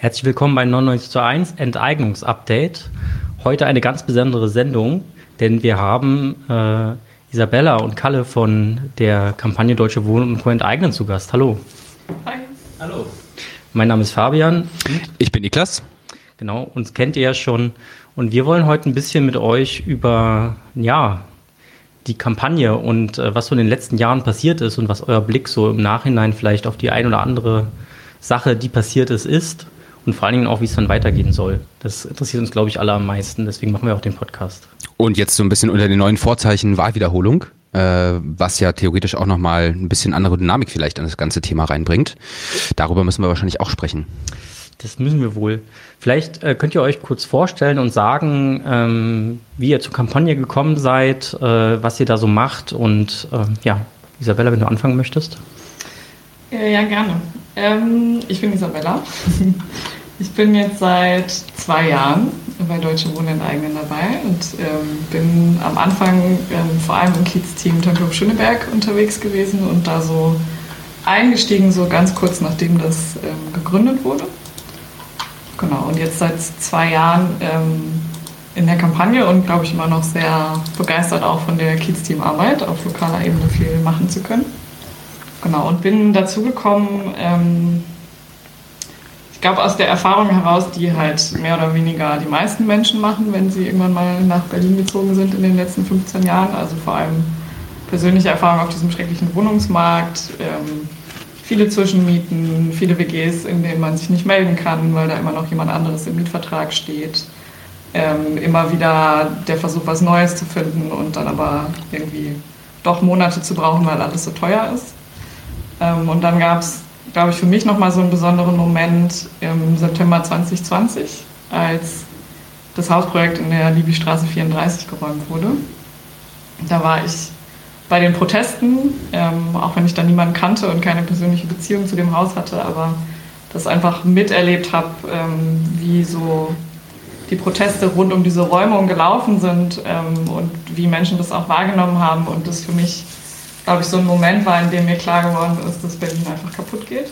Herzlich willkommen bei 99 zu 1 Enteignungsupdate. Heute eine ganz besondere Sendung, denn wir haben äh, Isabella und Kalle von der Kampagne Deutsche Wohnen und Co. enteignen zu Gast. Hallo. Hi. Hallo. Mein Name ist Fabian. Ich bin Niklas. Genau, uns kennt ihr ja schon. Und wir wollen heute ein bisschen mit euch über, ja, die Kampagne und äh, was so in den letzten Jahren passiert ist und was euer Blick so im Nachhinein vielleicht auf die ein oder andere Sache, die passiert ist, ist und vor allen Dingen auch, wie es dann weitergehen soll. Das interessiert uns, glaube ich, alle am meisten. Deswegen machen wir auch den Podcast. Und jetzt so ein bisschen unter den neuen Vorzeichen Wahlwiederholung, äh, was ja theoretisch auch nochmal ein bisschen andere Dynamik vielleicht an das ganze Thema reinbringt. Darüber müssen wir wahrscheinlich auch sprechen. Das müssen wir wohl. Vielleicht äh, könnt ihr euch kurz vorstellen und sagen, ähm, wie ihr zur Kampagne gekommen seid, äh, was ihr da so macht und äh, ja, Isabella, wenn du anfangen möchtest. Ja, gerne. Ähm, ich bin Isabella. Ich bin jetzt seit zwei Jahren bei Deutsche Wohnen enteignen dabei und ähm, bin am Anfang ähm, vor allem im Kiez-Team Tempelhof Schöneberg unterwegs gewesen und da so eingestiegen, so ganz kurz nachdem das ähm, gegründet wurde. Genau, und jetzt seit zwei Jahren ähm, in der Kampagne und glaube ich immer noch sehr begeistert auch von der Kiez-Team-Arbeit, auf lokaler Ebene viel machen zu können. Genau, und bin dazugekommen, ähm, ich glaube aus der Erfahrung heraus, die halt mehr oder weniger die meisten Menschen machen, wenn sie irgendwann mal nach Berlin gezogen sind in den letzten 15 Jahren. Also vor allem persönliche Erfahrung auf diesem schrecklichen Wohnungsmarkt, ähm, viele Zwischenmieten, viele WGs, in denen man sich nicht melden kann, weil da immer noch jemand anderes im Mietvertrag steht. Ähm, immer wieder der Versuch, was Neues zu finden und dann aber irgendwie doch Monate zu brauchen, weil alles so teuer ist. Ähm, und dann gab es, glaube ich, für mich nochmal so einen besonderen Moment im September 2020, als das Hausprojekt in der Libystraße 34 geräumt wurde. Da war ich bei den Protesten, ähm, auch wenn ich da niemanden kannte und keine persönliche Beziehung zu dem Haus hatte, aber das einfach miterlebt habe, ähm, wie so die Proteste rund um diese Räumung gelaufen sind ähm, und wie Menschen das auch wahrgenommen haben und das für mich glaube ich, so ein Moment war, in dem mir klar geworden ist, dass Berlin einfach kaputt geht.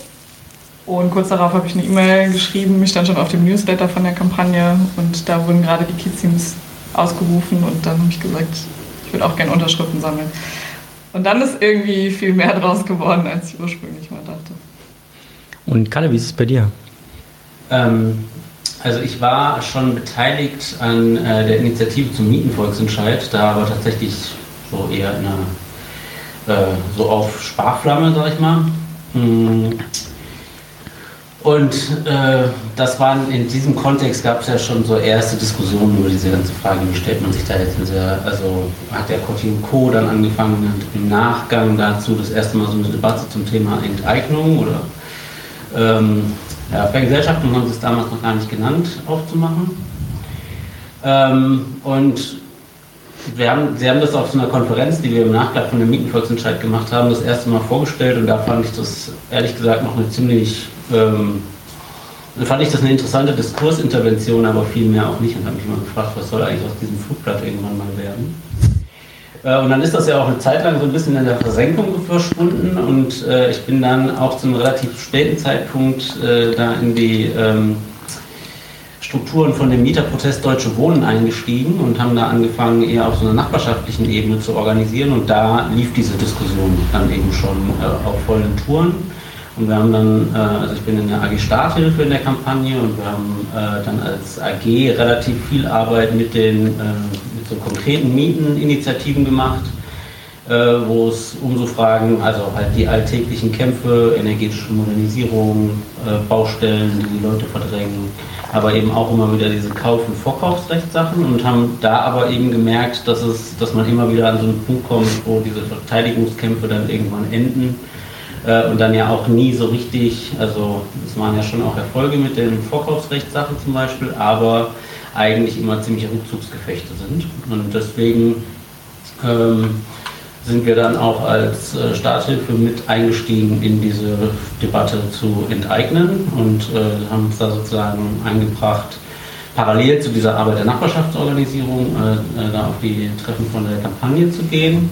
Und kurz darauf habe ich eine E-Mail geschrieben, mich stand schon auf dem Newsletter von der Kampagne und da wurden gerade die Kids-Teams ausgerufen und dann habe ich gesagt, ich würde auch gerne Unterschriften sammeln. Und dann ist irgendwie viel mehr draus geworden, als ich ursprünglich mal dachte. Und Kalle, wie ist es bei dir? Ähm, also ich war schon beteiligt an äh, der Initiative zum Mietenvolksentscheid, da aber tatsächlich so eher in einer so auf Sparflamme, sag ich mal. Mm. Und äh, das waren in diesem Kontext gab es ja schon so erste Diskussionen über diese ganze Frage, wie stellt man sich da jetzt in sehr, also hat der Coty Co. dann angefangen im Nachgang dazu das erste Mal so eine Debatte zum Thema Enteignung oder ähm, ja, Vergesellschaftung haben sie es damals noch gar nicht genannt, aufzumachen. Ähm, und wir haben, Sie haben das auf so einer Konferenz, die wir im Nachgang von dem Mietenvolksentscheid gemacht haben, das erste Mal vorgestellt und da fand ich das ehrlich gesagt noch eine ziemlich, ähm, fand ich das eine interessante Diskursintervention, aber vielmehr auch nicht und habe mich immer gefragt, was soll eigentlich aus diesem Flugblatt irgendwann mal werden. Äh, und dann ist das ja auch eine Zeit lang so ein bisschen in der Versenkung verschwunden und äh, ich bin dann auch zu einem relativ späten Zeitpunkt äh, da in die ähm, Strukturen von dem Mieterprotest Deutsche Wohnen eingestiegen und haben da angefangen, eher auf so einer nachbarschaftlichen Ebene zu organisieren. Und da lief diese Diskussion dann eben schon äh, auf vollen Touren. Und wir haben dann, äh, also ich bin in der AG Starthilfe in der Kampagne und wir haben äh, dann als AG relativ viel Arbeit mit den äh, mit so konkreten Mieteninitiativen gemacht, wo es um so Fragen, also halt die alltäglichen Kämpfe, energetische Modernisierung, äh, Baustellen, die die Leute verdrängen, aber eben auch immer wieder diese Kauf- und Vorkaufsrechtssachen und haben da aber eben gemerkt, dass, es, dass man immer wieder an so einen Punkt kommt, wo diese Verteidigungskämpfe dann irgendwann enden äh, und dann ja auch nie so richtig, also es waren ja schon auch Erfolge mit den Vorkaufsrechtssachen zum Beispiel, aber eigentlich immer ziemliche Rückzugsgefechte sind. Und deswegen ähm, sind wir dann auch als äh, Starthilfe mit eingestiegen in diese Debatte zu enteignen und äh, haben uns da sozusagen eingebracht, parallel zu dieser Arbeit der Nachbarschaftsorganisierung äh, äh, da auf die Treffen von der Kampagne zu gehen.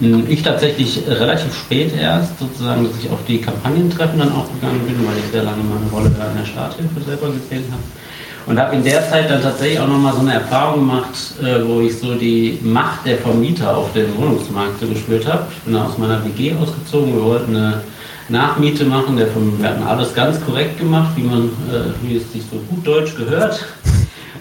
Hm, ich tatsächlich relativ spät erst, sozusagen, dass ich auf die Kampagnentreffen dann auch gegangen bin, weil ich sehr lange meine Rolle da in der Starthilfe selber gesehen habe. Und habe in der Zeit dann tatsächlich auch nochmal so eine Erfahrung gemacht, äh, wo ich so die Macht der Vermieter auf dem Wohnungsmarkt so gespürt habe. Ich bin aus meiner WG ausgezogen, wir wollten eine Nachmiete machen, der wir hatten alles ganz korrekt gemacht, wie man, äh, wie es sich so gut Deutsch gehört.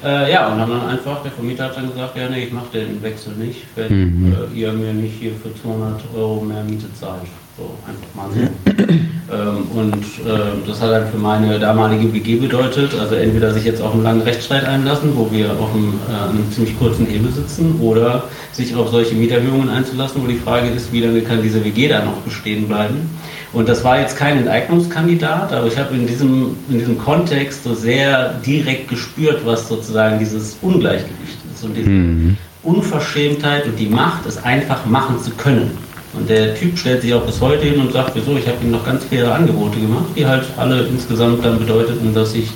Äh, ja, und dann einfach, der Vermieter hat dann gesagt, ja nee, ich mache den Wechsel nicht, wenn mhm. ihr mir nicht hier für 200 Euro mehr Miete zahlt. So, einfach mal so. Ähm, und äh, das hat dann für meine damalige WG bedeutet, also entweder sich jetzt auf einen langen Rechtsstreit einlassen, wo wir auf einem, äh, einem ziemlich kurzen Hebel sitzen, oder sich auf solche Mieterhöhungen einzulassen, wo die Frage ist, wie lange kann diese WG da noch bestehen bleiben. Und das war jetzt kein Enteignungskandidat, aber ich habe in diesem, in diesem Kontext so sehr direkt gespürt, was sozusagen dieses Ungleichgewicht ist und diese mhm. Unverschämtheit und die Macht, es einfach machen zu können. Und der Typ stellt sich auch bis heute hin und sagt, wieso, ich habe ihm noch ganz faire Angebote gemacht, die halt alle insgesamt dann bedeuteten, dass ich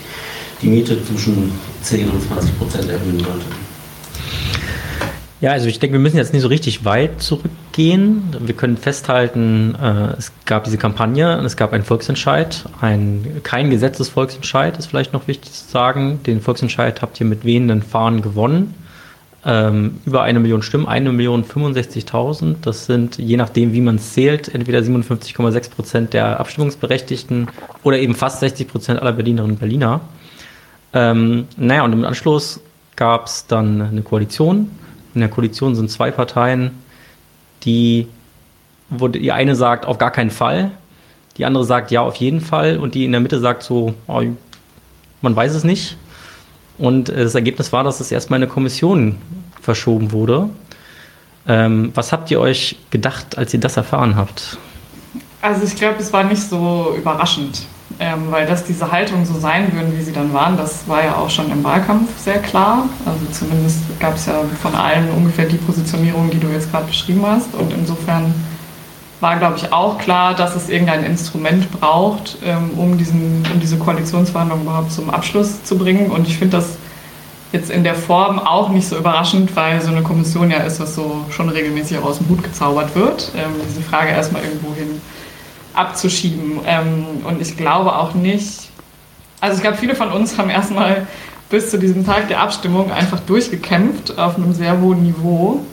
die Miete zwischen 10 und 20 Prozent erhöhen sollte. Ja, also ich denke, wir müssen jetzt nicht so richtig weit zurückgehen. Wir können festhalten, äh, es gab diese Kampagne und es gab einen Volksentscheid, ein, kein Gesetzesvolksentscheid, ist vielleicht noch wichtig zu sagen. Den Volksentscheid habt ihr mit wehenden Fahnen gewonnen. Ähm, über eine Million Stimmen, eine Million 65.000. Das sind, je nachdem, wie man zählt, entweder 57,6 Prozent der Abstimmungsberechtigten oder eben fast 60 Prozent aller Berlinerinnen und Berliner. Ähm, naja, und im Anschluss gab es dann eine Koalition in der Koalition sind zwei Parteien, die, wo die eine sagt, auf gar keinen Fall, die andere sagt, ja, auf jeden Fall, und die in der Mitte sagt so, oh, man weiß es nicht. Und äh, das Ergebnis war, dass es erstmal in eine Kommission verschoben wurde. Ähm, was habt ihr euch gedacht, als ihr das erfahren habt? Also ich glaube, es war nicht so überraschend ähm, weil dass diese Haltungen so sein würden, wie sie dann waren, das war ja auch schon im Wahlkampf sehr klar. Also zumindest gab es ja von allen ungefähr die Positionierung, die du jetzt gerade beschrieben hast. Und insofern war, glaube ich, auch klar, dass es irgendein Instrument braucht, ähm, um, diesen, um diese Koalitionsverhandlungen überhaupt zum Abschluss zu bringen. Und ich finde das jetzt in der Form auch nicht so überraschend, weil so eine Kommission ja ist, was so schon regelmäßig aus dem Hut gezaubert wird. Ähm, diese Frage erstmal irgendwo hin abzuschieben. Ähm, und ich glaube auch nicht, also ich glaube, viele von uns haben erstmal bis zu diesem Tag der Abstimmung einfach durchgekämpft auf einem sehr hohen Niveau.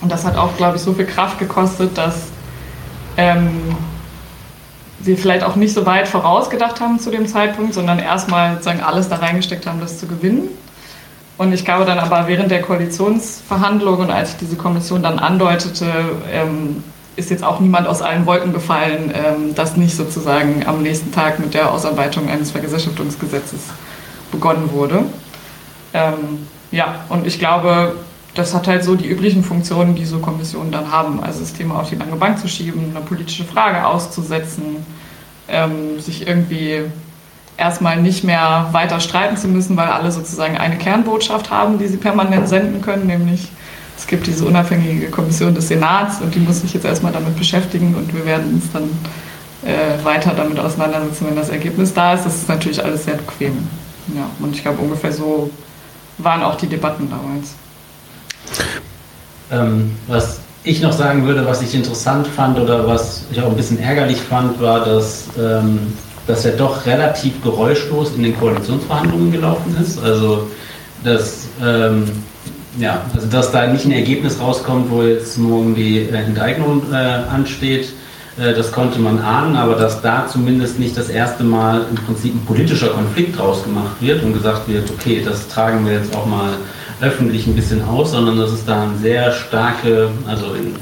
Und das hat auch, glaube ich, so viel Kraft gekostet, dass ähm, sie vielleicht auch nicht so weit vorausgedacht haben zu dem Zeitpunkt, sondern erstmal sozusagen alles da reingesteckt haben, das zu gewinnen. Und ich glaube dann aber während der Koalitionsverhandlungen und als ich diese Kommission dann andeutete, ähm, ist jetzt auch niemand aus allen Wolken gefallen, ähm, dass nicht sozusagen am nächsten Tag mit der Ausarbeitung eines Vergesellschaftungsgesetzes begonnen wurde. Ähm, ja, und ich glaube, das hat halt so die üblichen Funktionen, die so Kommissionen dann haben. Also das Thema auf die lange Bank zu schieben, eine politische Frage auszusetzen, ähm, sich irgendwie erstmal nicht mehr weiter streiten zu müssen, weil alle sozusagen eine Kernbotschaft haben, die sie permanent senden können, nämlich es gibt diese unabhängige Kommission des Senats und die muss sich jetzt erstmal damit beschäftigen und wir werden uns dann äh, weiter damit auseinandersetzen, wenn das Ergebnis da ist. Das ist natürlich alles sehr bequem. Ja, und ich glaube, ungefähr so waren auch die Debatten damals. Ähm, was ich noch sagen würde, was ich interessant fand oder was ich auch ein bisschen ärgerlich fand, war, dass ähm, das ja doch relativ geräuschlos in den Koalitionsverhandlungen gelaufen ist. Also, dass ähm, ja, also dass da nicht ein Ergebnis rauskommt, wo jetzt morgen die äh, Enteignung äh, ansteht, äh, das konnte man ahnen, aber dass da zumindest nicht das erste Mal im Prinzip ein politischer Konflikt draus gemacht wird und gesagt wird, okay, das tragen wir jetzt auch mal öffentlich ein bisschen aus, sondern dass es da eine sehr starke, also in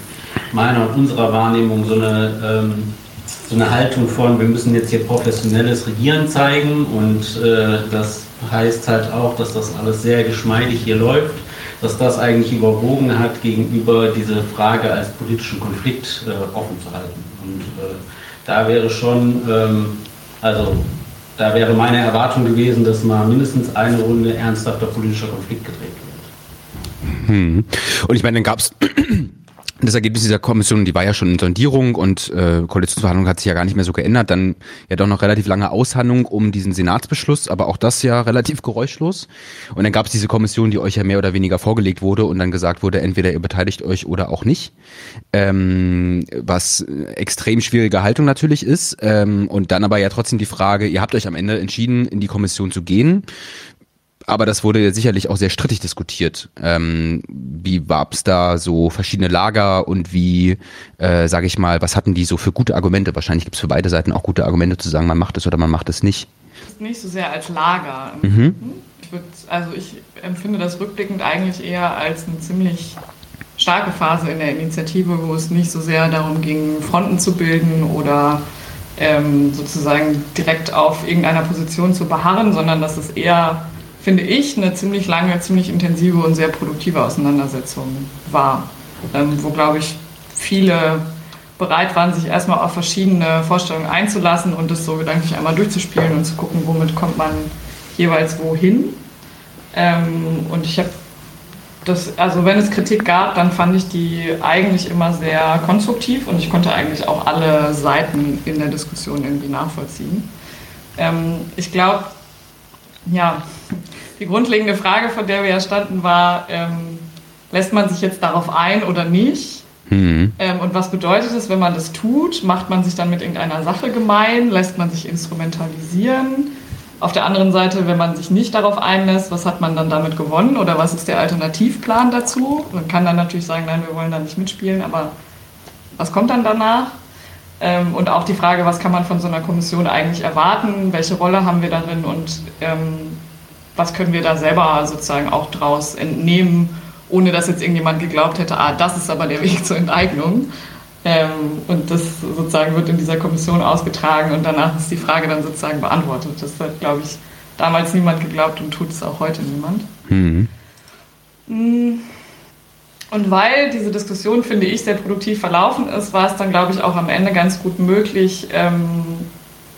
meiner und unserer Wahrnehmung so eine, ähm, so eine Haltung von, wir müssen jetzt hier professionelles Regieren zeigen und äh, das heißt halt auch, dass das alles sehr geschmeidig hier läuft dass das eigentlich überwogen hat, gegenüber diese Frage als politischen Konflikt äh, offen zu halten. Und äh, da wäre schon, ähm, also da wäre meine Erwartung gewesen, dass mal mindestens eine Runde ernsthafter politischer Konflikt gedreht wird. Hm. Und ich meine, dann gab es das Ergebnis dieser Kommission, die war ja schon in Sondierung und äh, Koalitionsverhandlung hat sich ja gar nicht mehr so geändert. Dann ja doch noch relativ lange Aushandlung um diesen Senatsbeschluss, aber auch das ja relativ geräuschlos. Und dann gab es diese Kommission, die euch ja mehr oder weniger vorgelegt wurde und dann gesagt wurde, entweder ihr beteiligt euch oder auch nicht. Ähm, was extrem schwierige Haltung natürlich ist. Ähm, und dann aber ja trotzdem die Frage, ihr habt euch am Ende entschieden, in die Kommission zu gehen. Aber das wurde ja sicherlich auch sehr strittig diskutiert. Ähm, wie es da so verschiedene Lager und wie, äh, sage ich mal, was hatten die so für gute Argumente? Wahrscheinlich gibt es für beide Seiten auch gute Argumente zu sagen, man macht es oder man macht es nicht. Nicht so sehr als Lager. Mhm. Ich würd, also ich empfinde das rückblickend eigentlich eher als eine ziemlich starke Phase in der Initiative, wo es nicht so sehr darum ging, Fronten zu bilden oder ähm, sozusagen direkt auf irgendeiner Position zu beharren, sondern dass es eher finde ich, eine ziemlich lange, ziemlich intensive und sehr produktive Auseinandersetzung war, ähm, wo, glaube ich, viele bereit waren, sich erstmal auf verschiedene Vorstellungen einzulassen und das so gedanklich einmal durchzuspielen und zu gucken, womit kommt man jeweils wohin. Ähm, und ich habe das, also wenn es Kritik gab, dann fand ich die eigentlich immer sehr konstruktiv und ich konnte eigentlich auch alle Seiten in der Diskussion irgendwie nachvollziehen. Ähm, ich glaube, ja, die grundlegende Frage, von der wir ja standen, war, ähm, lässt man sich jetzt darauf ein oder nicht? Mhm. Ähm, und was bedeutet es, wenn man das tut? Macht man sich dann mit irgendeiner Sache gemein? Lässt man sich instrumentalisieren? Auf der anderen Seite, wenn man sich nicht darauf einlässt, was hat man dann damit gewonnen oder was ist der Alternativplan dazu? Man kann dann natürlich sagen, nein, wir wollen da nicht mitspielen, aber was kommt dann danach? Ähm, und auch die Frage, was kann man von so einer Kommission eigentlich erwarten? Welche Rolle haben wir darin und ähm, was können wir da selber sozusagen auch draus entnehmen, ohne dass jetzt irgendjemand geglaubt hätte, ah, das ist aber der Weg zur Enteignung. Ähm, und das sozusagen wird in dieser Kommission ausgetragen und danach ist die Frage dann sozusagen beantwortet. Das hat, glaube ich, damals niemand geglaubt und tut es auch heute niemand. Mhm. Mm. Und weil diese Diskussion, finde ich, sehr produktiv verlaufen ist, war es dann, glaube ich, auch am Ende ganz gut möglich, ähm,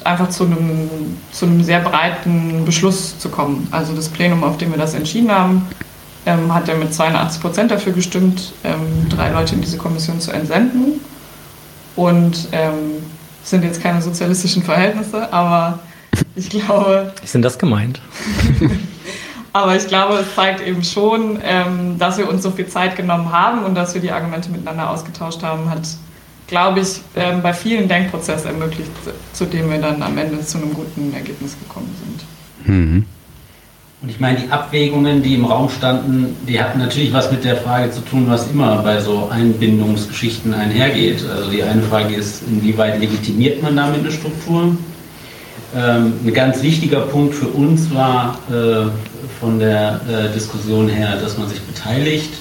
einfach zu einem, zu einem sehr breiten Beschluss zu kommen. Also das Plenum, auf dem wir das entschieden haben, ähm, hat ja mit 82 Prozent dafür gestimmt, ähm, drei Leute in diese Kommission zu entsenden. Und ähm, sind jetzt keine sozialistischen Verhältnisse, aber ich glaube. Ist denn das gemeint? aber ich glaube, es zeigt eben schon, ähm, dass wir uns so viel Zeit genommen haben und dass wir die Argumente miteinander ausgetauscht haben, hat glaube ich, ähm, bei vielen Denkprozessen ermöglicht, zu dem wir dann am Ende zu einem guten Ergebnis gekommen sind. Mhm. Und ich meine, die Abwägungen, die im Raum standen, die hatten natürlich was mit der Frage zu tun, was immer bei so Einbindungsgeschichten einhergeht. Also die eine Frage ist, inwieweit legitimiert man damit eine Struktur? Ähm, ein ganz wichtiger Punkt für uns war äh, von der äh, Diskussion her, dass man sich beteiligt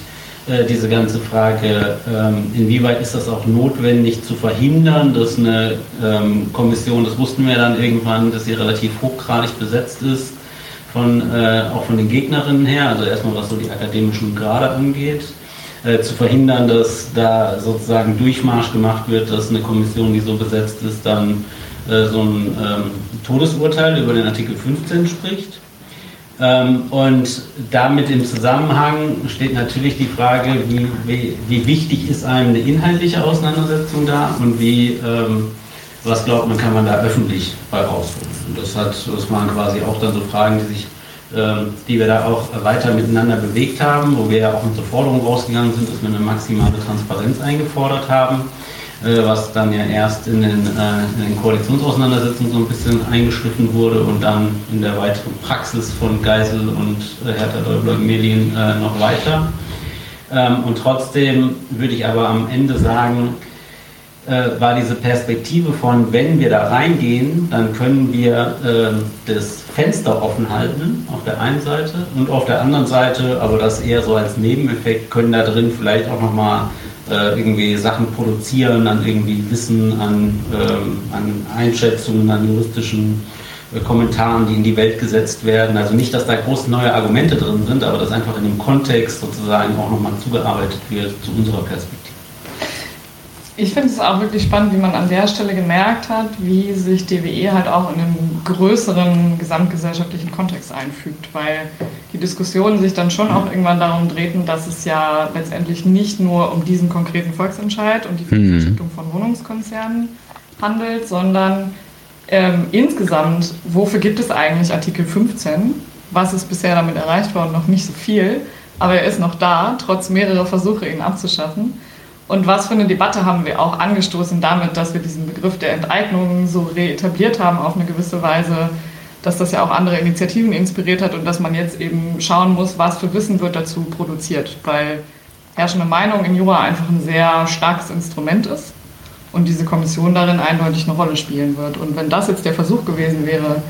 äh, diese ganze Frage, ähm, inwieweit ist das auch notwendig zu verhindern, dass eine ähm, Kommission, das wussten wir dann irgendwann, dass sie relativ hochgradig besetzt ist, von, äh, auch von den Gegnerinnen her, also erstmal was so die akademischen Grade angeht, äh, zu verhindern, dass da sozusagen Durchmarsch gemacht wird, dass eine Kommission, die so besetzt ist, dann so ein ähm, Todesurteil über den Artikel 15 spricht. Ähm, und damit im Zusammenhang steht natürlich die Frage, wie, wie, wie, wichtig ist einem eine inhaltliche Auseinandersetzung da und wie, ähm, was glaubt man, kann man da öffentlich bei rausholen. Und das, hat, das waren quasi auch dann so Fragen, die sich ähm, die wir da auch weiter miteinander bewegt haben, wo wir ja auch unsere Forderungen rausgegangen sind, dass wir eine maximale Transparenz eingefordert haben. Äh, was dann ja erst in den, äh, in den Koalitionsauseinandersetzungen so ein bisschen eingeschliffen wurde und dann in der weiteren Praxis von Geisel und äh, Hertha Däubler-Melin noch weiter. Ähm, und trotzdem würde ich aber am Ende sagen, war diese Perspektive von, wenn wir da reingehen, dann können wir das Fenster offen halten auf der einen Seite und auf der anderen Seite, aber das eher so als Nebeneffekt, können da drin vielleicht auch nochmal äh, irgendwie Sachen produzieren, an irgendwie Wissen, an, ähm, an Einschätzungen, an juristischen äh, Kommentaren, die in die Welt gesetzt werden. Also nicht, dass da große neue Argumente drin sind, aber dass einfach in dem Kontext sozusagen auch nochmal zugearbeitet wird zu unserer Perspektive. Ich finde es auch wirklich spannend, wie man an der Stelle gemerkt hat, wie sich DWE halt auch in einem größeren gesamtgesellschaftlichen Kontext einfügt, weil die Diskussionen sich dann schon auch irgendwann darum drehten, dass es ja letztendlich nicht nur um diesen konkreten Volksentscheid und die Mhm. Von Wohnungskonzernen handelt, sondern ähm, insgesamt, wofür gibt es eigentlich Artikel 15? Was ist bisher damit erreicht worden? Noch nicht so viel, aber er ist noch da, trotz mehrerer Versuche, ihn abzuschaffen. Und was für eine Debatte haben wir auch angestoßen damit, dass wir diesen Begriff der Enteignung so reetabliert haben auf eine gewisse Weise, dass das ja auch andere Initiativen inspiriert hat und dass man jetzt eben schauen muss, was für Wissen wird dazu produziert, weil herrschende Meinung in Jura einfach ein sehr starkes Instrument ist und diese Kommission darin eindeutig eine Rolle spielen wird. Und wenn das jetzt der Versuch gewesen wäre,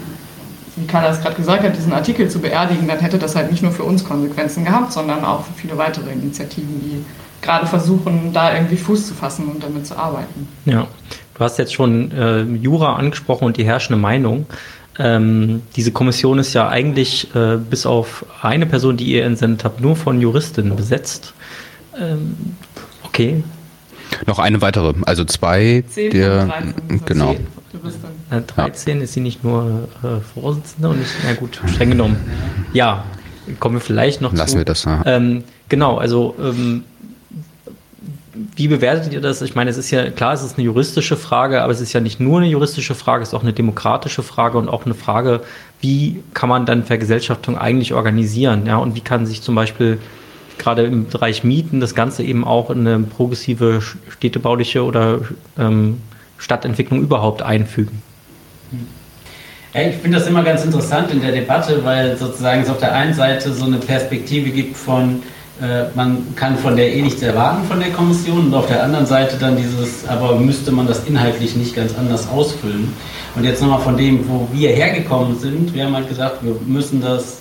wie Carla es gerade gesagt hat, diesen Artikel zu beerdigen, dann hätte das halt nicht nur für uns Konsequenzen gehabt, sondern auch für viele weitere Initiativen, die gerade versuchen, da irgendwie Fuß zu fassen und damit zu arbeiten. Ja, du hast jetzt schon äh, Jura angesprochen und die herrschende Meinung. Ähm, diese Kommission ist ja eigentlich äh, bis auf eine Person, die ihr entsendet habt, nur von Juristinnen besetzt. Ähm, okay, Noch eine weitere, also zwei, 10 der, von 13 sind genau. Juristin. äh, 13 ist sie nicht nur äh, Vorsitzende und nicht, na gut, streng genommen. Ja, kommen wir vielleicht noch Lassen zu. wir das, ja. Ähm, genau, also ähm, wie bewertet ihr das? Ich meine, es ist ja klar, es ist eine juristische Frage, aber es ist ja nicht nur eine juristische Frage, es ist auch eine demokratische Frage und auch eine Frage, wie kann man dann Vergesellschaftung eigentlich organisieren? Ja, und wie kann sich zum Beispiel gerade im Bereich Mieten das Ganze eben auch in eine progressive städtebauliche oder ähm, Stadtentwicklung überhaupt einfügen? Ich finde das immer ganz interessant in der Debatte, weil sozusagen es auf der einen Seite so eine Perspektive gibt von, man kann von der eh nichts erwarten von der Kommission und auf der anderen Seite dann dieses, aber müsste man das inhaltlich nicht ganz anders ausfüllen. Und jetzt nochmal von dem, wo wir hergekommen sind, wir haben halt gesagt, wir müssen das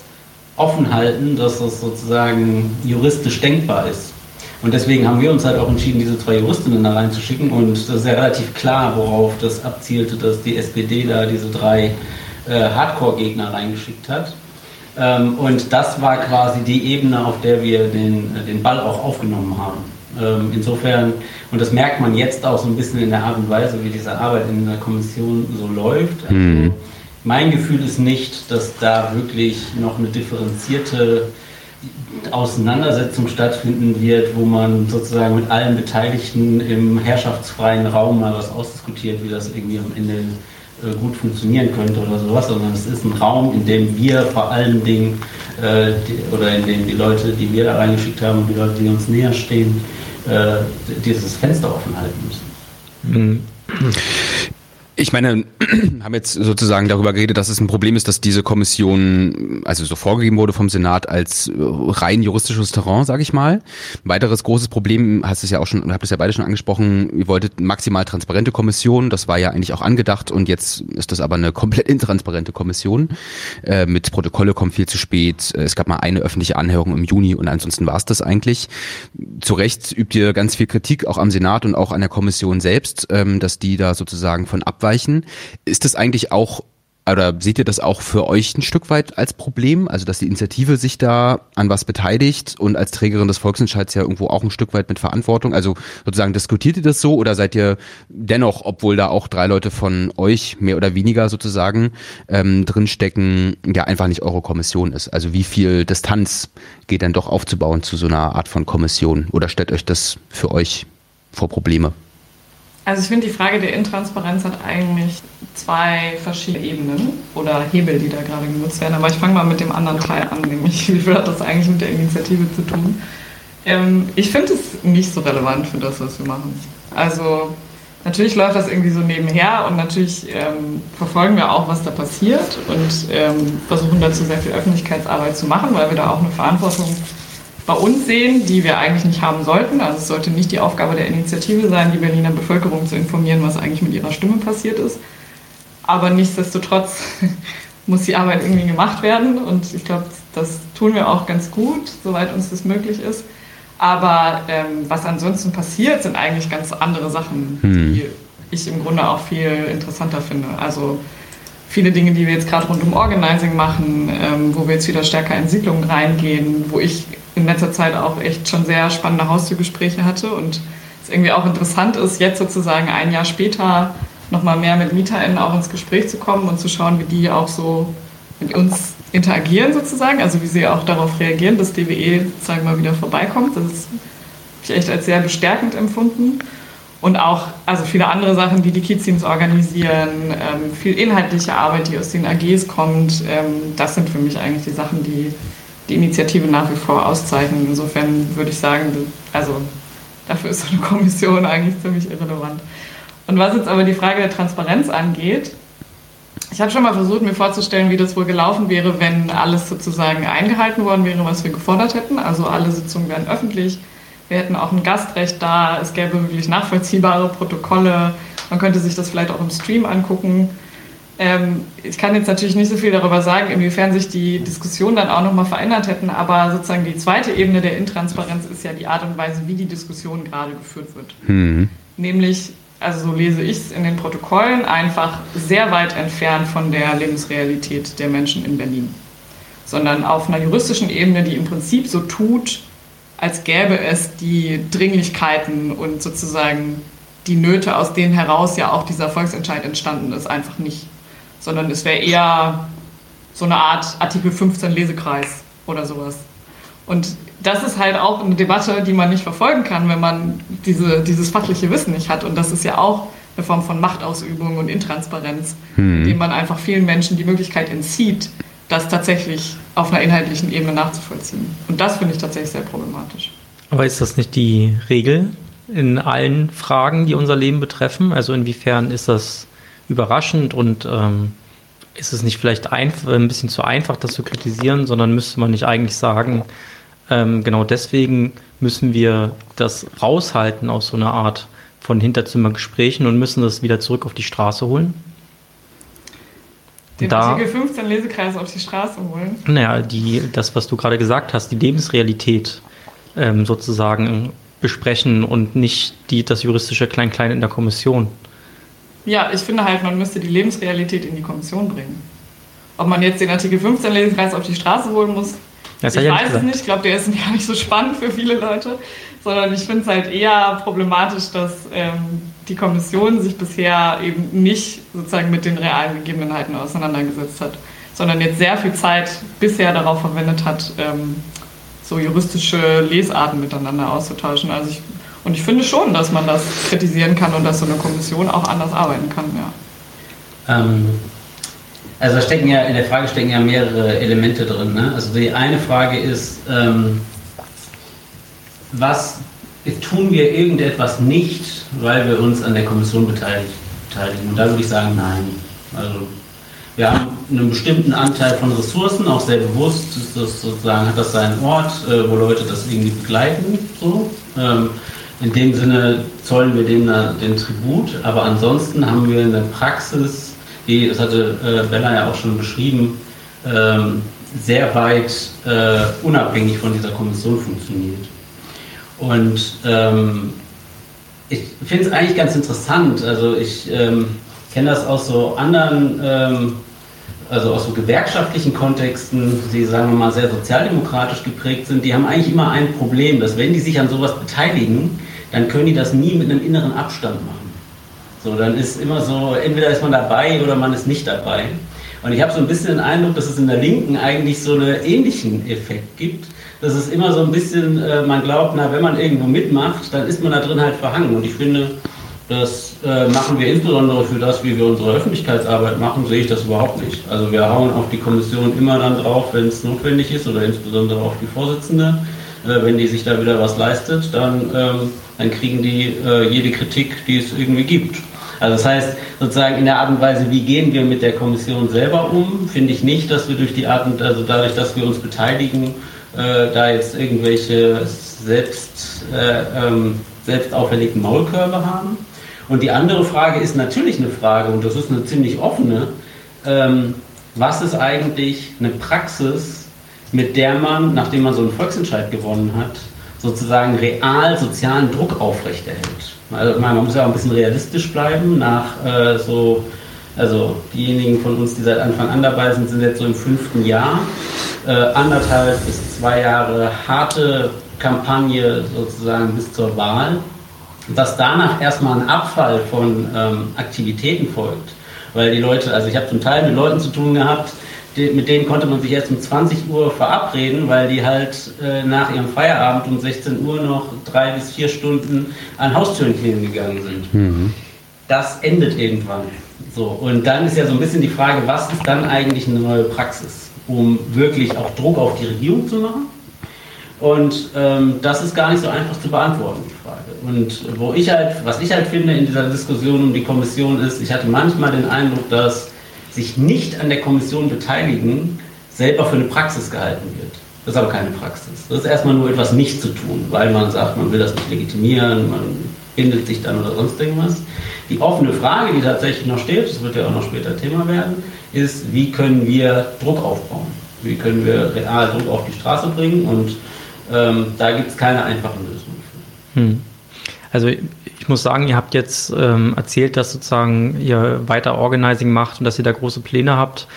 offen halten, dass das sozusagen juristisch denkbar ist. Und deswegen haben wir uns halt auch entschieden, diese zwei Juristinnen da reinzuschicken. Und das ist ja relativ klar, worauf das abzielte, dass die SPD da diese drei äh, Hardcore-Gegner reingeschickt hat. Ähm, und das war quasi die Ebene, auf der wir den, äh, den Ball auch aufgenommen haben. Ähm, insofern, und das merkt man jetzt auch so ein bisschen in der Art und Weise, wie diese Arbeit in der Kommission so läuft. Also, Mhm. Mein Gefühl ist nicht, dass da wirklich noch eine differenzierte Auseinandersetzung stattfinden wird, wo man sozusagen mit allen Beteiligten im herrschaftsfreien Raum mal was ausdiskutiert, wie das irgendwie am Ende gut funktionieren könnte oder sowas, sondern es ist ein Raum, in dem wir vor allen Dingen äh, die, oder in dem die Leute, die wir da reingeschickt haben und die Leute, die uns näher stehen, äh, dieses Fenster offen halten müssen. Mhm. Ich meine, haben jetzt sozusagen darüber geredet, dass es ein Problem ist, dass diese Kommission, also so vorgegeben wurde vom Senat als äh, rein juristisches Terrain, sage ich mal. Ein weiteres großes Problem, hast es ja auch schon, habt es ja beide schon angesprochen, ihr wolltet maximal transparente Kommission, das war ja eigentlich auch angedacht und jetzt ist das aber eine komplett intransparente Kommission. Äh, mit Protokolle kommt viel zu spät. Es gab mal eine öffentliche Anhörung im Juni und ansonsten war es das eigentlich. Zu Recht übt ihr ganz viel Kritik auch am Senat und auch an der Kommission selbst, ähm, dass die da sozusagen von abweichen. Ist das eigentlich auch, oder seht ihr das auch für euch ein Stück weit als Problem? Also, dass die Initiative sich da an was beteiligt und als Trägerin des Volksentscheids ja irgendwo auch ein Stück weit mit Verantwortung? Also sozusagen diskutiert ihr das so oder seid ihr dennoch, obwohl da auch drei Leute von euch mehr oder weniger sozusagen ähm, drinstecken, ja einfach nicht eure Kommission ist? Also wie viel Distanz geht denn doch aufzubauen zu so einer Art von Kommission? Oder stellt euch das für euch vor Probleme? Also ich finde, die Frage der Intransparenz hat eigentlich zwei verschiedene Ebenen oder Hebel, die da gerade genutzt werden. Aber ich fange mal mit dem anderen Teil an, nämlich wie viel hat das eigentlich mit der Initiative zu tun? Ähm, ich finde es nicht so relevant für das, was wir machen. Also natürlich läuft das irgendwie so nebenher und natürlich ähm, verfolgen wir auch, was da passiert und ähm, versuchen dazu sehr viel Öffentlichkeitsarbeit zu machen, weil wir da auch eine Verantwortung bei uns sehen, die wir eigentlich nicht haben sollten. Also es sollte nicht die Aufgabe der Initiative sein, die Berliner Bevölkerung zu informieren, was eigentlich mit ihrer Stimme passiert ist. Aber nichtsdestotrotz muss die Arbeit irgendwie gemacht werden und ich glaube, das tun wir auch ganz gut, soweit uns das möglich ist. Aber ähm, was ansonsten passiert, sind eigentlich ganz andere Sachen, Hm. die ich im Grunde auch viel interessanter finde. Also viele Dinge, die wir jetzt gerade rund um Organizing machen, ähm, wo wir jetzt wieder stärker in Siedlungen reingehen, wo ich in letzter Zeit auch echt schon sehr spannende Haustürgespräche hatte und es irgendwie auch interessant ist, jetzt sozusagen ein Jahr später nochmal mehr mit MieterInnen auch ins Gespräch zu kommen und zu schauen, wie die auch so mit uns interagieren sozusagen, also wie sie auch darauf reagieren, dass DWE sozusagen mal wieder vorbeikommt. Das ist ich echt als sehr bestärkend empfunden. Und auch also viele andere Sachen, wie die Kids-Teams organisieren, ähm, viel inhaltliche Arbeit, die aus den AGs kommt, ähm, das sind für mich eigentlich die Sachen, die die Initiative nach wie vor auszeichnen. Insofern würde ich sagen, also dafür ist so eine Kommission eigentlich ziemlich irrelevant. Und was jetzt aber die Frage der Transparenz angeht, ich habe schon mal versucht, mir vorzustellen, wie das wohl gelaufen wäre, wenn alles sozusagen eingehalten worden wäre, was wir gefordert hätten. Also alle Sitzungen wären öffentlich, wir hätten auch ein Gastrecht da, es gäbe wirklich nachvollziehbare Protokolle, man könnte sich das vielleicht auch im Stream angucken. Ähm, ich kann jetzt natürlich nicht so viel darüber sagen, inwiefern sich die Diskussionen dann auch nochmal verändert hätten, aber sozusagen die zweite Ebene der Intransparenz ist ja die Art und Weise, wie die Diskussion gerade geführt wird. Mhm. Nämlich also so lese ich es in den Protokollen, einfach sehr weit entfernt von der Lebensrealität der Menschen in Berlin. Sondern auf einer juristischen Ebene, die im Prinzip so tut, als gäbe es die Dringlichkeiten und sozusagen die Nöte, aus denen heraus ja auch dieser Volksentscheid entstanden ist, einfach nicht. Sondern es wäre eher so eine Art Artikel 15 Lesekreis oder sowas. Und das ist halt auch eine Debatte, die man nicht verfolgen kann, wenn man diese, dieses fachliche Wissen nicht hat. Und das ist ja auch eine Form von Machtausübung und Intransparenz, hm. indem man einfach vielen Menschen die Möglichkeit entzieht, das tatsächlich auf einer inhaltlichen Ebene nachzuvollziehen. Und das finde ich tatsächlich sehr problematisch. Aber ist das nicht die Regel in allen Fragen, die unser Leben betreffen? Also inwiefern ist das überraschend und ähm, ist es nicht vielleicht ein, ein bisschen zu einfach, das zu kritisieren, sondern müsste man nicht eigentlich sagen, ähm, genau deswegen müssen wir das raushalten aus so einer Art von Hinterzimmergesprächen und müssen das wieder zurück auf die Straße holen. Den da, Artikel 15 Lesekreis auf die Straße holen. Naja, die, das, was du gerade gesagt hast, die Lebensrealität ähm, sozusagen besprechen und nicht die, das juristische Klein-Klein in der Kommission. Ja, ich finde halt, man müsste die Lebensrealität in die Kommission bringen. Ob man jetzt den Artikel 15 Lesekreis auf die Straße holen muss, das ich weiß es nicht, ich glaube, der ist gar nicht so spannend für viele Leute, sondern ich finde es halt eher problematisch, dass ähm, die Kommission sich bisher eben nicht sozusagen mit den realen Gegebenheiten auseinandergesetzt hat, sondern jetzt sehr viel Zeit bisher darauf verwendet hat, ähm, so juristische Lesarten miteinander auszutauschen. Also ich, und ich finde schon, dass man das kritisieren kann und dass so eine Kommission auch anders arbeiten kann, ja. Ähm, also stecken ja, in der Frage stecken ja mehrere Elemente drin. Ne? Also die eine Frage ist, ähm, was tun wir irgendetwas nicht, weil wir uns an der Kommission beteiligen? Und da würde ich sagen, nein. Also wir haben einen bestimmten Anteil von Ressourcen, auch sehr bewusst, das sozusagen, hat das seinen Ort, äh, wo Leute das irgendwie begleiten. So. In dem Sinne zollen wir dem den Tribut, aber ansonsten haben wir eine Praxis, die, das hatte äh, Bella ja auch schon beschrieben, ähm, sehr weit äh, unabhängig von dieser Kommission funktioniert. Und ähm, ich finde es eigentlich ganz interessant. Also ich ähm, kenne das aus so anderen, also aus so gewerkschaftlichen Kontexten, die sagen wir mal sehr sozialdemokratisch geprägt sind. Die haben eigentlich immer ein Problem, dass wenn die sich an sowas beteiligen, dann können die das nie mit einem inneren Abstand machen. So, dann ist immer so, entweder ist man dabei oder man ist nicht dabei. Und ich habe so ein bisschen den Eindruck, dass es in der Linken eigentlich so einen ähnlichen Effekt gibt, dass es immer so ein bisschen, äh, man glaubt, na, wenn man irgendwo mitmacht, dann ist man da drin halt verhangen. Und ich finde, das äh, machen wir insbesondere für das, wie wir unsere Öffentlichkeitsarbeit machen, sehe ich das überhaupt nicht. Also wir hauen auf die Kommission immer dann drauf, wenn es notwendig ist, oder insbesondere auf die Vorsitzende. Äh, wenn die sich da wieder was leistet, dann, ähm, dann kriegen die äh, jede Kritik, die es irgendwie gibt. Also das heißt, sozusagen in der Art und Weise, wie gehen wir mit der Kommission selber um, finde ich nicht, dass wir durch die Art und also dadurch, dass wir uns beteiligen, äh, da jetzt irgendwelche selbst, äh, ähm, selbst auferlegten Maulkörbe haben. Und die andere Frage ist natürlich eine Frage, und das ist eine ziemlich offene, ähm, was ist eigentlich eine Praxis, mit der man, nachdem man so einen Volksentscheid gewonnen hat, sozusagen real sozialen Druck aufrechterhält. Also man muss ja auch ein bisschen realistisch bleiben. Nach äh, so, also diejenigen von uns, die seit Anfang an dabei sind, sind jetzt so im fünften Jahr. Äh, anderthalb bis zwei Jahre harte Kampagne sozusagen bis zur Wahl. Dass danach erstmal ein Abfall von ähm, Aktivitäten folgt. Weil die Leute, also ich habe zum Teil mit Leuten zu tun gehabt, mit denen konnte man sich erst um 20 Uhr verabreden, weil die halt äh, nach ihrem Feierabend um 16 Uhr noch drei bis vier Stunden an Haustüren kleben gegangen sind. Mhm. Das endet irgendwann. So, und dann ist ja so ein bisschen die Frage, was ist dann eigentlich eine neue Praxis, um wirklich auch Druck auf die Regierung zu machen? Und ähm, das ist gar nicht so einfach zu beantworten, die Frage. Und wo ich halt, was ich halt finde in dieser Diskussion um die Kommission ist, ich hatte manchmal den Eindruck, dass sich nicht an der Kommission beteiligen, selber für eine Praxis gehalten wird. Das ist aber keine Praxis. Das ist erstmal nur etwas nicht zu tun, weil man sagt, man will das nicht legitimieren, man bindet sich dann oder sonst irgendwas. Die offene Frage, die tatsächlich noch steht, das wird ja auch noch später Thema werden, ist, wie können wir Druck aufbauen? Wie können wir real Druck auf die Straße bringen? Und ähm, da gibt es keine einfachen Lösungen. Hm. Also ich muss sagen, ihr habt jetzt ähm, erzählt, dass sozusagen ihr weiter Organizing macht und dass ihr da große Pläne habt.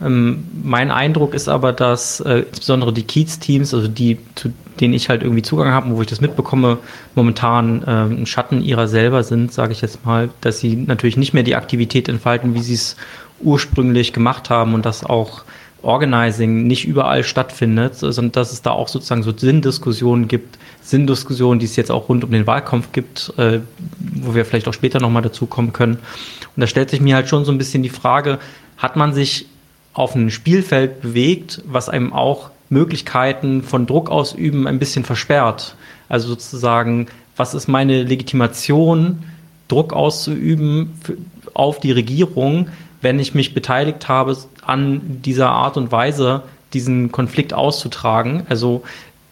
Ähm, mein Eindruck ist aber, dass äh, insbesondere die Kiez-Teams, also die, zu denen ich halt irgendwie Zugang habe und wo ich das mitbekomme, momentan äh, ein Schatten ihrer selber sind, sage ich jetzt mal, dass sie natürlich nicht mehr die Aktivität entfalten, wie sie es ursprünglich gemacht haben und dass auch Organizing nicht überall stattfindet, sondern dass es da auch sozusagen so Sinndiskussionen gibt, Sinndiskussionen, die es jetzt auch rund um den Wahlkampf gibt, äh, wo wir vielleicht auch später nochmal dazu kommen können. Und da stellt sich mir halt schon so ein bisschen die Frage, hat man sich auf ein Spielfeld bewegt, was einem auch Möglichkeiten von Druck ausüben ein bisschen versperrt? Also sozusagen, was ist meine Legitimation, Druck auszuüben auf die Regierung, wenn ich mich beteiligt habe an dieser Art und Weise, diesen Konflikt auszutragen. Also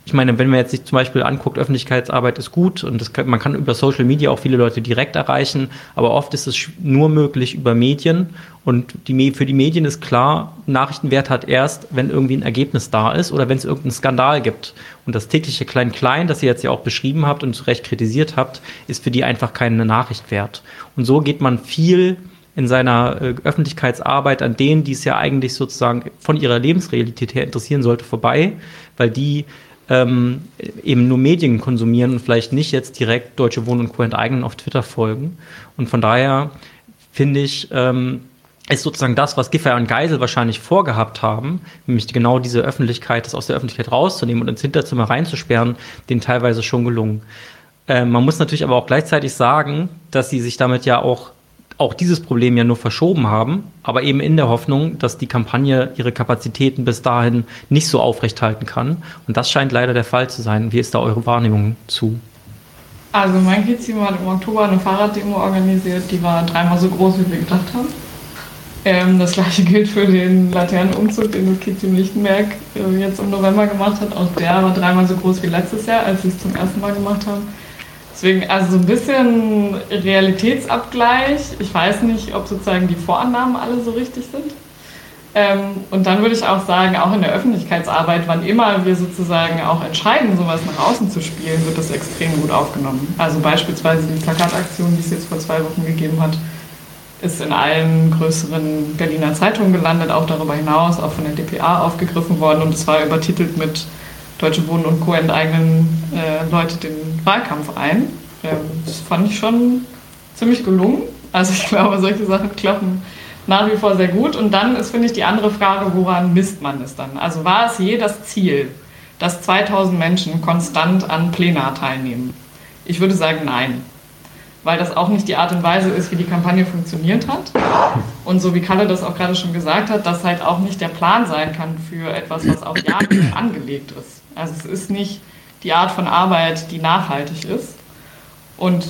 ich meine, wenn man jetzt sich zum Beispiel anguckt, Öffentlichkeitsarbeit ist gut und kann, man kann über Social Media auch viele Leute direkt erreichen, aber oft ist es nur möglich über Medien und die, für die Medien ist klar, Nachrichtenwert hat erst, wenn irgendwie ein Ergebnis da ist oder wenn es irgendeinen Skandal gibt. Und das tägliche Klein-Klein, das ihr jetzt ja auch beschrieben habt und zu Recht kritisiert habt, ist für die einfach keine Nachricht wert. Und so geht man viel in seiner äh, Öffentlichkeitsarbeit an denen, die es ja eigentlich sozusagen von ihrer Lebensrealität her interessieren sollte, vorbei, weil die ähm, eben nur Medien konsumieren und vielleicht nicht jetzt direkt Deutsche Wohnen und Co. enteignen auf Twitter folgen. Und von daher finde ich, ähm, ist sozusagen das, was Giffey und Geisel wahrscheinlich vorgehabt haben, nämlich genau diese Öffentlichkeit, das aus der Öffentlichkeit rauszunehmen und ins Hinterzimmer reinzusperren, denen teilweise schon gelungen. Äh, man muss natürlich aber auch gleichzeitig sagen, dass sie sich damit ja auch auch dieses Problem ja nur verschoben haben, aber eben in der Hoffnung, dass die Kampagne ihre Kapazitäten bis dahin nicht so aufrechthalten kann. Und das scheint leider der Fall zu sein. Wie ist da eure Wahrnehmung zu? Also mein Kiez-Team hat im Oktober eine Fahrraddemo organisiert, die war dreimal so groß, wie wir gedacht haben. Ähm, das gleiche gilt für den Laternenumzug, den das Kiez-Team Lichtenberg äh, jetzt im November gemacht hat. Auch der war dreimal so groß wie letztes Jahr, als sie es zum ersten Mal gemacht haben. Deswegen, also so ein bisschen Realitätsabgleich. Ich weiß nicht, ob sozusagen die Vorannahmen alle so richtig sind. Ähm, und dann würde ich auch sagen, auch in der Öffentlichkeitsarbeit, wann immer wir sozusagen auch entscheiden, sowas nach außen zu spielen, wird das extrem gut aufgenommen. Also beispielsweise die Plakataktion, die es jetzt vor zwei Wochen gegeben hat, ist in allen größeren Berliner Zeitungen gelandet, auch darüber hinaus, auch von der DPA aufgegriffen worden und es war übertitelt mit Deutsche Wohnen und Co. enteignen äh, Leute den Wahlkampf ein. Ähm, das fand ich schon ziemlich gelungen. Also ich glaube, solche Sachen klappen nach wie vor sehr gut. Und dann ist, finde ich, die andere Frage, woran misst man es dann? Also war es je das Ziel, dass 2000 Menschen konstant an Plenar teilnehmen? Ich würde sagen, nein. Weil das auch nicht die Art und Weise ist, wie die Kampagne funktioniert hat. Und so wie Kalle das auch gerade schon gesagt hat, dass halt auch nicht der Plan sein kann für etwas, was auf Jahre angelegt ist. Also es ist nicht die Art von Arbeit, die nachhaltig ist. Und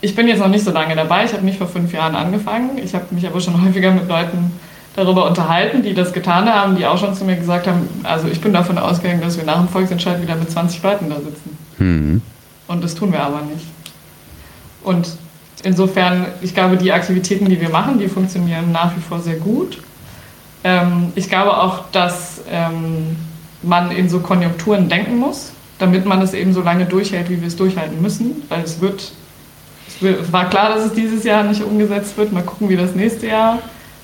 ich bin jetzt noch nicht so lange dabei. Ich habe nicht vor fünf Jahren angefangen. Ich habe mich aber schon häufiger mit Leuten darüber unterhalten, die das getan haben, die auch schon zu mir gesagt haben, also ich bin davon ausgegangen, dass wir nach dem Volksentscheid wieder mit 20 Leuten da sitzen. Mhm. Und das tun wir aber nicht. Und insofern, ich glaube, die Aktivitäten, die wir machen, die funktionieren nach wie vor sehr gut. Ähm, ich glaube auch, dass ähm, man in so Konjunkturen denken muss, damit man es eben so lange durchhält, wie wir es durchhalten müssen, weil es wird, es war klar, dass es dieses Jahr nicht umgesetzt wird. Mal gucken, wie das nächste Jahr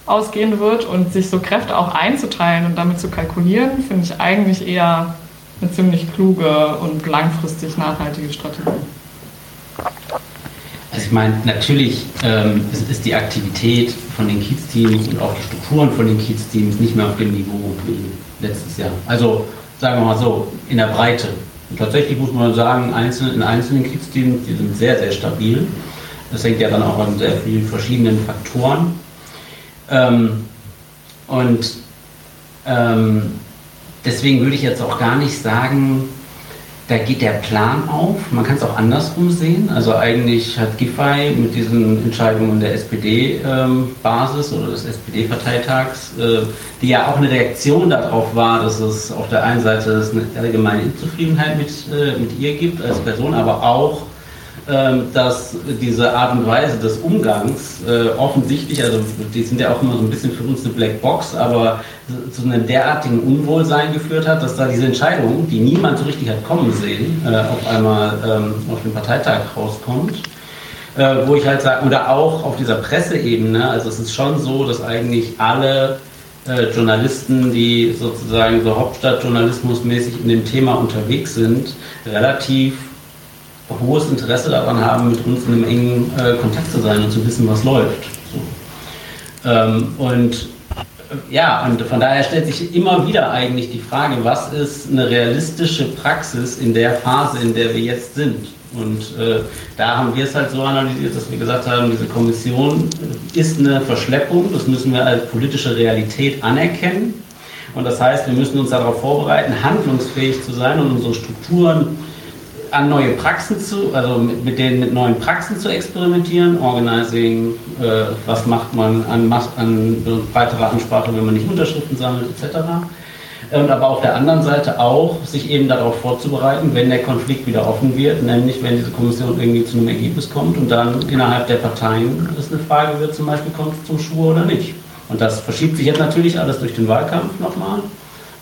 ausgehen wird und sich so Kräfte auch einzuteilen und damit zu kalkulieren, finde ich eigentlich eher eine ziemlich kluge und langfristig nachhaltige Strategie. Also ich meine, natürlich ähm, ist, ist, die Aktivität von den Kiez-Teams und auch die Strukturen von den Kiez-Teams nicht mehr auf dem Niveau wie letztes Jahr. Also sagen wir mal so, in der Breite. Und tatsächlich muss man sagen, einzelne, in einzelnen Kiez-Teams, die sind sehr, sehr stabil. Das hängt ja dann auch an sehr vielen verschiedenen Faktoren. Ähm, und ähm, deswegen würde ich jetzt auch gar nicht sagen, da geht der Plan auf. Man kann es auch andersrum sehen. Also eigentlich hat Giffey mit diesen Entscheidungen der SPD-Basis ähm, oder des SPD-Parteitags, äh, die ja auch eine Reaktion darauf war, dass es auf der einen Seite eine allgemeine Unzufriedenheit mit, äh, mit ihr gibt als Person, aber auch dass diese Art und Weise des Umgangs äh, offensichtlich, also die sind ja auch immer so ein bisschen für uns eine Blackbox, aber zu einem derartigen Unwohlsein geführt hat, dass da diese Entscheidung, die niemand so richtig hat kommen sehen, äh, auf einmal ähm, auf dem Parteitag rauskommt. Äh, wo ich halt sage, oder auch auf dieser Presseebene, also es ist schon so, dass eigentlich alle äh, Journalisten, die sozusagen so Hauptstadtjournalismusmäßig in dem Thema unterwegs sind, relativ hohes Interesse daran haben, mit uns in einem engen äh, Kontakt zu sein und zu wissen, was läuft. So. Ähm, und äh, ja, und von daher stellt sich immer wieder eigentlich die Frage, was ist eine realistische Praxis in der Phase, in der wir jetzt sind? Und äh, da haben wir es halt so analysiert, dass wir gesagt haben, diese Kommission ist eine Verschleppung, das müssen wir als politische Realität anerkennen. Und das heißt, wir müssen uns darauf vorbereiten, handlungsfähig zu sein und unsere Strukturen an neue Praxen zu, also mit, mit denen mit neuen Praxen zu experimentieren, Organizing, äh, was macht man an, an breiterer Ansprache, wenn man nicht Unterschriften sammelt, etc. Und aber auf der anderen Seite auch, sich eben darauf vorzubereiten, wenn der Konflikt wieder offen wird, nämlich wenn diese Kommission irgendwie zu einem Ergebnis kommt und dann innerhalb der Parteien es eine Frage wird, zum Beispiel kommt es zum Schwur oder nicht. Und das verschiebt sich jetzt natürlich alles durch den Wahlkampf nochmal.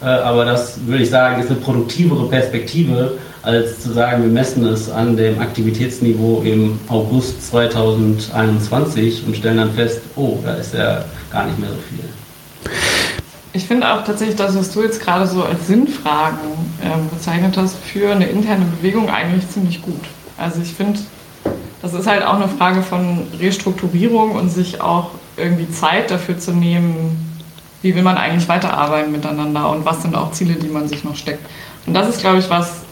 Äh, aber das würde ich sagen, ist eine produktivere Perspektive, als zu sagen, wir messen es an dem Aktivitätsniveau im August 2021 und stellen dann fest, oh, da ist ja gar nicht mehr so viel. Ich finde auch tatsächlich das, was du jetzt gerade so als Sinnfragen ähm, bezeichnet hast, für eine interne Bewegung eigentlich ziemlich gut. Also ich finde, das ist halt auch eine Frage von Restrukturierung und sich auch irgendwie Zeit dafür zu nehmen, wie will man eigentlich weiterarbeiten miteinander und was sind auch Ziele, die man sich noch steckt. Und das ist, glaube ich, was,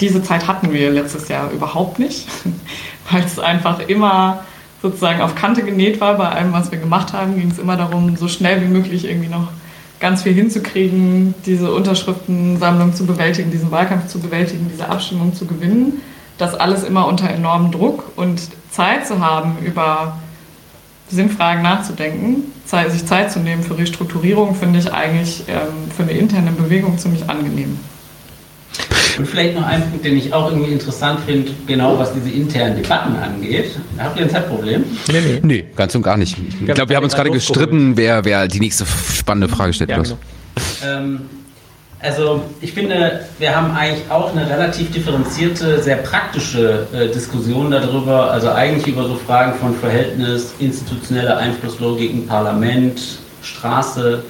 diese Zeit hatten wir letztes Jahr überhaupt nicht, weil es einfach immer sozusagen auf Kante genäht war. Bei allem, was wir gemacht haben, ging es immer darum, so schnell wie möglich irgendwie noch ganz viel hinzukriegen, diese Unterschriftensammlung zu bewältigen, diesen Wahlkampf zu bewältigen, diese Abstimmung zu gewinnen. Das alles immer unter enormem Druck und Zeit zu haben, über Sinnfragen nachzudenken, sich Zeit zu nehmen für Restrukturierung, finde ich eigentlich ähm, für eine interne Bewegung ziemlich angenehm. Und vielleicht noch ein Punkt, den ich auch irgendwie interessant finde, genau was diese internen Debatten angeht. Habt ihr ein Zeitproblem? Nee, nee. Nee, ganz und gar nicht. Ich glaube, wir haben uns gerade gestritten, wer, wer die nächste spannende Frage stellt. Ja, genau. ähm, also ich finde, wir haben eigentlich auch eine relativ differenzierte, sehr praktische äh, Diskussion darüber, also eigentlich über so Fragen von Verhältnis, institutionelle Einflusslogik im Parlament, Straße,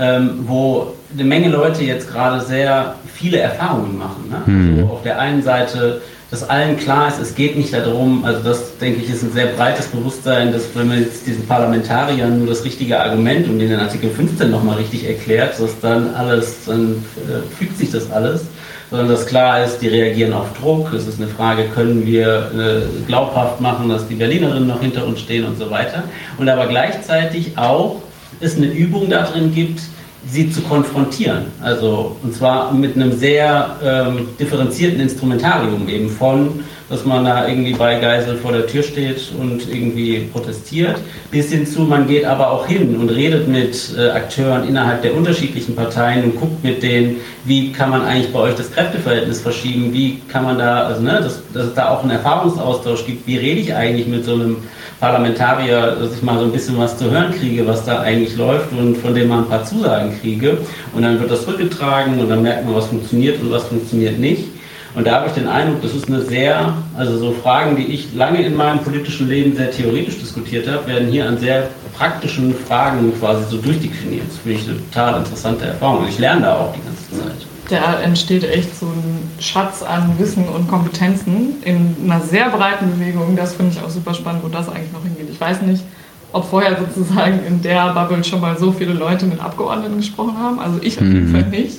ähm, wo eine Menge Leute jetzt gerade sehr viele Erfahrungen machen. Ne? Mhm. Also auf der einen Seite, dass allen klar ist, es geht nicht darum, also das denke ich ist ein sehr breites Bewusstsein, dass wenn man jetzt diesen Parlamentariern nur das richtige Argument und den Artikel 15 nochmal richtig erklärt, dass dann alles, dann äh, fügt sich das alles sondern dass klar ist, die reagieren auf Druck. Es ist eine Frage, können wir äh, glaubhaft machen, dass die Berlinerinnen noch hinter uns stehen und so weiter. Und aber gleichzeitig auch es eine Übung darin gibt, sie zu konfrontieren. Also, und zwar mit einem sehr ähm, differenzierten Instrumentarium eben von, dass man da irgendwie bei Geisel vor der Tür steht und irgendwie protestiert, bis hin zu, man geht aber auch hin und redet mit äh, Akteuren innerhalb der unterschiedlichen Parteien und guckt mit denen, wie kann man eigentlich bei euch das Kräfteverhältnis verschieben, wie kann man da, also ne, dass, dass es da auch einen Erfahrungsaustausch gibt, wie rede ich eigentlich mit so einem Parlamentarier, dass ich mal so ein bisschen was zu hören kriege, was da eigentlich läuft und von dem man ein paar Zusagen kriege. Und dann wird das rückgetragen und dann merkt man, was funktioniert und was funktioniert nicht. Und da habe ich den Eindruck, das ist eine sehr, also so Fragen, die ich lange in meinem politischen Leben sehr theoretisch diskutiert habe, werden hier an sehr praktischen Fragen quasi so durchdekliniert. Das finde ich eine total interessante Erfahrung. Und ich lerne da auch die ganze Zeit. da entsteht echt so ein Schatz an Wissen und Kompetenzen in einer sehr breiten Bewegung. Das finde ich auch super spannend, wo das eigentlich noch hingeht. Ich weiß nicht, ob vorher sozusagen in der Bubble schon mal so viele Leute mit Abgeordneten gesprochen haben. Also ich auf jeden mhm. Fall nicht.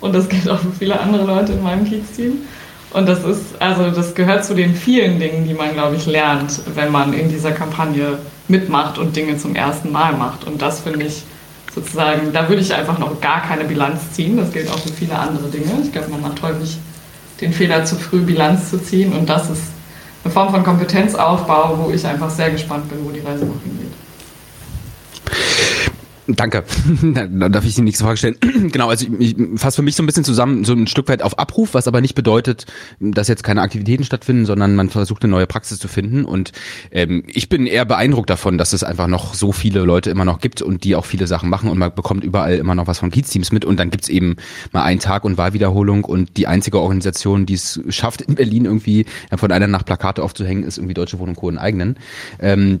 Und das gilt auch für viele andere Leute in meinem Kiez-Team. Und das ist, also das gehört zu den vielen Dingen, die man, glaube ich, lernt, wenn man in dieser Kampagne mitmacht und Dinge zum ersten Mal macht. Und das finde ich sozusagen, da würde ich einfach noch gar keine Bilanz ziehen. Das gilt auch für viele andere Dinge. Ich glaube, man macht häufig den Fehler, zu früh Bilanz zu ziehen. Und das ist eine Form von Kompetenzaufbau, wo ich einfach sehr gespannt bin, wo die Reise noch hingeht. Danke. Dann darf ich die nächste Frage stellen. genau, also ich, ich fasse für mich so ein bisschen zusammen, so ein Stück weit auf Abruf, was aber nicht bedeutet, dass jetzt keine Aktivitäten stattfinden, sondern man versucht eine neue Praxis zu finden. Und ähm, ich bin eher beeindruckt davon, dass es einfach noch so viele Leute immer noch gibt und die auch viele Sachen machen und man bekommt überall immer noch was von Kiez-Teams mit und dann gibt's eben mal einen Tag und Wahlwiederholung und die einzige Organisation, die es schafft, in Berlin irgendwie von einer nach Plakate aufzuhängen, ist irgendwie Deutsche Wohnung Co. in eigenen. Ähm,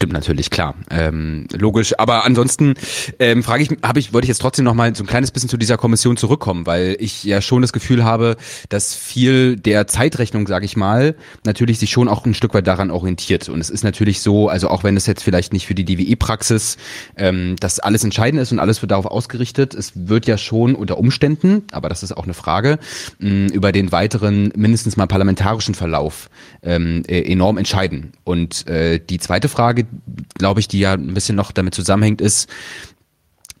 Stimmt natürlich, klar. Ähm, logisch. Aber ansonsten ähm, frage ich, habe ich, wollte ich jetzt trotzdem noch mal so ein kleines bisschen zu dieser Kommission zurückkommen, weil ich ja schon das Gefühl habe, dass viel der Zeitrechnung, sage ich mal, natürlich sich schon auch ein Stück weit daran orientiert. Und es ist natürlich so, also auch wenn es jetzt vielleicht nicht für die DWE-Praxis ähm, das alles entscheidend ist und alles wird darauf ausgerichtet, es wird ja schon unter Umständen, aber das ist auch eine Frage, mh, über den weiteren mindestens mal parlamentarischen Verlauf ähm, äh, enorm entscheiden. Und äh, die zweite Frage, glaube ich, die ja ein bisschen noch damit zusammenhängt, ist,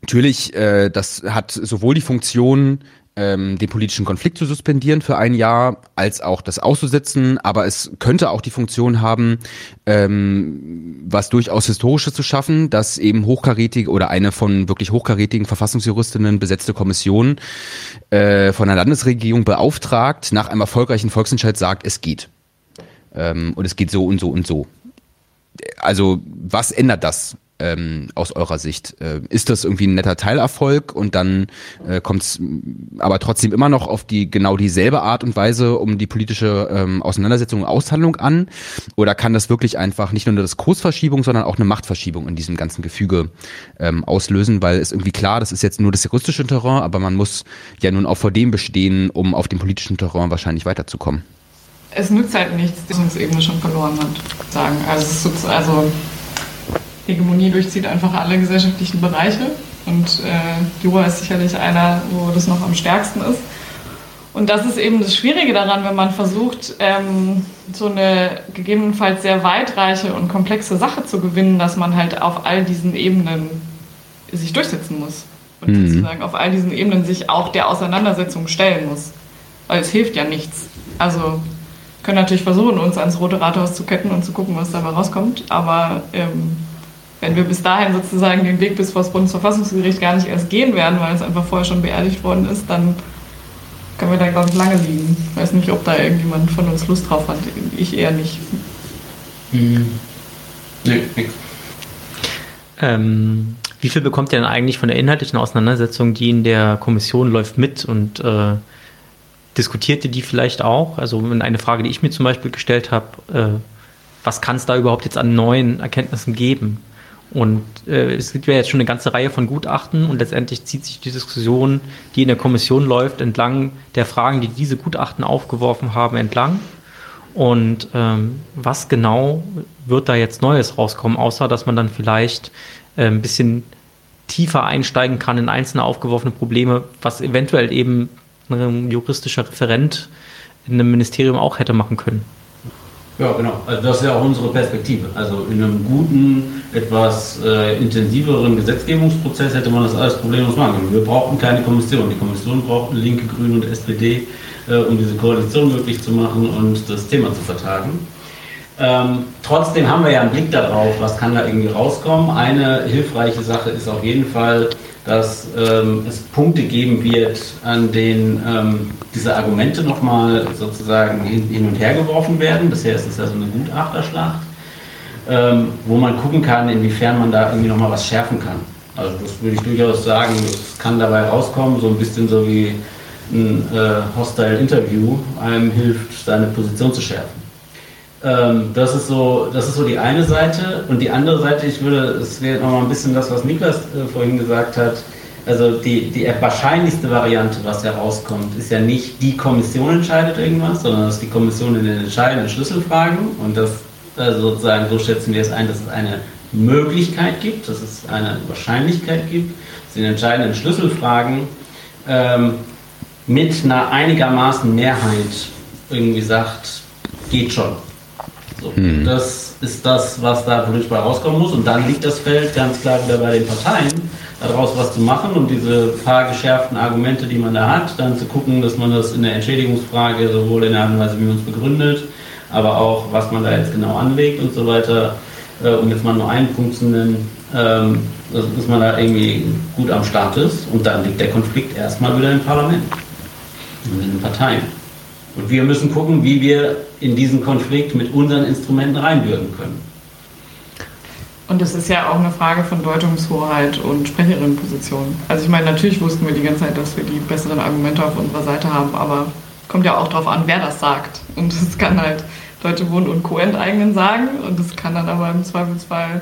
natürlich, äh, das hat sowohl die Funktion, ähm, den politischen Konflikt zu suspendieren für ein Jahr, als auch das auszusetzen. Aber es könnte auch die Funktion haben, ähm, was durchaus Historisches zu schaffen, dass eben hochkarätige oder eine von wirklich hochkarätigen Verfassungsjuristinnen besetzte Kommission äh, von der Landesregierung beauftragt, nach einem erfolgreichen Volksentscheid sagt, es geht. Ähm, und es geht so und so und so also was ändert das ähm, aus eurer Sicht? Äh, ist das irgendwie ein netter Teilerfolg und dann äh, kommt es aber trotzdem immer noch auf die genau dieselbe Art und Weise um die politische ähm, Auseinandersetzung und Aushandlung an? Oder kann das wirklich einfach nicht nur eine Diskursverschiebung, sondern auch eine Machtverschiebung in diesem ganzen Gefüge ähm, auslösen? Weil es irgendwie klar, das ist jetzt nur das juristische Terrain, aber man muss ja nun auch vor dem bestehen, um auf dem politischen Terrain wahrscheinlich weiterzukommen es nützt halt nichts, die Ebene schon verloren hat. Sagen. Also, also Hegemonie durchzieht einfach alle gesellschaftlichen Bereiche und äh, Jura ist sicherlich einer, wo das noch am stärksten ist. Und das ist eben das Schwierige daran, wenn man versucht, ähm, so eine gegebenenfalls sehr weitreiche und komplexe Sache zu gewinnen, dass man halt auf all diesen Ebenen sich durchsetzen muss. Und mhm. sozusagen auf all diesen Ebenen sich auch der Auseinandersetzung stellen muss. Weil es hilft ja nichts. Also können natürlich versuchen, uns ans Rote Rathaus zu ketten und zu gucken, was dabei rauskommt. Aber ähm, wenn wir bis dahin sozusagen den Weg bis vor das Bundesverfassungsgericht gar nicht erst gehen werden, weil es einfach vorher schon beerdigt worden ist, dann können wir da, glaube ich, lange liegen. Ich weiß nicht, ob da irgendjemand von uns Lust drauf hat. Ich eher nicht. Hm. Nee, nix. Ähm, wie viel bekommt ihr denn eigentlich von der inhaltlichen Auseinandersetzung, die in der Kommission läuft, mit und äh, diskutiert ihr die vielleicht auch? Also eine Frage, die ich mir zum Beispiel gestellt habe, äh, was kann es da überhaupt jetzt an neuen Erkenntnissen geben? Und äh, es gibt ja jetzt schon eine ganze Reihe von Gutachten und letztendlich zieht sich die Diskussion, die in der Kommission läuft, entlang der Fragen, die diese Gutachten aufgeworfen haben, entlang. Und ähm, was genau wird da jetzt Neues rauskommen, außer dass man dann vielleicht äh, ein bisschen tiefer einsteigen kann in einzelne aufgeworfene Probleme, was eventuell eben ein juristischer Referent in einem Ministerium auch hätte machen können. Ja, genau. Also das ist ja auch unsere Perspektive. Also in einem guten, etwas äh, intensiveren Gesetzgebungsprozess hätte man das alles problemlos machen können. Wir brauchen keine Kommission. Die Kommission braucht eine Linke, Grüne und SPD, äh, um diese Koalition möglich zu machen und das Thema zu vertagen. Ähm, trotzdem haben wir ja einen Blick darauf, was kann da irgendwie rauskommen. Eine hilfreiche Sache ist auf jeden Fall, dass ähm, es Punkte geben wird, an denen ähm, diese Argumente nochmal sozusagen hin, hin, und her geworfen werden. Bisher ist es ja so eine Gutachterschlacht, ähm, wo man gucken kann, inwiefern man da irgendwie nochmal was schärfen kann. Also das würde ich durchaus sagen, das kann dabei rauskommen, so ein bisschen so wie ein äh, Hostile Interview einem hilft, seine Position zu schärfen. Ähm, das, ist so, das ist so die eine Seite. Und die andere Seite, ich würde, es wäre nochmal ein bisschen das, was Niklas äh, vorhin gesagt hat, also die, die wahrscheinlichste Variante, was herauskommt, ist ja nicht die Kommission entscheidet irgendwas, sondern dass die Kommission in den entscheidenden Schlüsselfragen und das also sozusagen, so schätzen wir es ein, dass es eine Möglichkeit gibt, dass es eine Wahrscheinlichkeit gibt, dass in entscheidenden Schlüsselfragen ähm, mit einer einigermaßen Mehrheit irgendwie sagt, geht schon. So, mhm. Das ist das, was da politisch bei rauskommen muss. Und dann liegt das Feld ganz klar wieder bei den Parteien, daraus was zu machen und diese paar geschärften Argumente, die man da hat, dann zu gucken, dass man das in der Entschädigungsfrage sowohl in der Art und Weise, wie man es begründet, aber auch, was man da jetzt genau anlegt und so weiter, äh, um jetzt mal nur einen Punkt zu nennen, ähm, dass man da irgendwie gut am Start ist und dann liegt der Konflikt erstmal wieder im Parlament und in den Parteien. Und wir müssen gucken, wie wir in diesen Konflikt mit unseren Instrumenten reinwirken können. Und das ist ja auch eine Frage von Deutungshoheit und Sprecherinnenposition. Also ich meine, natürlich wussten wir die ganze Zeit, dass wir die besseren Argumente auf unserer Seite haben, aber kommt ja auch darauf an, wer das sagt. Und das kann halt Deutsche Wohnen und Co. enteignen sagen und das kann dann aber im Zweifelsfall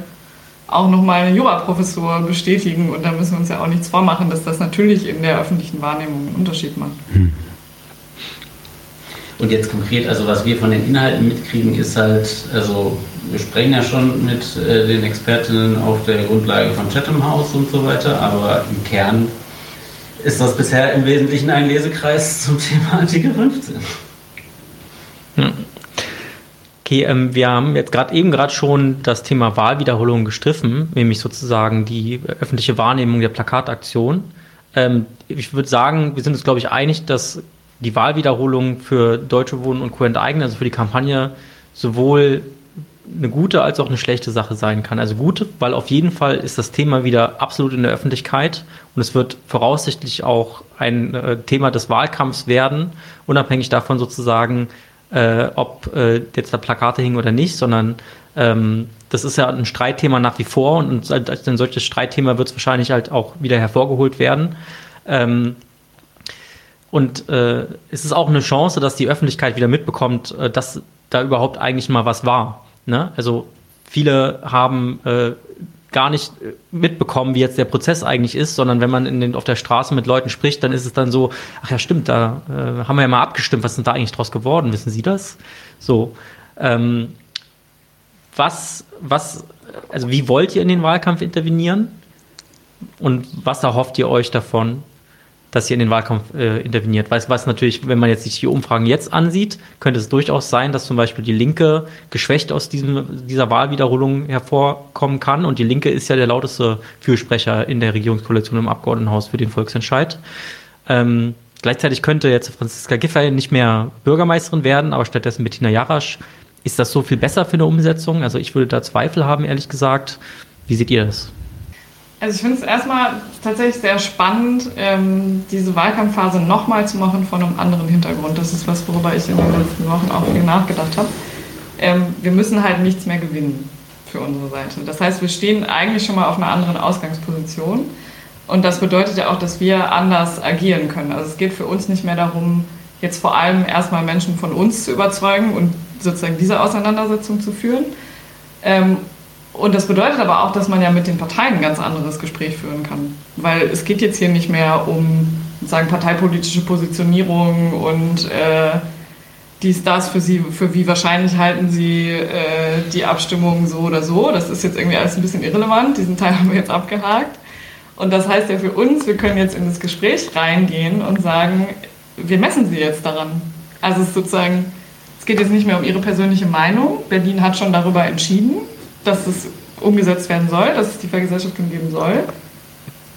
auch nochmal ein Juraprofessor bestätigen und da müssen wir uns ja auch nichts vormachen, dass das natürlich in der öffentlichen Wahrnehmung einen Unterschied macht. Hm. Und jetzt konkret, also was wir von den Inhalten mitkriegen, ist halt, also wir sprechen ja schon mit äh, den Expertinnen auf der Grundlage von Chatham House und so weiter, aber im Kern ist das bisher im Wesentlichen ein Lesekreis zum Thema Artikel 15. Hm. Okay, ähm, wir haben jetzt gerade eben gerade schon das Thema Wahlwiederholung gestriffen, nämlich sozusagen die öffentliche Wahrnehmung der Plakataktion. Ähm, ich würde sagen, wir sind uns, glaube ich, einig, dass die Wahlwiederholung für Deutsche Wohnen und Co. enteignen, also für die Kampagne, sowohl eine gute als auch eine schlechte Sache sein kann. Also gute, weil auf jeden Fall ist das Thema wieder absolut in der Öffentlichkeit und es wird voraussichtlich auch ein äh, Thema des Wahlkampfs werden, unabhängig davon sozusagen, äh, ob äh, jetzt da Plakate hingen oder nicht, sondern ähm, das ist ja ein Streitthema nach wie vor und als ein solches Streitthema wird es wahrscheinlich halt auch wieder hervorgeholt werden. Ähm, und äh, es ist auch eine Chance, dass die Öffentlichkeit wieder mitbekommt, äh, dass da überhaupt eigentlich mal was war. Ne? Also viele haben äh, gar nicht äh, mitbekommen, wie jetzt der Prozess eigentlich ist, sondern wenn man in den, auf der Straße mit Leuten spricht, dann ist es dann so, ach ja, stimmt, da äh, haben wir ja mal abgestimmt, was ist da eigentlich draus geworden, wissen Sie das? So, ähm, was, was, also wie wollt ihr in den Wahlkampf intervenieren? Und was erhofft ihr euch davon? Dass ihr in den Wahlkampf äh, interveniert. Weiß, was natürlich, wenn man jetzt sich die Umfragen jetzt ansieht, könnte es durchaus sein, dass zum Beispiel die Linke geschwächt aus diesem, dieser Wahlwiederholung hervorkommen kann. Und die Linke ist ja der lauteste Fürsprecher in der Regierungskoalition im Abgeordnetenhaus für den Volksentscheid. Ähm, gleichzeitig könnte jetzt Franziska Giffey nicht mehr Bürgermeisterin werden, aber stattdessen Bettina Jarasch. Ist das so viel besser für eine Umsetzung? Also ich würde da Zweifel haben, ehrlich gesagt. Wie seht ihr das? Also ich finde es erstmal tatsächlich sehr spannend, ähm, diese Wahlkampfphase nochmal zu machen von einem anderen Hintergrund. Das ist was, worüber ich in den letzten Wochen auch viel nachgedacht habe. Ähm, wir müssen halt nichts mehr gewinnen für unsere Seite. Das heißt, wir stehen eigentlich schon mal auf einer anderen Ausgangsposition. Und das bedeutet ja auch, dass wir anders agieren können. Also es geht für uns nicht mehr darum, jetzt vor allem erstmal Menschen von uns zu überzeugen und sozusagen diese Auseinandersetzung zu führen. Ähm, und das bedeutet aber auch, dass man ja mit den Parteien ein ganz anderes Gespräch führen kann. Weil es geht jetzt hier nicht mehr um sozusagen parteipolitische Positionierung und äh, dies, das für Sie, für wie wahrscheinlich halten Sie äh, die Abstimmung so oder so. Das ist jetzt irgendwie alles ein bisschen irrelevant. Diesen Teil haben wir jetzt abgehakt. Und das heißt ja für uns, wir können jetzt in das Gespräch reingehen und sagen, wir messen Sie jetzt daran. Also es ist sozusagen, es geht jetzt nicht mehr um Ihre persönliche Meinung. Berlin hat schon darüber entschieden dass es umgesetzt werden soll, dass es die Vergesellschaftung geben soll.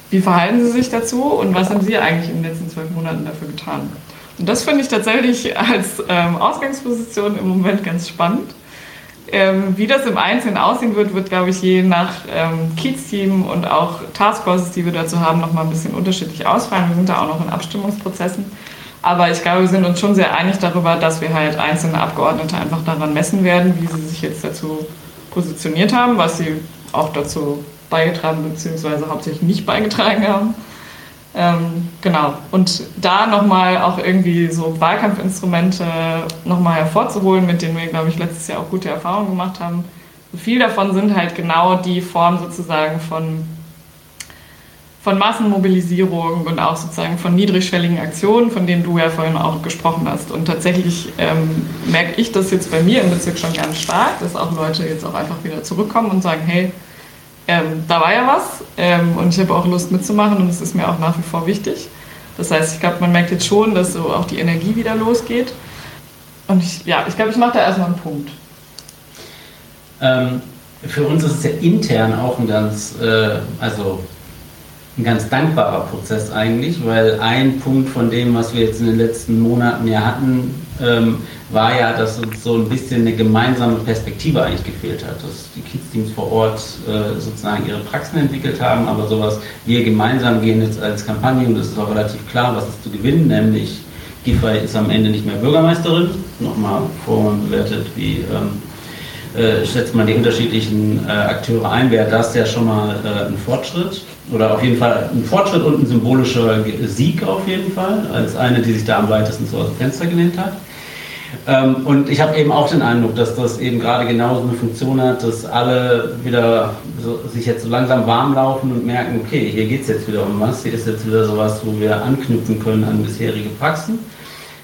Wie verhalten Sie sich dazu und was haben Sie eigentlich in den letzten zwölf Monaten dafür getan? Und das finde ich tatsächlich als ähm, Ausgangsposition im Moment ganz spannend. Ähm, wie das im Einzelnen aussehen wird, wird, glaube ich, je nach ähm, Kiez-Team und auch Taskforces, die wir dazu haben, nochmal ein bisschen unterschiedlich ausfallen. Wir sind da auch noch in Abstimmungsprozessen. Aber ich glaube, wir sind uns schon sehr einig darüber, dass wir halt einzelne Abgeordnete einfach daran messen werden, wie sie sich jetzt dazu positioniert haben, was sie auch dazu beigetragen bzw. hauptsächlich nicht beigetragen haben. Ähm, genau. Und da nochmal auch irgendwie so Wahlkampfinstrumente nochmal hervorzuholen, mit denen wir, glaube ich, letztes Jahr auch gute Erfahrungen gemacht haben. viel davon sind halt genau die Form sozusagen von von Massenmobilisierung und auch sozusagen von niedrigschwelligen Aktionen, von denen du ja vorhin auch gesprochen hast. Und tatsächlich ähm, merke ich das jetzt bei mir im Bezirk schon ganz stark, dass auch Leute jetzt auch einfach wieder zurückkommen und sagen, hey, ähm, da war ja was ähm, und ich habe auch Lust mitzumachen und es ist mir auch nach wie vor wichtig. Das heißt, ich glaube, man merkt jetzt schon, dass so auch die Energie wieder losgeht. Und ich, ja, ich glaube, ich mache da erstmal einen Punkt. Ähm, für uns ist es ja intern auch ein ganz, äh, also ein ganz dankbarer Prozess eigentlich, weil ein Punkt von dem, was wir jetzt in den letzten Monaten ja hatten, ähm, war ja, dass uns so ein bisschen eine gemeinsame Perspektive eigentlich gefehlt hat, dass die Kids-Teams vor Ort äh, sozusagen ihre Praxen entwickelt haben, aber sowas, wir gemeinsam gehen jetzt als Kampagne und es ist auch relativ klar, was ist zu gewinnen, nämlich Giffey ist am Ende nicht mehr Bürgermeisterin, nochmal vorbewertet, wie ähm, äh, schätzt man die unterschiedlichen äh, Akteure ein, wäre das ja schon mal äh, ein Fortschritt. Oder auf jeden Fall ein Fortschritt und ein symbolischer Sieg auf jeden Fall, als eine, die sich da am weitesten so aus dem Fenster gelehnt hat. Ähm, und ich habe eben auch den Eindruck, dass das eben gerade genauso eine Funktion hat, dass alle wieder so, sich jetzt so langsam warm laufen und merken, okay, hier geht es jetzt wieder um was, hier ist jetzt wieder sowas, wo wir anknüpfen können an bisherige Praxen.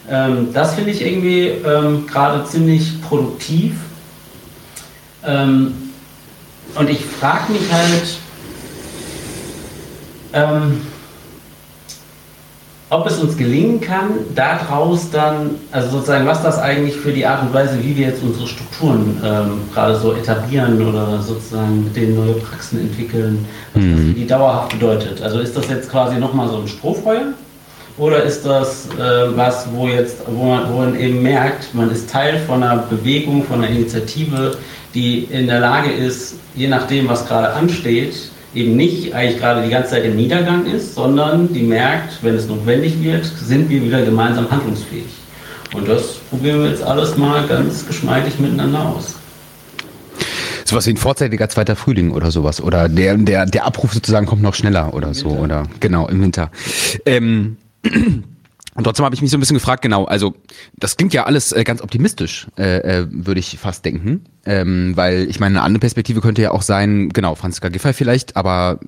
Ähm, das finde ich irgendwie ähm, gerade ziemlich produktiv ähm, und ich frage mich halt, ähm, ob es uns gelingen kann, daraus dann, also sozusagen, was das eigentlich für die Art und Weise, wie wir jetzt unsere Strukturen ähm, gerade so etablieren oder sozusagen mit denen neue Praxen entwickeln, was mhm. das für die dauerhaft bedeutet. Also ist das jetzt quasi nochmal so ein Strohfeuer? Oder ist das äh, was, wo, jetzt, wo, man, wo man eben merkt, man ist Teil von einer Bewegung, von einer Initiative, die in der Lage ist, je nachdem, was gerade ansteht, eben nicht eigentlich gerade die ganze Zeit im Niedergang ist, sondern die merkt, wenn es notwendig wird, sind wir wieder gemeinsam handlungsfähig. Und das probieren wir jetzt alles mal ganz geschmeidig miteinander aus. Sowas wie ein vorzeitiger zweiter Frühling oder sowas. Oder der, der, der Abruf sozusagen kommt noch schneller oder so. Oder genau, im Winter. Ähm, und trotzdem habe ich mich so ein bisschen gefragt, genau, also das klingt ja alles äh, ganz optimistisch, äh, äh, würde ich fast denken. Ähm, weil ich meine, eine andere Perspektive könnte ja auch sein, genau, Franziska Giffey vielleicht, aber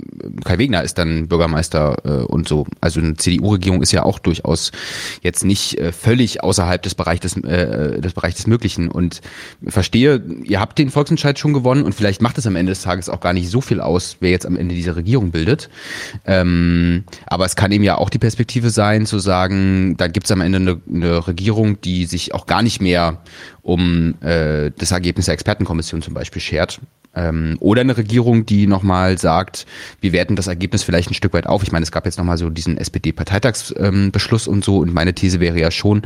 Kai Wegner ist dann Bürgermeister äh, und so. Also eine CDU-Regierung ist ja auch durchaus jetzt nicht äh, völlig außerhalb des Bereichs des, äh, des Bereichs des Möglichen. Und verstehe, ihr habt den Volksentscheid schon gewonnen und vielleicht macht es am Ende des Tages auch gar nicht so viel aus, wer jetzt am Ende diese Regierung bildet. Ähm, aber es kann eben ja auch die Perspektive sein, zu sagen, da gibt es am Ende eine, eine Regierung, die sich auch gar nicht mehr um äh, das Ergebnis der Expertenkommission zum Beispiel schert. Ähm, oder eine Regierung, die nochmal sagt, wir werten das Ergebnis vielleicht ein Stück weit auf. Ich meine, es gab jetzt nochmal so diesen SPD-Parteitagsbeschluss ähm, und so. Und meine These wäre ja schon,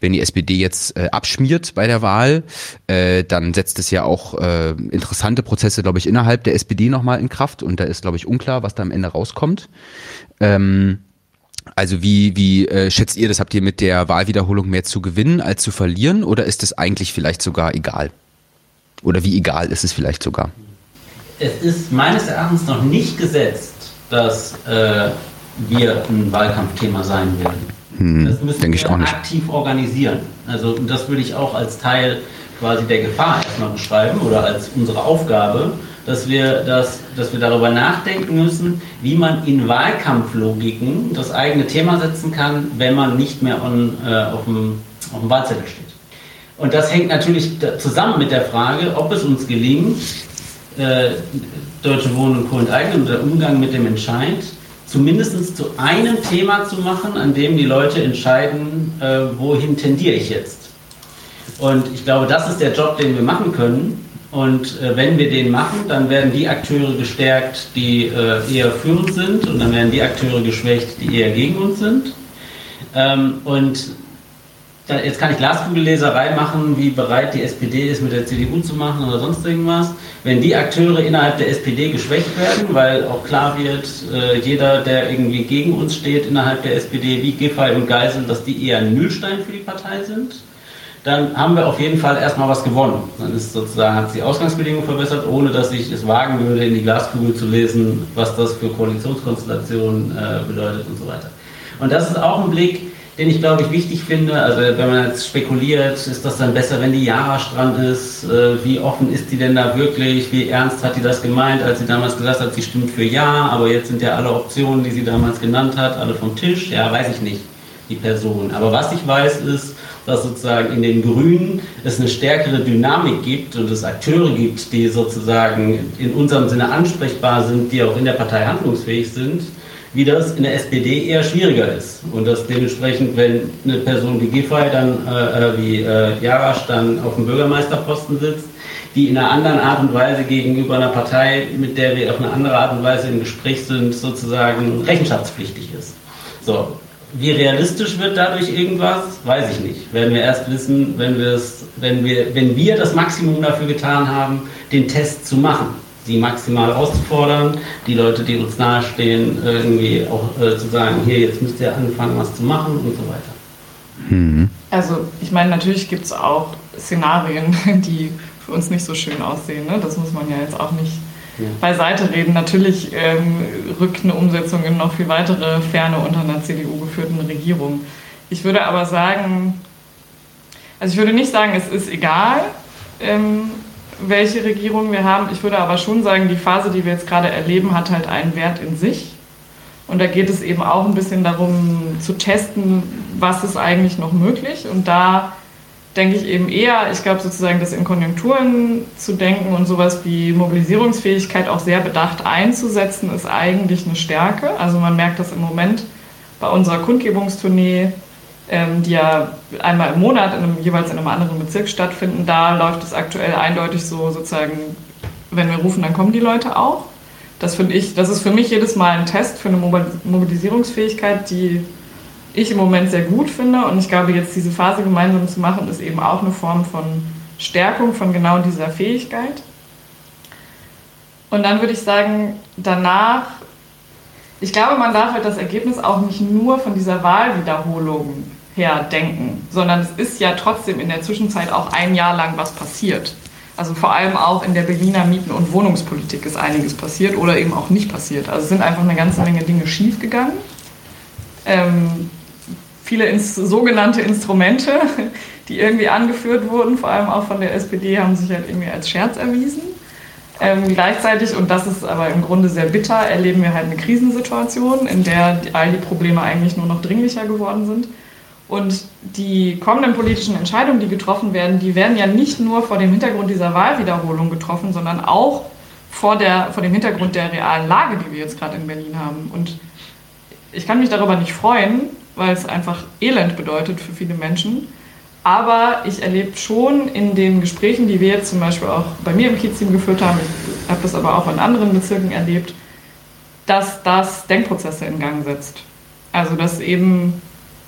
wenn die SPD jetzt äh, abschmiert bei der Wahl, äh, dann setzt es ja auch äh, interessante Prozesse, glaube ich, innerhalb der SPD nochmal in Kraft. Und da ist, glaube ich, unklar, was da am Ende rauskommt. Ähm, also wie, wie äh, schätzt ihr das? Habt ihr mit der Wahlwiederholung mehr zu gewinnen als zu verlieren oder ist es eigentlich vielleicht sogar egal? Oder wie egal ist es vielleicht sogar? Es ist meines Erachtens noch nicht gesetzt, dass äh, wir ein Wahlkampfthema sein werden. Hm, das müssen wir aktiv organisieren. Also das würde ich auch als Teil quasi der Gefahr erstmal beschreiben oder als unsere Aufgabe, dass wir, das, dass wir darüber nachdenken müssen, wie man in Wahlkampflogiken das eigene Thema setzen kann, wenn man nicht mehr on, äh, auf, dem, auf dem Wahlzettel steht. Und das hängt natürlich zusammen mit der Frage, ob es uns gelingt, äh, Deutsche Wohnen und Co. enteignen und der Umgang mit dem Entscheid, zumindest zu einem Thema zu machen, an dem die Leute entscheiden, äh, wohin tendiere ich jetzt. Und ich glaube, das ist der Job, den wir machen können. Und äh, wenn wir den machen, dann werden die Akteure gestärkt, die äh, eher führend sind, und dann werden die Akteure geschwächt, die eher gegen uns sind. Ähm, und da, jetzt kann ich Glaskugelleserei machen, wie bereit die SPD ist, mit der CDU zu machen oder sonst irgendwas. Wenn die Akteure innerhalb der SPD geschwächt werden, weil auch klar wird, äh, jeder, der irgendwie gegen uns steht innerhalb der SPD, wie Giffey und Geisel, dass die eher ein Mühlstein für die Partei sind, dann haben wir auf jeden Fall erstmal was gewonnen. Dann ist sozusagen, hat sich die Ausgangsbedingungen verbessert, ohne dass ich es wagen würde, in die Glaskugel zu lesen, was das für Koalitionskonstellationen äh, bedeutet und so weiter. Und das ist auch ein Blick, den ich glaube ich wichtig finde. Also wenn man jetzt spekuliert, ist das dann besser, wenn die Jara dran ist? Äh, wie offen ist die denn da wirklich? Wie ernst hat die das gemeint, als sie damals gesagt hat, sie stimmt für Ja, aber jetzt sind ja alle Optionen, die sie damals genannt hat, alle vom Tisch? Ja, weiß ich nicht, die Person. Aber was ich weiß ist, dass sozusagen in den Grünen es eine stärkere Dynamik gibt und es Akteure gibt, die sozusagen in unserem Sinne ansprechbar sind, die auch in der Partei handlungsfähig sind wie das in der SPD eher schwieriger ist. Und dass dementsprechend, wenn eine Person wie Giffey dann, äh, wie äh, Jarasch dann auf dem Bürgermeisterposten sitzt, die in einer anderen Art und Weise gegenüber einer Partei, mit der wir auf eine andere Art und Weise im Gespräch sind, sozusagen rechenschaftspflichtig ist. So, wie realistisch wird dadurch irgendwas, weiß ich nicht. Werden wir erst wissen, wenn, wenn, wir, wenn wir das Maximum dafür getan haben, den Test zu machen sie maximal auszufordern, die Leute, die uns nahestehen, irgendwie auch äh, zu sagen, hier, jetzt müsst ihr anfangen, was zu machen und so weiter. Mhm. Also ich meine, natürlich gibt es auch Szenarien, die für uns nicht so schön aussehen. Ne? Das muss man ja jetzt auch nicht ja. beiseite reden. Natürlich ähm, rückt eine Umsetzung in noch viel weitere Ferne unter einer CDU-geführten Regierung. Ich würde aber sagen, also ich würde nicht sagen, es ist egal, ähm, welche Regierung wir haben. Ich würde aber schon sagen, die Phase, die wir jetzt gerade erleben, hat halt einen Wert in sich. Und da geht es eben auch ein bisschen darum zu testen, was ist eigentlich noch möglich. Und da denke ich eben eher, ich glaube sozusagen, das in Konjunkturen zu denken und sowas wie Mobilisierungsfähigkeit auch sehr bedacht einzusetzen, ist eigentlich eine Stärke. Also man merkt das im Moment bei unserer Kundgebungstournee ähm, die ja einmal im Monat in einem, jeweils in einem anderen Bezirk stattfinden. Da läuft es aktuell eindeutig so sozusagen, wenn wir rufen, dann kommen die Leute auch. Das finde ich, das ist für mich jedes Mal ein Test für eine Mobilisierungsfähigkeit, die ich im Moment sehr gut finde. Und ich glaube, jetzt diese Phase gemeinsam zu machen, ist eben auch eine Form von Stärkung von genau dieser Fähigkeit. Und dann würde ich sagen, danach ich glaube, man darf halt das Ergebnis auch nicht nur von dieser Wahlwiederholung her denken, sondern es ist ja trotzdem in der Zwischenzeit auch ein Jahr lang was passiert. Also vor allem auch in der Berliner Mieten- und Wohnungspolitik ist einiges passiert oder eben auch nicht passiert. Also es sind einfach eine ganze Menge Dinge schiefgegangen. Ähm, viele ins, sogenannte Instrumente, die irgendwie angeführt wurden, vor allem auch von der SPD, haben sich halt irgendwie als Scherz erwiesen. Ähm, gleichzeitig, und das ist aber im Grunde sehr bitter, erleben wir halt eine Krisensituation, in der all die Probleme eigentlich nur noch dringlicher geworden sind. Und die kommenden politischen Entscheidungen, die getroffen werden, die werden ja nicht nur vor dem Hintergrund dieser Wahlwiederholung getroffen, sondern auch vor, der, vor dem Hintergrund der realen Lage, die wir jetzt gerade in Berlin haben. Und ich kann mich darüber nicht freuen, weil es einfach Elend bedeutet für viele Menschen. Aber ich erlebe schon in den Gesprächen, die wir jetzt zum Beispiel auch bei mir im Kiez-Team geführt haben, ich habe das aber auch in anderen Bezirken erlebt, dass das Denkprozesse in Gang setzt. Also dass eben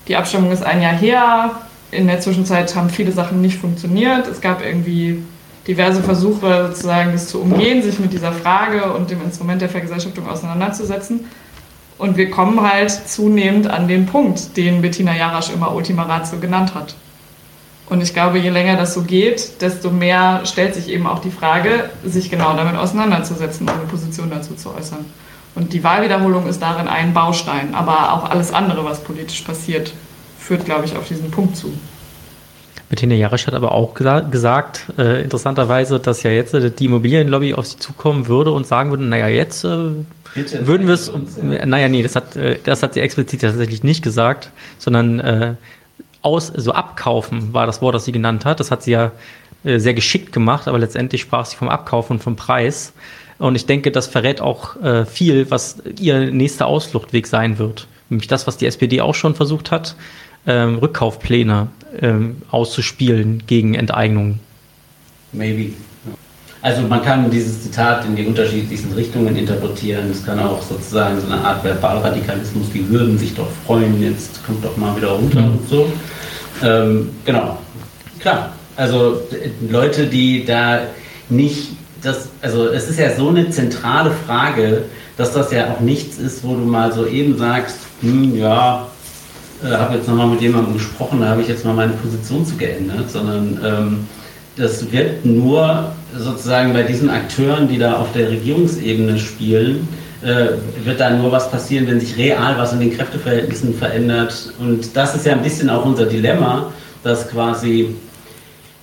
die Abstimmung ist ein Jahr her, in der Zwischenzeit haben viele Sachen nicht funktioniert. Es gab irgendwie diverse Versuche, sozusagen das zu umgehen, sich mit dieser Frage und dem Instrument der Vergesellschaftung auseinanderzusetzen. Und wir kommen halt zunehmend an den Punkt, den Bettina Jarasch immer Ultima Ratio genannt hat. Und ich glaube, je länger das so geht, desto mehr stellt sich eben auch die Frage, sich genau damit auseinanderzusetzen und eine Position dazu zu äußern. Und die Wahlwiederholung ist darin ein Baustein, aber auch alles andere, was politisch passiert, führt, glaube ich, auf diesen Punkt zu. Bettina Jarisch hat aber auch gesagt, äh, interessanterweise, dass ja jetzt äh, die Immobilienlobby auf sie zukommen würde und sagen würde, naja, jetzt äh, würden wir es, ja. naja, nee, das hat, äh, das hat sie explizit tatsächlich nicht gesagt, sondern äh, aus, so abkaufen war das Wort, das sie genannt hat. Das hat sie ja äh, sehr geschickt gemacht, aber letztendlich sprach sie vom Abkaufen und vom Preis. Und ich denke, das verrät auch äh, viel, was ihr nächster Ausfluchtweg sein wird. Nämlich das, was die SPD auch schon versucht hat, ähm, Rückkaufpläne ähm, auszuspielen gegen Enteignungen. Maybe. Also man kann dieses Zitat in die unterschiedlichsten Richtungen interpretieren. Es kann auch sozusagen so eine Art Verbalradikalismus, die würden sich doch freuen, jetzt kommt doch mal wieder runter mhm. und so. Ähm, genau, klar. Also Leute, die da nicht, das, also es ist ja so eine zentrale Frage, dass das ja auch nichts ist, wo du mal so eben sagst, hm, ja, äh, habe jetzt nochmal mit jemandem gesprochen, da habe ich jetzt mal meine Position zu geändert, sondern ähm, das wird nur sozusagen bei diesen Akteuren, die da auf der Regierungsebene spielen, äh, wird da nur was passieren, wenn sich real was in den Kräfteverhältnissen verändert. Und das ist ja ein bisschen auch unser Dilemma, dass quasi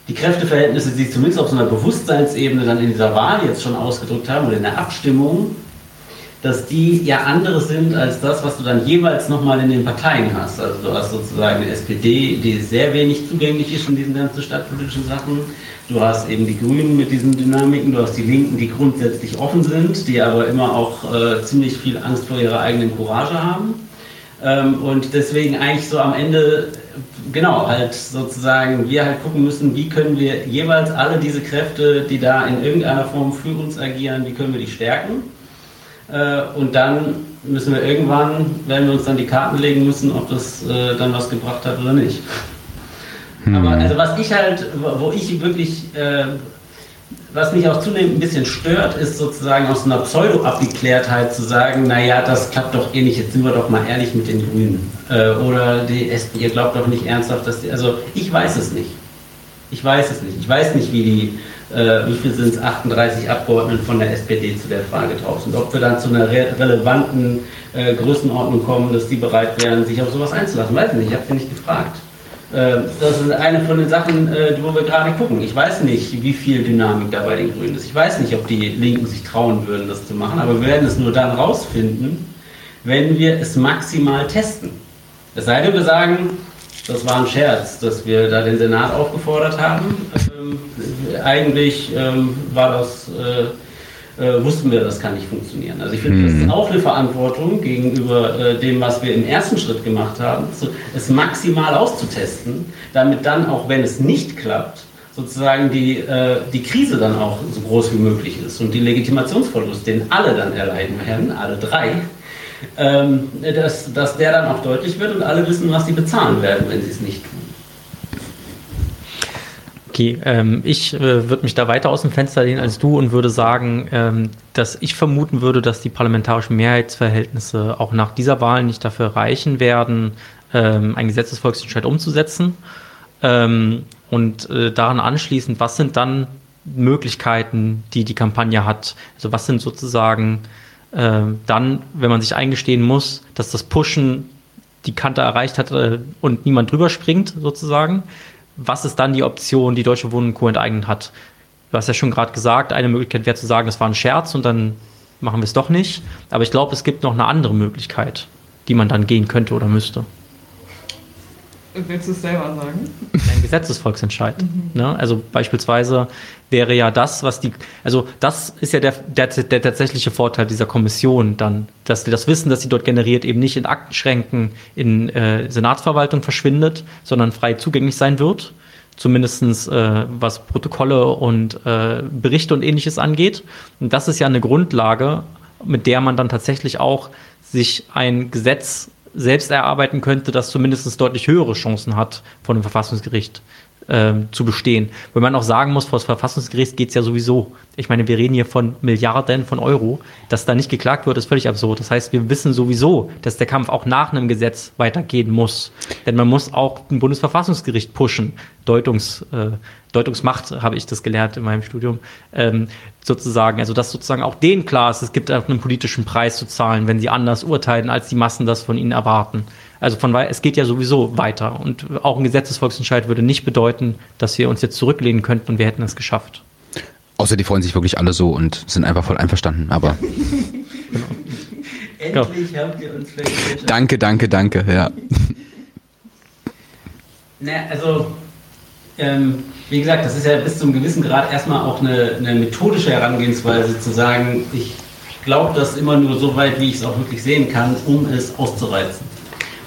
die Kräfteverhältnisse, die sich zumindest auf so einer Bewusstseinsebene dann in dieser Wahl jetzt schon ausgedrückt haben oder in der Abstimmung, dass die ja andere sind als das, was du dann jeweils nochmal in den Parteien hast. Also du hast sozusagen eine SPD, die sehr wenig zugänglich ist in diesen ganzen stadtpolitischen Sachen. Du hast eben die Grünen mit diesen Dynamiken, du hast die Linken, die grundsätzlich offen sind, die aber immer auch äh, ziemlich viel Angst vor ihrer eigenen Courage haben. Ähm, und deswegen eigentlich so am Ende, genau, halt sozusagen wir halt gucken müssen, wie können wir jeweils alle diese Kräfte, die da in irgendeiner Form für uns agieren, wie können wir die stärken und dann müssen wir irgendwann, werden wir uns dann die Karten legen müssen, ob das äh, dann was gebracht hat oder nicht. Hm. Aber also was ich halt, wo ich wirklich, äh, was mich auch zunehmend ein bisschen stört, ist sozusagen aus einer Pseudo-Abgeklärtheit zu sagen, naja, das klappt doch eh nicht, jetzt sind wir doch mal ehrlich mit den Grünen. Äh, oder die ihr glaubt doch nicht ernsthaft, dass die, also ich weiß es nicht. Ich weiß es nicht. Ich weiß nicht, wie die äh, wie viel sind es, 38 Abgeordnete von der SPD zu der Frage drauf sind. Ob wir dann zu einer re relevanten äh, Größenordnung kommen, dass die bereit wären, sich auf sowas einzulassen. Weiß ich nicht, ich habe sie nicht gefragt. Äh, das ist eine von den Sachen, äh, wo wir gerade gucken. Ich weiß nicht, wie viel Dynamik da bei den Grünen ist. Ich weiß nicht, ob die Linken sich trauen würden, das zu machen, aber wir werden es nur dann rausfinden, wenn wir es maximal testen. Es sei denn, wir sagen, das war ein Scherz, dass wir da den Senat aufgefordert haben. Ähm, eigentlich ähm, war das, äh, äh, wussten wir, das kann nicht funktionieren. Also ich finde, mhm. das ist auch eine Verantwortung gegenüber äh, dem, was wir im ersten Schritt gemacht haben, so, es maximal auszutesten, damit dann, auch wenn es nicht klappt, sozusagen die, äh, die Krise dann auch so groß wie möglich ist und die Legitimationsverlust, den alle dann erleiden werden, alle drei, ähm, dass, dass der dann auch deutlich wird und alle wissen, was sie bezahlen werden, wenn sie es nicht tun. Okay, ähm, ich äh, würde mich da weiter aus dem Fenster lehnen als du und würde sagen, ähm, dass ich vermuten würde, dass die parlamentarischen Mehrheitsverhältnisse auch nach dieser Wahl nicht dafür reichen werden, ähm, einen Gesetzesvolksentscheid umzusetzen. Ähm, und äh, daran anschließend, was sind dann Möglichkeiten, die die Kampagne hat? Also was sind sozusagen äh, dann, wenn man sich eingestehen muss, dass das Pushen die Kante erreicht hat äh, und niemand drüber springt, sozusagen, was ist dann die Option, die Deutsche Wohnen Co. enteignet hat? Du hast ja schon gerade gesagt, eine Möglichkeit wäre zu sagen, das war ein Scherz und dann machen wir es doch nicht. Aber ich glaube, es gibt noch eine andere Möglichkeit, die man dann gehen könnte oder müsste. Willst du es selber sagen? Ein Gesetzesvolksentscheid. Mhm. Ne? Also beispielsweise wäre ja das, was die, also das ist ja der, der, der tatsächliche Vorteil dieser Kommission dann, dass das Wissen, das sie dort generiert, eben nicht in Aktenschränken in äh, Senatsverwaltung verschwindet, sondern frei zugänglich sein wird. Zumindestens äh, was Protokolle und äh, Berichte und ähnliches angeht. Und das ist ja eine Grundlage, mit der man dann tatsächlich auch sich ein Gesetz selbst erarbeiten könnte, das zumindest deutlich höhere Chancen hat, von dem Verfassungsgericht ähm, zu bestehen. Wenn man auch sagen muss, vor das Verfassungsgericht geht es ja sowieso. Ich meine, wir reden hier von Milliarden von Euro. Dass da nicht geklagt wird, ist völlig absurd. Das heißt, wir wissen sowieso, dass der Kampf auch nach einem Gesetz weitergehen muss. Denn man muss auch ein Bundesverfassungsgericht pushen. Deutungs, äh, Deutungsmacht habe ich das gelernt in meinem Studium. Ähm, sozusagen, also dass sozusagen auch denen klar ist, es gibt auch einen politischen Preis zu zahlen, wenn sie anders urteilen, als die Massen das von ihnen erwarten. Also von es geht ja sowieso weiter. Und auch ein Gesetzesvolksentscheid würde nicht bedeuten, dass wir uns jetzt zurücklehnen könnten und wir hätten es geschafft. Außer die freuen sich wirklich alle so und sind einfach voll einverstanden, aber. genau. Endlich habt ihr uns welche. Danke, danke, danke, ja. Na, also, ähm, wie gesagt, das ist ja bis zum gewissen Grad erstmal auch eine, eine methodische Herangehensweise zu sagen, ich glaube das immer nur so weit, wie ich es auch wirklich sehen kann, um es auszureizen.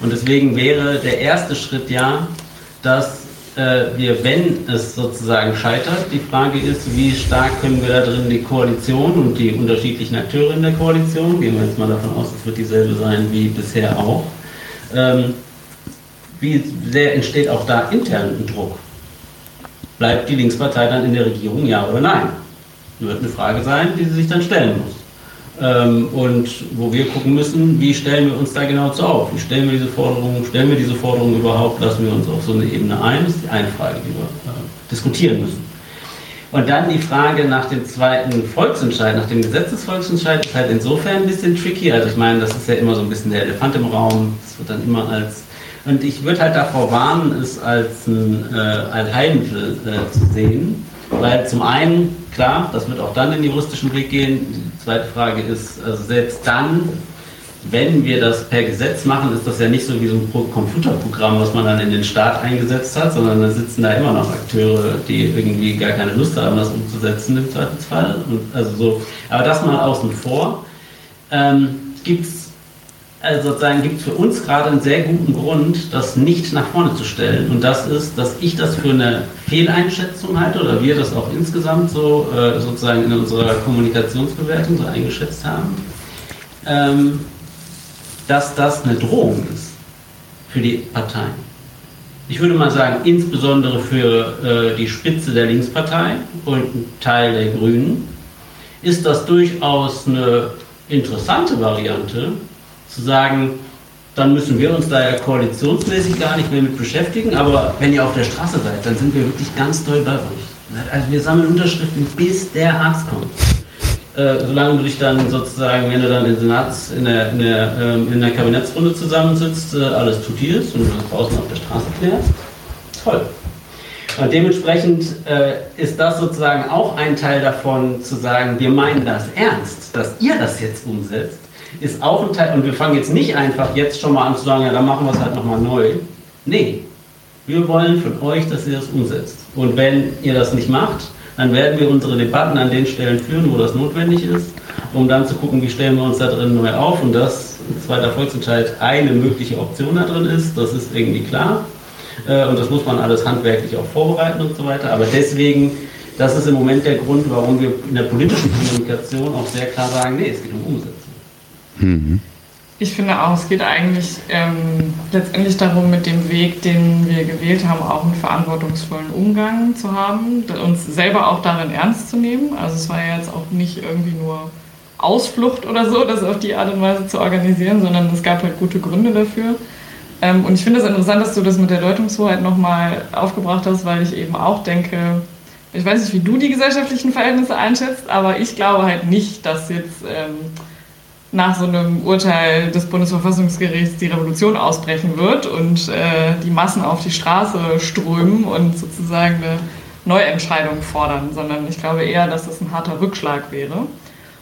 Und deswegen wäre der erste Schritt ja, dass äh, wir, wenn es sozusagen scheitert, die Frage ist, wie stark können wir da drin die Koalition und die unterschiedlichen Akteure in der Koalition, gehen wir jetzt mal davon aus, es wird dieselbe sein wie bisher auch, ähm, wie sehr entsteht auch da intern ein Druck? Bleibt die Linkspartei dann in der Regierung, ja oder nein? Das wird eine Frage sein, die sie sich dann stellen muss. Ähm, und wo wir gucken müssen, wie stellen wir uns da genau zu auf? Wie stellen wir diese Forderungen, stellen wir diese Forderungen überhaupt, lassen wir uns auf so eine Ebene ein? Das ist die eine Frage, die wir äh, diskutieren müssen. Und dann die Frage nach dem zweiten Volksentscheid, nach dem Gesetzesvolksentscheid, ist halt insofern ein bisschen tricky. Also ich meine, das ist ja immer so ein bisschen der Elefant im Raum. Das wird dann immer als und ich würde halt davor warnen, es als ein äh, Allheilmittel äh, zu sehen. Weil zum einen, klar, das wird auch dann in den juristischen Weg gehen. Zweite Frage ist, also selbst dann, wenn wir das per Gesetz machen, ist das ja nicht so wie so ein Computerprogramm, was man dann in den Staat eingesetzt hat, sondern da sitzen da immer noch Akteure, die irgendwie gar keine Lust haben, das umzusetzen im Zweifelsfall. Und also so, aber das mal außen vor. Ähm, Gibt es also sozusagen gibt es für uns gerade einen sehr guten Grund, das nicht nach vorne zu stellen. Und das ist, dass ich das für eine Fehleinschätzung halte oder wir das auch insgesamt so äh, sozusagen in unserer Kommunikationsbewertung so eingeschätzt haben, ähm, dass das eine Drohung ist für die Parteien. Ich würde mal sagen, insbesondere für äh, die Spitze der Linkspartei und einen Teil der Grünen ist das durchaus eine interessante Variante, zu sagen, dann müssen wir uns da ja koalitionsmäßig gar nicht mehr mit beschäftigen, aber wenn ihr auf der Straße seid, dann sind wir wirklich ganz doll bei euch. Also wir sammeln Unterschriften, bis der Arzt kommt. Äh, solange du dich dann sozusagen, wenn du dann in, Senats, in, der, in, der, ähm, in der Kabinettsrunde zusammensitzt, äh, alles tutierst und das draußen auf der Straße klärst, toll. Und dementsprechend äh, ist das sozusagen auch ein Teil davon, zu sagen, wir meinen das ernst, dass ihr das jetzt umsetzt ist auch ein Teil, und wir fangen jetzt nicht einfach jetzt schon mal an zu sagen, ja, dann machen wir es halt nochmal neu. Nee, wir wollen von euch, dass ihr das umsetzt. Und wenn ihr das nicht macht, dann werden wir unsere Debatten an den Stellen führen, wo das notwendig ist, um dann zu gucken, wie stellen wir uns da drin neu auf und dass zweiter Volksentscheid eine mögliche Option da drin ist, das ist irgendwie klar. Äh, und das muss man alles handwerklich auch vorbereiten und so weiter. Aber deswegen, das ist im Moment der Grund, warum wir in der politischen Kommunikation auch sehr klar sagen, nee, es geht um Umsetzung. Mhm. Ich finde auch, es geht eigentlich ähm, letztendlich darum, mit dem Weg, den wir gewählt haben, auch einen verantwortungsvollen Umgang zu haben, uns selber auch darin ernst zu nehmen. Also es war ja jetzt auch nicht irgendwie nur Ausflucht oder so, das auf die Art und Weise zu organisieren, sondern es gab halt gute Gründe dafür. Ähm, und ich finde es interessant, dass du das mit der Deutungshoheit nochmal aufgebracht hast, weil ich eben auch denke, ich weiß nicht, wie du die gesellschaftlichen Verhältnisse einschätzt, aber ich glaube halt nicht, dass jetzt... Ähm, nach so einem Urteil des Bundesverfassungsgerichts die Revolution ausbrechen wird und äh, die Massen auf die Straße strömen und sozusagen eine Neuentscheidung fordern, sondern ich glaube eher, dass das ein harter Rückschlag wäre.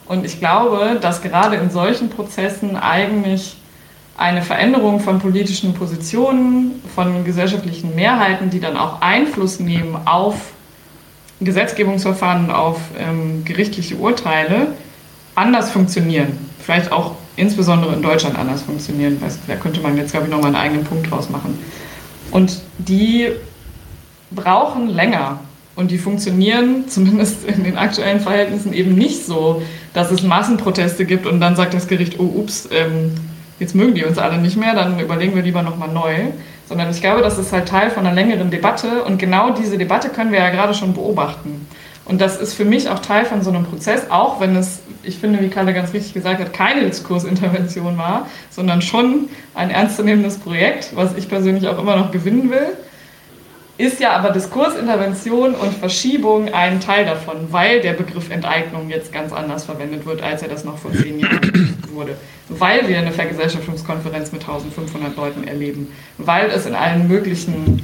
Und ich glaube, dass gerade in solchen Prozessen eigentlich eine Veränderung von politischen Positionen, von gesellschaftlichen Mehrheiten, die dann auch Einfluss nehmen auf Gesetzgebungsverfahren, auf ähm, gerichtliche Urteile, anders funktionieren vielleicht auch insbesondere in Deutschland anders funktionieren. Da könnte man jetzt, glaube ich, nochmal einen eigenen Punkt draus machen. Und die brauchen länger. Und die funktionieren zumindest in den aktuellen Verhältnissen eben nicht so, dass es Massenproteste gibt und dann sagt das Gericht, oh ups, ähm, jetzt mögen die uns alle nicht mehr, dann überlegen wir lieber nochmal neu. Sondern ich glaube, das ist halt Teil von einer längeren Debatte und genau diese Debatte können wir ja gerade schon beobachten. Und das ist für mich auch Teil von so einem Prozess, auch wenn es, ich finde, wie Kalle ganz richtig gesagt hat, keine Diskursintervention war, sondern schon ein ernstzunehmendes Projekt, was ich persönlich auch immer noch gewinnen will. Ist ja aber Diskursintervention und Verschiebung ein Teil davon, weil der Begriff Enteignung jetzt ganz anders verwendet wird, als er das noch vor zehn Jahren wurde. Weil wir eine Vergesellschaftungskonferenz mit 1500 Leuten erleben. Weil es in allen möglichen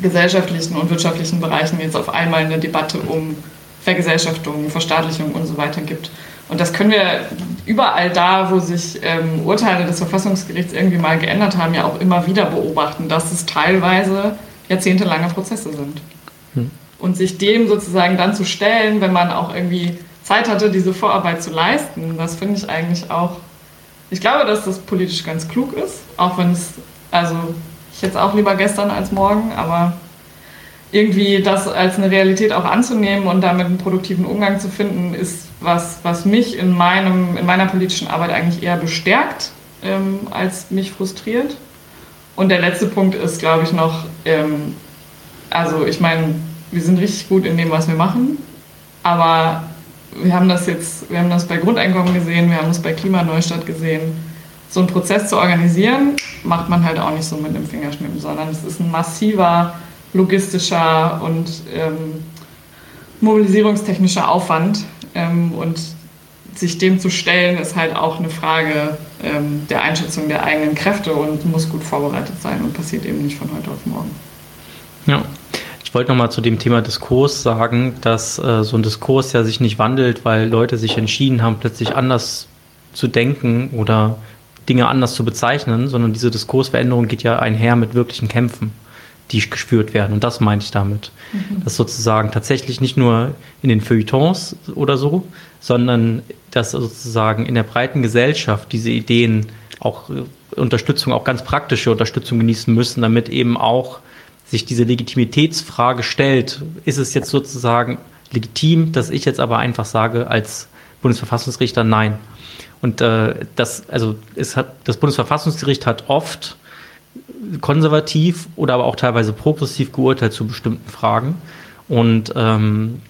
gesellschaftlichen und wirtschaftlichen Bereichen jetzt auf einmal eine Debatte um Vergesellschaftung, Verstaatlichung und so weiter gibt. Und das können wir überall da, wo sich ähm, Urteile des Verfassungsgerichts irgendwie mal geändert haben, ja auch immer wieder beobachten, dass es teilweise jahrzehntelange Prozesse sind. Hm. Und sich dem sozusagen dann zu stellen, wenn man auch irgendwie Zeit hatte, diese Vorarbeit zu leisten, das finde ich eigentlich auch, ich glaube, dass das politisch ganz klug ist, auch wenn es, also jetzt auch lieber gestern als morgen, aber irgendwie das als eine Realität auch anzunehmen und damit einen produktiven Umgang zu finden, ist was, was mich in, meinem, in meiner politischen Arbeit eigentlich eher bestärkt, ähm, als mich frustriert. Und der letzte Punkt ist, glaube ich, noch, ähm, also ich meine, wir sind richtig gut in dem, was wir machen, aber wir haben das jetzt, wir haben das bei Grundeinkommen gesehen, wir haben das bei Klimaneustart gesehen so einen Prozess zu organisieren, macht man halt auch nicht so mit dem Fingerschnippen, sondern es ist ein massiver logistischer und ähm, mobilisierungstechnischer Aufwand ähm, und sich dem zu stellen, ist halt auch eine Frage ähm, der Einschätzung der eigenen Kräfte und muss gut vorbereitet sein und passiert eben nicht von heute auf morgen. Ja. Ich wollte nochmal zu dem Thema Diskurs sagen, dass äh, so ein Diskurs ja sich nicht wandelt, weil Leute sich entschieden haben, plötzlich anders zu denken oder Dinge anders zu bezeichnen, sondern diese Diskursveränderung geht ja einher mit wirklichen Kämpfen, die gespürt werden. Und das meinte ich damit. Mhm. Dass sozusagen tatsächlich nicht nur in den Feuilletons oder so, sondern dass sozusagen in der breiten Gesellschaft diese Ideen auch äh, Unterstützung, auch ganz praktische Unterstützung genießen müssen, damit eben auch sich diese Legitimitätsfrage stellt. Ist es jetzt sozusagen legitim, dass ich jetzt aber einfach sage als Bundesverfassungsrichter nein? Und äh, das, also es hat, das Bundesverfassungsgericht hat oft konservativ oder aber auch teilweise progressiv geurteilt zu bestimmten Fragen. Und ähm,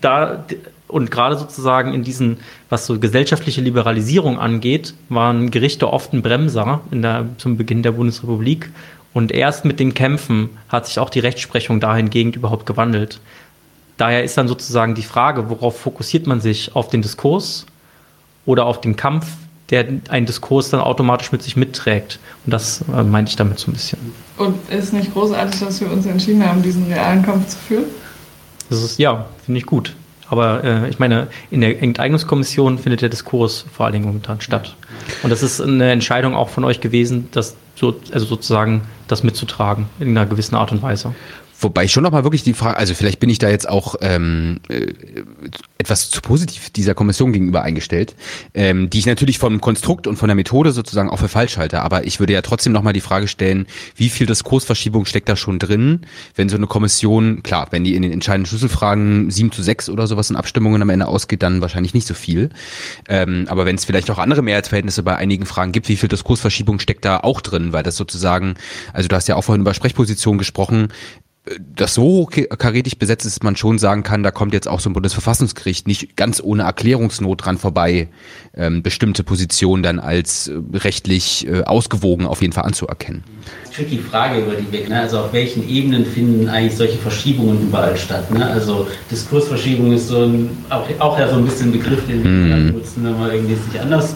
da und gerade sozusagen in diesen, was so gesellschaftliche Liberalisierung angeht, waren Gerichte oft ein Bremser der, zum Beginn der Bundesrepublik. Und erst mit den Kämpfen hat sich auch die Rechtsprechung dahingehend überhaupt gewandelt. Daher ist dann sozusagen die Frage, worauf fokussiert man sich? Auf den Diskurs oder auf den Kampf, der einen Diskurs dann automatisch mit sich mitträgt. Und das äh, meinte ich damit so ein bisschen. Und ist nicht großartig, dass wir uns entschieden haben, diesen realen Kampf zu führen? Das ist, ja, finde ich gut. Aber äh, ich meine, in der Enteignungskommission findet der Diskurs vor allen Dingen momentan statt. Und das ist eine Entscheidung auch von euch gewesen, das so, also sozusagen das mitzutragen in einer gewissen Art und Weise. Wobei ich schon nochmal wirklich die Frage, also vielleicht bin ich da jetzt auch ähm, äh, etwas zu positiv dieser Kommission gegenüber eingestellt, ähm, die ich natürlich vom Konstrukt und von der Methode sozusagen auch für falsch halte. Aber ich würde ja trotzdem nochmal die Frage stellen, wie viel Diskursverschiebung steckt da schon drin, wenn so eine Kommission, klar, wenn die in den entscheidenden Schlüsselfragen sieben zu sechs oder sowas in Abstimmungen am Ende ausgeht, dann wahrscheinlich nicht so viel. Ähm, aber wenn es vielleicht auch andere Mehrheitsverhältnisse bei einigen Fragen gibt, wie viel Diskursverschiebung steckt da auch drin, weil das sozusagen, also du hast ja auch vorhin über Sprechposition gesprochen, das so karätig besetzt ist, dass man schon sagen kann, da kommt jetzt auch so ein Bundesverfassungsgericht nicht ganz ohne Erklärungsnot dran vorbei, ähm, bestimmte Positionen dann als äh, rechtlich äh, ausgewogen auf jeden Fall anzuerkennen. Tricky Frage über die Weg. Ne? Also auf welchen Ebenen finden eigentlich solche Verschiebungen überall statt? Ne? Also Diskursverschiebung ist so ein, auch, auch ja so ein bisschen ein Begriff, den wir mm. nutzen, wenn wir irgendwie nicht anders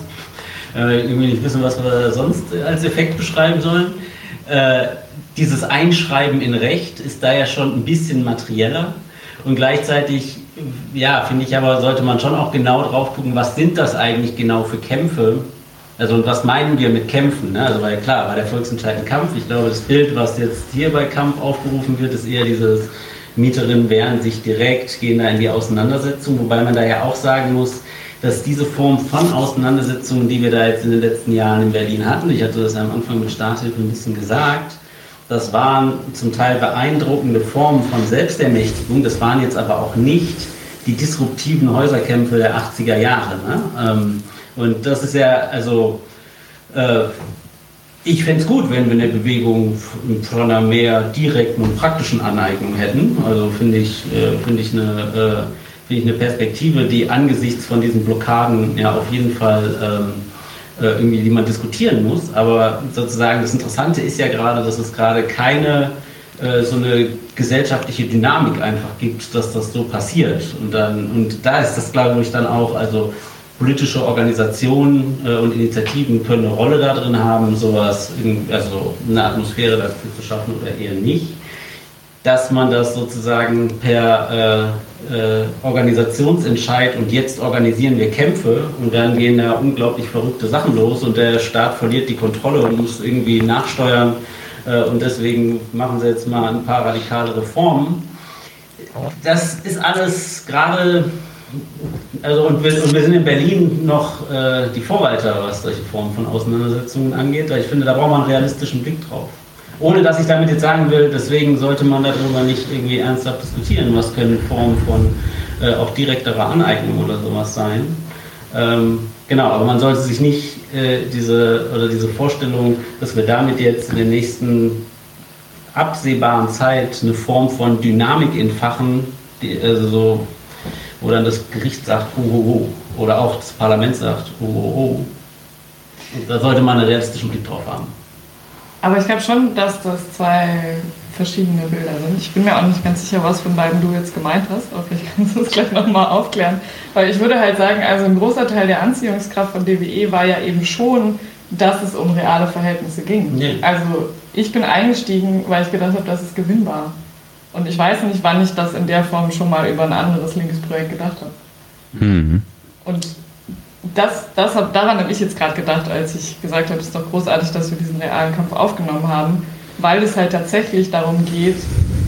äh, irgendwie nicht wissen, was wir sonst als Effekt beschreiben sollen. Äh, dieses Einschreiben in Recht ist da ja schon ein bisschen materieller und gleichzeitig, ja, finde ich aber, sollte man schon auch genau drauf gucken, was sind das eigentlich genau für Kämpfe? Also und was meinen wir mit Kämpfen? Ne? Also weil klar, bei der Volksentscheid ein Kampf. Ich glaube, das Bild, was jetzt hier bei Kampf aufgerufen wird, ist eher dieses Mieterinnen wehren sich direkt, gehen da in die Auseinandersetzung, wobei man da ja auch sagen muss, dass diese Form von Auseinandersetzungen, die wir da jetzt in den letzten Jahren in Berlin hatten, ich hatte das am Anfang mit Starthilfe ein bisschen gesagt, das waren zum Teil beeindruckende Formen von Selbstermächtigung. Das waren jetzt aber auch nicht die disruptiven Häuserkämpfe der 80er Jahre. Ne? Ähm, und das ist ja, also, äh, ich fände es gut, wenn wir eine Bewegung von einer mehr direkten und praktischen Aneignung hätten. Also finde ich, äh, find ich, äh, find ich eine Perspektive, die angesichts von diesen Blockaden ja auf jeden Fall. Äh, irgendwie, die man diskutieren muss. Aber sozusagen das Interessante ist ja gerade, dass es gerade keine äh, so eine gesellschaftliche Dynamik einfach gibt, dass das so passiert. Und, dann, und da ist das, glaube ich, dann auch, also politische Organisationen äh, und Initiativen können eine Rolle da drin haben, sowas, also eine Atmosphäre dafür zu schaffen oder eher nicht dass man das sozusagen per äh, Organisationsentscheid und jetzt organisieren wir Kämpfe und dann gehen da unglaublich verrückte Sachen los und der Staat verliert die Kontrolle und muss irgendwie nachsteuern äh, und deswegen machen sie jetzt mal ein paar radikale Reformen. Das ist alles gerade, also und wir, und wir, sind in Berlin noch äh, die Vorreiter, was solche Formen von Auseinandersetzungen angeht. Ich finde, da braucht man einen realistischen Blick drauf. Ohne dass ich damit jetzt sagen will, deswegen sollte man darüber nicht irgendwie ernsthaft diskutieren, was können Formen von äh, auch direkterer Aneignung oder sowas sein. Ähm, genau, aber man sollte sich nicht äh, diese oder diese Vorstellung, dass wir damit jetzt in der nächsten absehbaren Zeit eine Form von Dynamik entfachen, die, also so, wo dann das Gericht sagt, oh, oh, oh, oder auch das Parlament sagt, oh, oh, oh. Da sollte man einen realistischen Blick drauf haben. Aber ich glaube schon, dass das zwei verschiedene Bilder sind. Ich bin mir auch nicht ganz sicher, was von beiden du jetzt gemeint hast, aber vielleicht kannst du es gleich nochmal aufklären. Weil ich würde halt sagen, also ein großer Teil der Anziehungskraft von DWE war ja eben schon, dass es um reale Verhältnisse ging. Nee. Also ich bin eingestiegen, weil ich gedacht habe, das ist gewinnbar. Und ich weiß nicht, wann ich das in der Form schon mal über ein anderes linkes Projekt gedacht habe. Mhm. Und das, das daran habe ich jetzt gerade gedacht, als ich gesagt habe, es ist doch großartig, dass wir diesen realen Kampf aufgenommen haben, weil es halt tatsächlich darum geht,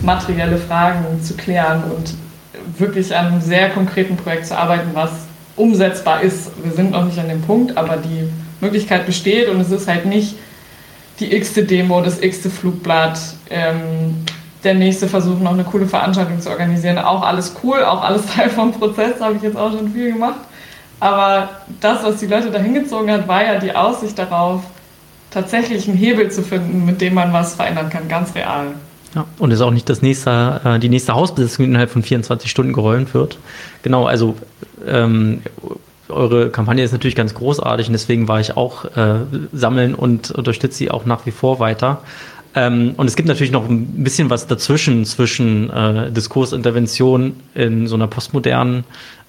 materielle Fragen zu klären und wirklich an einem sehr konkreten Projekt zu arbeiten, was umsetzbar ist. Wir sind noch nicht an dem Punkt, aber die Möglichkeit besteht und es ist halt nicht die x-te Demo, das x-te Flugblatt, ähm, der nächste Versuch, noch eine coole Veranstaltung zu organisieren. Auch alles cool, auch alles Teil vom Prozess, habe ich jetzt auch schon viel gemacht. Aber das, was die Leute da hingezogen hat, war ja die Aussicht darauf, tatsächlich einen Hebel zu finden, mit dem man was verändern kann, ganz real. Ja, und ist auch nicht das nächste, äh, die nächste Hausbesetzung innerhalb von 24 Stunden geräumt wird. Genau, also ähm, eure Kampagne ist natürlich ganz großartig und deswegen war ich auch äh, sammeln und unterstütze sie auch nach wie vor weiter. Ähm, und es gibt natürlich noch ein bisschen was dazwischen, zwischen äh, Diskursintervention in so einer postmodernen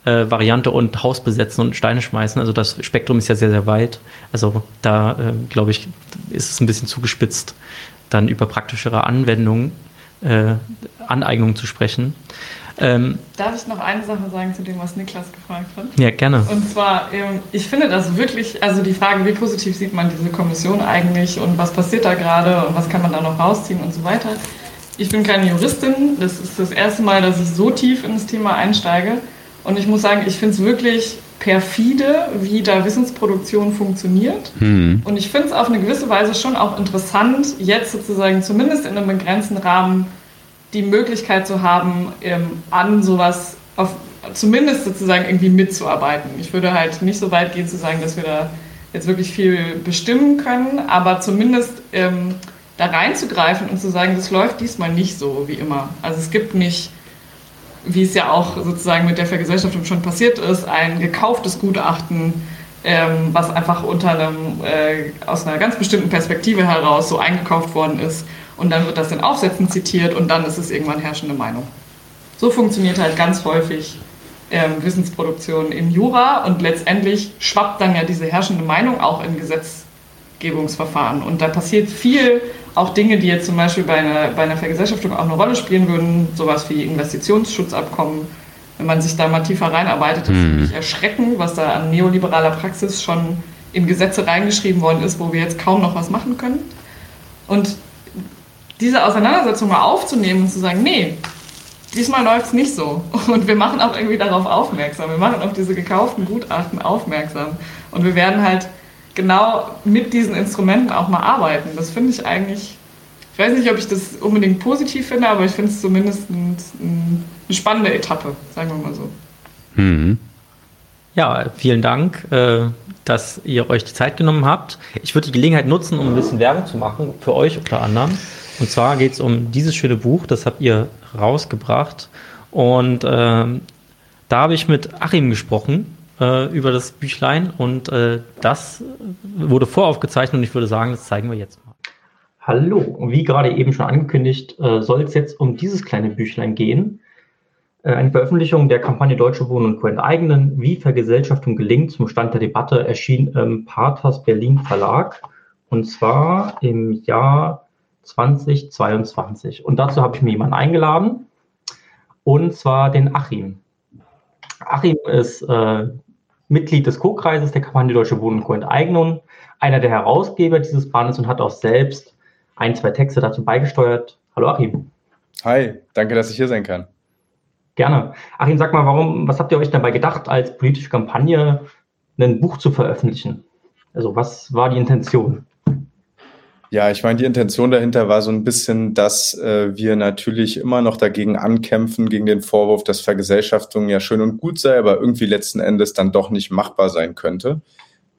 äh, Variante und Haus besetzen und Steine schmeißen. Also das Spektrum ist ja sehr, sehr weit. Also da, äh, glaube ich, ist es ein bisschen zugespitzt, dann über praktischere Anwendungen, äh, Aneignungen zu sprechen. Ähm, Darf ich noch eine Sache sagen zu dem, was Niklas gefragt hat? Ja, gerne. Und zwar, ähm, ich finde das wirklich, also die Frage, wie positiv sieht man diese Kommission eigentlich und was passiert da gerade und was kann man da noch rausziehen und so weiter. Ich bin keine Juristin, das ist das erste Mal, dass ich so tief in das Thema einsteige. Und ich muss sagen, ich finde es wirklich perfide, wie da Wissensproduktion funktioniert. Mhm. Und ich finde es auf eine gewisse Weise schon auch interessant, jetzt sozusagen zumindest in einem begrenzten Rahmen die Möglichkeit zu haben, ähm, an sowas auf, zumindest sozusagen irgendwie mitzuarbeiten. Ich würde halt nicht so weit gehen zu sagen, dass wir da jetzt wirklich viel bestimmen können, aber zumindest ähm, da reinzugreifen und zu sagen, das läuft diesmal nicht so wie immer. Also es gibt nicht, wie es ja auch sozusagen mit der Vergesellschaftung schon passiert ist, ein gekauftes Gutachten, ähm, was einfach unter einem, äh, aus einer ganz bestimmten Perspektive heraus so eingekauft worden ist und dann wird das in Aufsätzen zitiert und dann ist es irgendwann herrschende Meinung. So funktioniert halt ganz häufig ähm, Wissensproduktion in Jura und letztendlich schwappt dann ja diese herrschende Meinung auch in Gesetzgebungsverfahren. Und da passiert viel, auch Dinge, die jetzt zum Beispiel bei einer, bei einer Vergesellschaftung auch eine Rolle spielen würden, sowas wie Investitionsschutzabkommen. Wenn man sich da mal tiefer reinarbeitet, ist mhm. wirklich erschreckend, was da an neoliberaler Praxis schon in Gesetze reingeschrieben worden ist, wo wir jetzt kaum noch was machen können. Und diese Auseinandersetzung mal aufzunehmen und zu sagen, nee, diesmal läuft es nicht so. Und wir machen auch irgendwie darauf aufmerksam. Wir machen auf diese gekauften Gutachten aufmerksam. Und wir werden halt genau mit diesen Instrumenten auch mal arbeiten. Das finde ich eigentlich, ich weiß nicht, ob ich das unbedingt positiv finde, aber ich finde es zumindest ein, ein, eine spannende Etappe, sagen wir mal so. Mhm. Ja, vielen Dank, äh, dass ihr euch die Zeit genommen habt. Ich würde die Gelegenheit nutzen, um ein bisschen Werbung zu machen, für euch unter anderem. Und zwar geht es um dieses schöne Buch, das habt ihr rausgebracht. Und ähm, da habe ich mit Achim gesprochen äh, über das Büchlein und äh, das wurde voraufgezeichnet und ich würde sagen, das zeigen wir jetzt mal. Hallo, wie gerade eben schon angekündigt, äh, soll es jetzt um dieses kleine Büchlein gehen. Äh, eine Veröffentlichung der Kampagne Deutsche Wohnen und Co. enteignen, wie Vergesellschaftung gelingt, zum Stand der Debatte erschien im Pathos Berlin Verlag und zwar im Jahr 2022. Und dazu habe ich mir jemanden eingeladen, und zwar den Achim. Achim ist äh, Mitglied des Co-Kreises der Kampagne Deutsche Wohnen und Co-Enteignung, einer der Herausgeber dieses Bandes und hat auch selbst ein, zwei Texte dazu beigesteuert. Hallo Achim. Hi, danke, dass ich hier sein kann. Gerne. Achim, sag mal, warum, was habt ihr euch dabei gedacht, als politische Kampagne ein Buch zu veröffentlichen? Also was war die Intention? Ja, ich meine, die Intention dahinter war so ein bisschen, dass äh, wir natürlich immer noch dagegen ankämpfen, gegen den Vorwurf, dass Vergesellschaftung ja schön und gut sei, aber irgendwie letzten Endes dann doch nicht machbar sein könnte.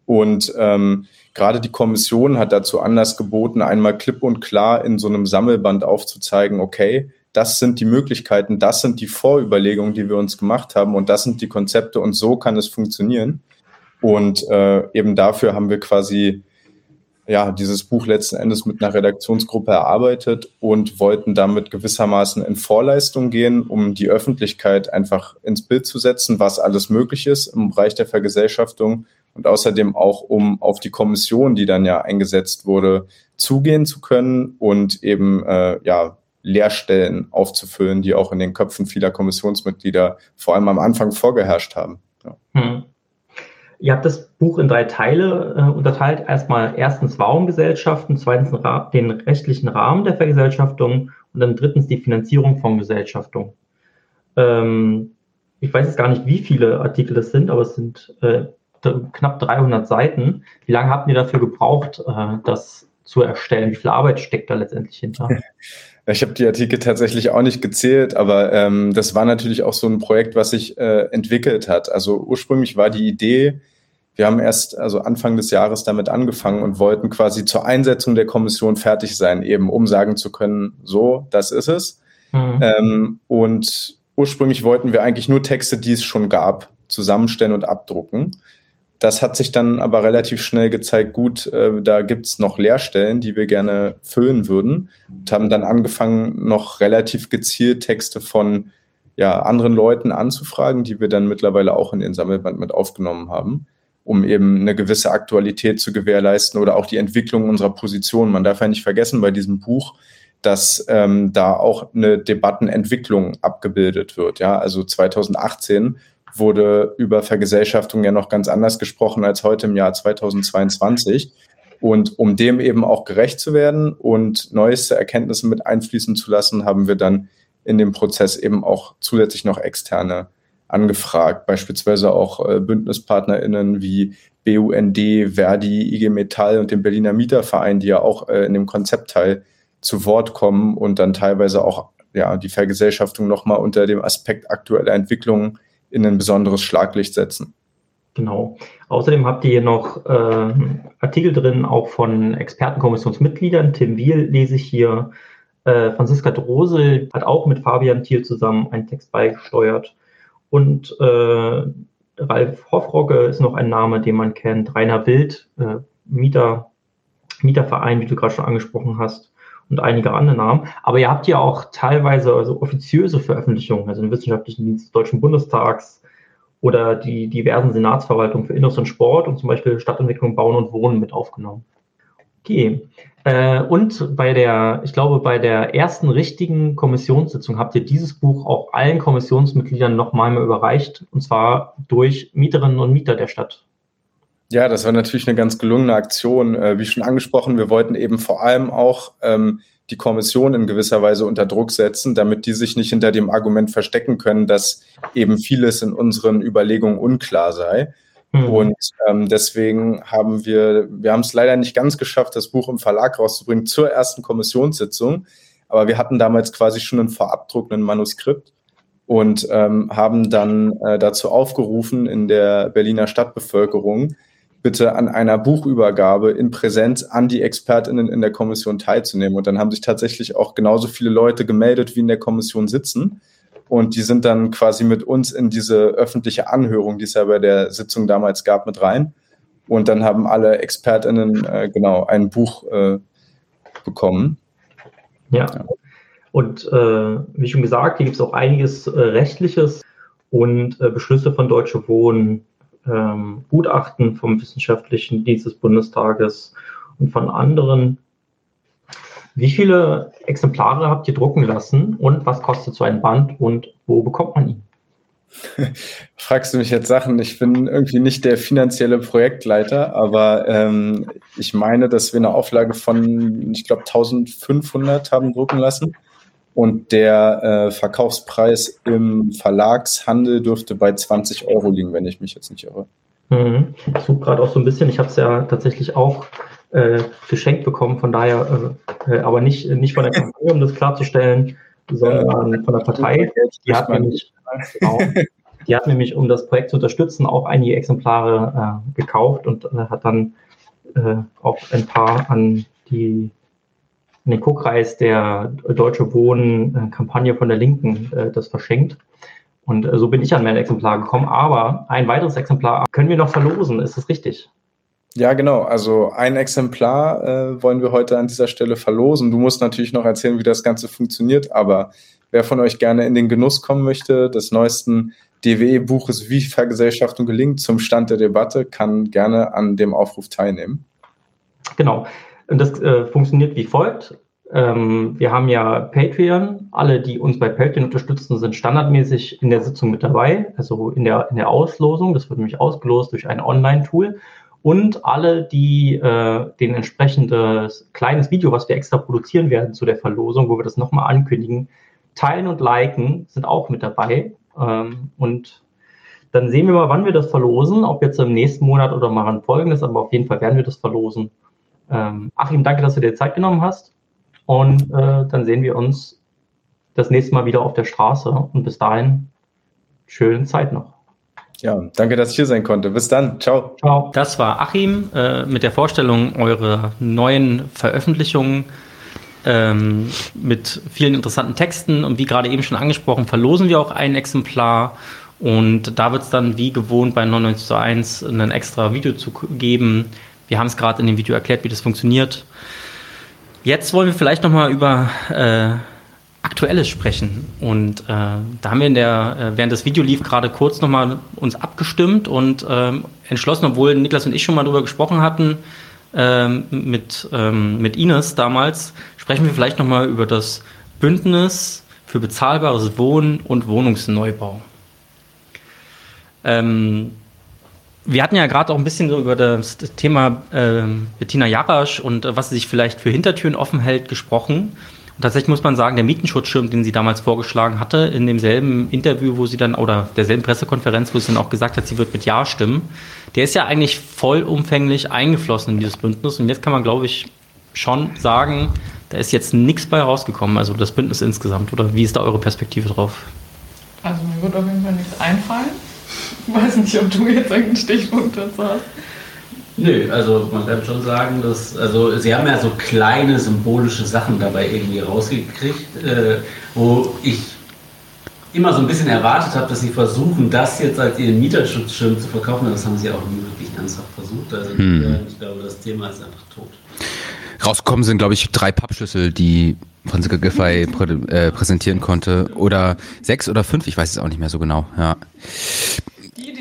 Und ähm, gerade die Kommission hat dazu Anlass geboten, einmal klipp und klar in so einem Sammelband aufzuzeigen, okay, das sind die Möglichkeiten, das sind die Vorüberlegungen, die wir uns gemacht haben und das sind die Konzepte und so kann es funktionieren. Und äh, eben dafür haben wir quasi ja, dieses Buch letzten Endes mit einer Redaktionsgruppe erarbeitet und wollten damit gewissermaßen in Vorleistung gehen, um die Öffentlichkeit einfach ins Bild zu setzen, was alles möglich ist im Bereich der Vergesellschaftung und außerdem auch, um auf die Kommission, die dann ja eingesetzt wurde, zugehen zu können und eben äh, ja Leerstellen aufzufüllen, die auch in den Köpfen vieler Kommissionsmitglieder vor allem am Anfang vorgeherrscht haben. Ja. Hm. Ihr habt das Buch in drei Teile äh, unterteilt. Erstmal erstens Warum-Gesellschaften, zweitens den rechtlichen Rahmen der Vergesellschaftung und dann drittens die Finanzierung von Gesellschaftung. Ähm, ich weiß jetzt gar nicht, wie viele Artikel das sind, aber es sind äh, knapp 300 Seiten. Wie lange habt ihr dafür gebraucht, äh, das zu erstellen? Wie viel Arbeit steckt da letztendlich hinter? Ich habe die Artikel tatsächlich auch nicht gezählt, aber ähm, das war natürlich auch so ein Projekt, was sich äh, entwickelt hat. Also ursprünglich war die Idee, wir haben erst also Anfang des Jahres damit angefangen und wollten quasi zur Einsetzung der Kommission fertig sein, eben um sagen zu können, so, das ist es. Mhm. Ähm, und ursprünglich wollten wir eigentlich nur Texte, die es schon gab, zusammenstellen und abdrucken. Das hat sich dann aber relativ schnell gezeigt, gut, äh, da gibt's noch Leerstellen, die wir gerne füllen würden und haben dann angefangen, noch relativ gezielt Texte von ja, anderen Leuten anzufragen, die wir dann mittlerweile auch in den Sammelband mit aufgenommen haben um eben eine gewisse Aktualität zu gewährleisten oder auch die Entwicklung unserer Position. Man darf ja nicht vergessen bei diesem Buch, dass ähm, da auch eine Debattenentwicklung abgebildet wird. Ja, also 2018 wurde über Vergesellschaftung ja noch ganz anders gesprochen als heute im Jahr 2022. Und um dem eben auch gerecht zu werden und neueste Erkenntnisse mit einfließen zu lassen, haben wir dann in dem Prozess eben auch zusätzlich noch externe angefragt, beispielsweise auch äh, BündnispartnerInnen wie BUND, Verdi, IG Metall und dem Berliner Mieterverein, die ja auch äh, in dem Konzeptteil zu Wort kommen und dann teilweise auch ja, die Vergesellschaftung nochmal unter dem Aspekt aktueller Entwicklungen in ein besonderes Schlaglicht setzen. Genau. Außerdem habt ihr hier noch äh, Artikel drin, auch von Expertenkommissionsmitgliedern. Tim Wiel lese ich hier. Äh, Franziska Drose hat auch mit Fabian Thiel zusammen einen Text beigesteuert. Und äh, Ralf Hoffrocke ist noch ein Name, den man kennt. Rainer Wild, äh, Mieter, Mieterverein, wie du gerade schon angesprochen hast, und einige andere Namen. Aber ihr habt ja auch teilweise also offiziöse Veröffentlichungen, also den Wissenschaftlichen Dienst des Deutschen Bundestags oder die diversen Senatsverwaltungen für Inneres und Sport und zum Beispiel Stadtentwicklung, Bauen und Wohnen mit aufgenommen. Okay. Äh, und bei der, ich glaube, bei der ersten richtigen Kommissionssitzung habt ihr dieses Buch auch allen Kommissionsmitgliedern nochmal überreicht, und zwar durch Mieterinnen und Mieter der Stadt. Ja, das war natürlich eine ganz gelungene Aktion. Äh, wie schon angesprochen, wir wollten eben vor allem auch ähm, die Kommission in gewisser Weise unter Druck setzen, damit die sich nicht hinter dem Argument verstecken können, dass eben vieles in unseren Überlegungen unklar sei. Mhm. Und ähm, deswegen haben wir, wir haben es leider nicht ganz geschafft, das Buch im Verlag rauszubringen zur ersten Kommissionssitzung. Aber wir hatten damals quasi schon einen Vorabdruck, ein Manuskript und ähm, haben dann äh, dazu aufgerufen in der Berliner Stadtbevölkerung, bitte an einer Buchübergabe in Präsenz an die ExpertInnen in der Kommission teilzunehmen. Und dann haben sich tatsächlich auch genauso viele Leute gemeldet, wie in der Kommission sitzen. Und die sind dann quasi mit uns in diese öffentliche Anhörung, die es ja bei der Sitzung damals gab, mit rein. Und dann haben alle ExpertInnen äh, genau ein Buch äh, bekommen. Ja. ja. Und äh, wie schon gesagt, hier gibt es auch einiges äh, Rechtliches und äh, Beschlüsse von Deutsche Wohnen, ähm, Gutachten vom Wissenschaftlichen Dienst des Bundestages und von anderen wie viele Exemplare habt ihr drucken lassen und was kostet so ein Band und wo bekommt man ihn? Fragst du mich jetzt Sachen? Ich bin irgendwie nicht der finanzielle Projektleiter, aber ähm, ich meine, dass wir eine Auflage von, ich glaube, 1500 haben drucken lassen. Und der äh, Verkaufspreis im Verlagshandel dürfte bei 20 Euro liegen, wenn ich mich jetzt nicht irre. Mhm. Ich suche gerade auch so ein bisschen. Ich habe es ja tatsächlich auch äh, geschenkt bekommen, von daher, äh, äh, aber nicht, nicht von der Partei, um das klarzustellen, sondern von der Partei. Die hat nämlich, genau, die hat nämlich, um das Projekt zu unterstützen, auch einige Exemplare äh, gekauft und äh, hat dann äh, auch ein paar an die in den Kuckreis der Deutsche Wohnen-Kampagne von der Linken äh, das verschenkt. Und äh, so bin ich an mein Exemplar gekommen. Aber ein weiteres Exemplar können wir noch verlosen, ist das richtig? Ja, genau. Also ein Exemplar äh, wollen wir heute an dieser Stelle verlosen. Du musst natürlich noch erzählen, wie das Ganze funktioniert, aber wer von euch gerne in den Genuss kommen möchte, des neuesten DWE-Buches Wie Vergesellschaftung gelingt zum Stand der Debatte, kann gerne an dem Aufruf teilnehmen. Genau. Und das äh, funktioniert wie folgt. Ähm, wir haben ja Patreon. Alle, die uns bei Patreon unterstützen, sind standardmäßig in der Sitzung mit dabei, also in der, in der Auslosung. Das wird nämlich ausgelost durch ein Online-Tool. Und alle, die äh, den entsprechendes kleines Video, was wir extra produzieren werden zu der Verlosung, wo wir das nochmal ankündigen, teilen und liken, sind auch mit dabei. Ähm, und dann sehen wir mal, wann wir das verlosen, ob jetzt im nächsten Monat oder mal ein folgendes, aber auf jeden Fall werden wir das verlosen. Ähm, Achim, danke, dass du dir Zeit genommen hast. Und äh, dann sehen wir uns das nächste Mal wieder auf der Straße. Und bis dahin, schöne Zeit noch. Ja, danke, dass ich hier sein konnte. Bis dann. Ciao. Ciao. Das war Achim äh, mit der Vorstellung eurer neuen Veröffentlichungen ähm, mit vielen interessanten Texten. Und wie gerade eben schon angesprochen, verlosen wir auch ein Exemplar. Und da wird es dann wie gewohnt bei 99 zu 1 ein extra Video zu geben. Wir haben es gerade in dem Video erklärt, wie das funktioniert. Jetzt wollen wir vielleicht nochmal über äh, Aktuelles sprechen. Und äh, da haben wir in der, äh, während das Video lief, gerade kurz nochmal uns abgestimmt und ähm, entschlossen, obwohl Niklas und ich schon mal darüber gesprochen hatten, ähm, mit, ähm, mit Ines damals, sprechen wir vielleicht nochmal über das Bündnis für bezahlbares Wohnen und Wohnungsneubau. Ähm, wir hatten ja gerade auch ein bisschen so über das Thema äh, Bettina Jarasch und äh, was sie sich vielleicht für Hintertüren offen hält gesprochen. Und tatsächlich muss man sagen, der Mietenschutzschirm, den sie damals vorgeschlagen hatte, in demselben Interview, wo sie dann, oder derselben Pressekonferenz, wo sie dann auch gesagt hat, sie wird mit Ja stimmen, der ist ja eigentlich vollumfänglich eingeflossen in dieses Bündnis. Und jetzt kann man, glaube ich, schon sagen, da ist jetzt nichts bei rausgekommen, also das Bündnis insgesamt. Oder wie ist da eure Perspektive drauf? Also mir wird auf jeden Fall nichts einfallen. Ich weiß nicht, ob du jetzt einen Stichpunkt dazu hast. Nö, also man kann schon sagen, dass, also sie haben ja so kleine symbolische Sachen dabei irgendwie rausgekriegt, äh, wo ich immer so ein bisschen erwartet habe, dass sie versuchen, das jetzt als ihren Mieterschutzschirm zu verkaufen, aber das haben sie auch nie wirklich ernsthaft versucht. Also hm. ich glaube, das Thema ist einfach tot. Rausgekommen sind, glaube ich, drei Pappschlüssel, die Franziska Giffey prä äh, präsentieren konnte. Oder sechs oder fünf, ich weiß es auch nicht mehr so genau. Ja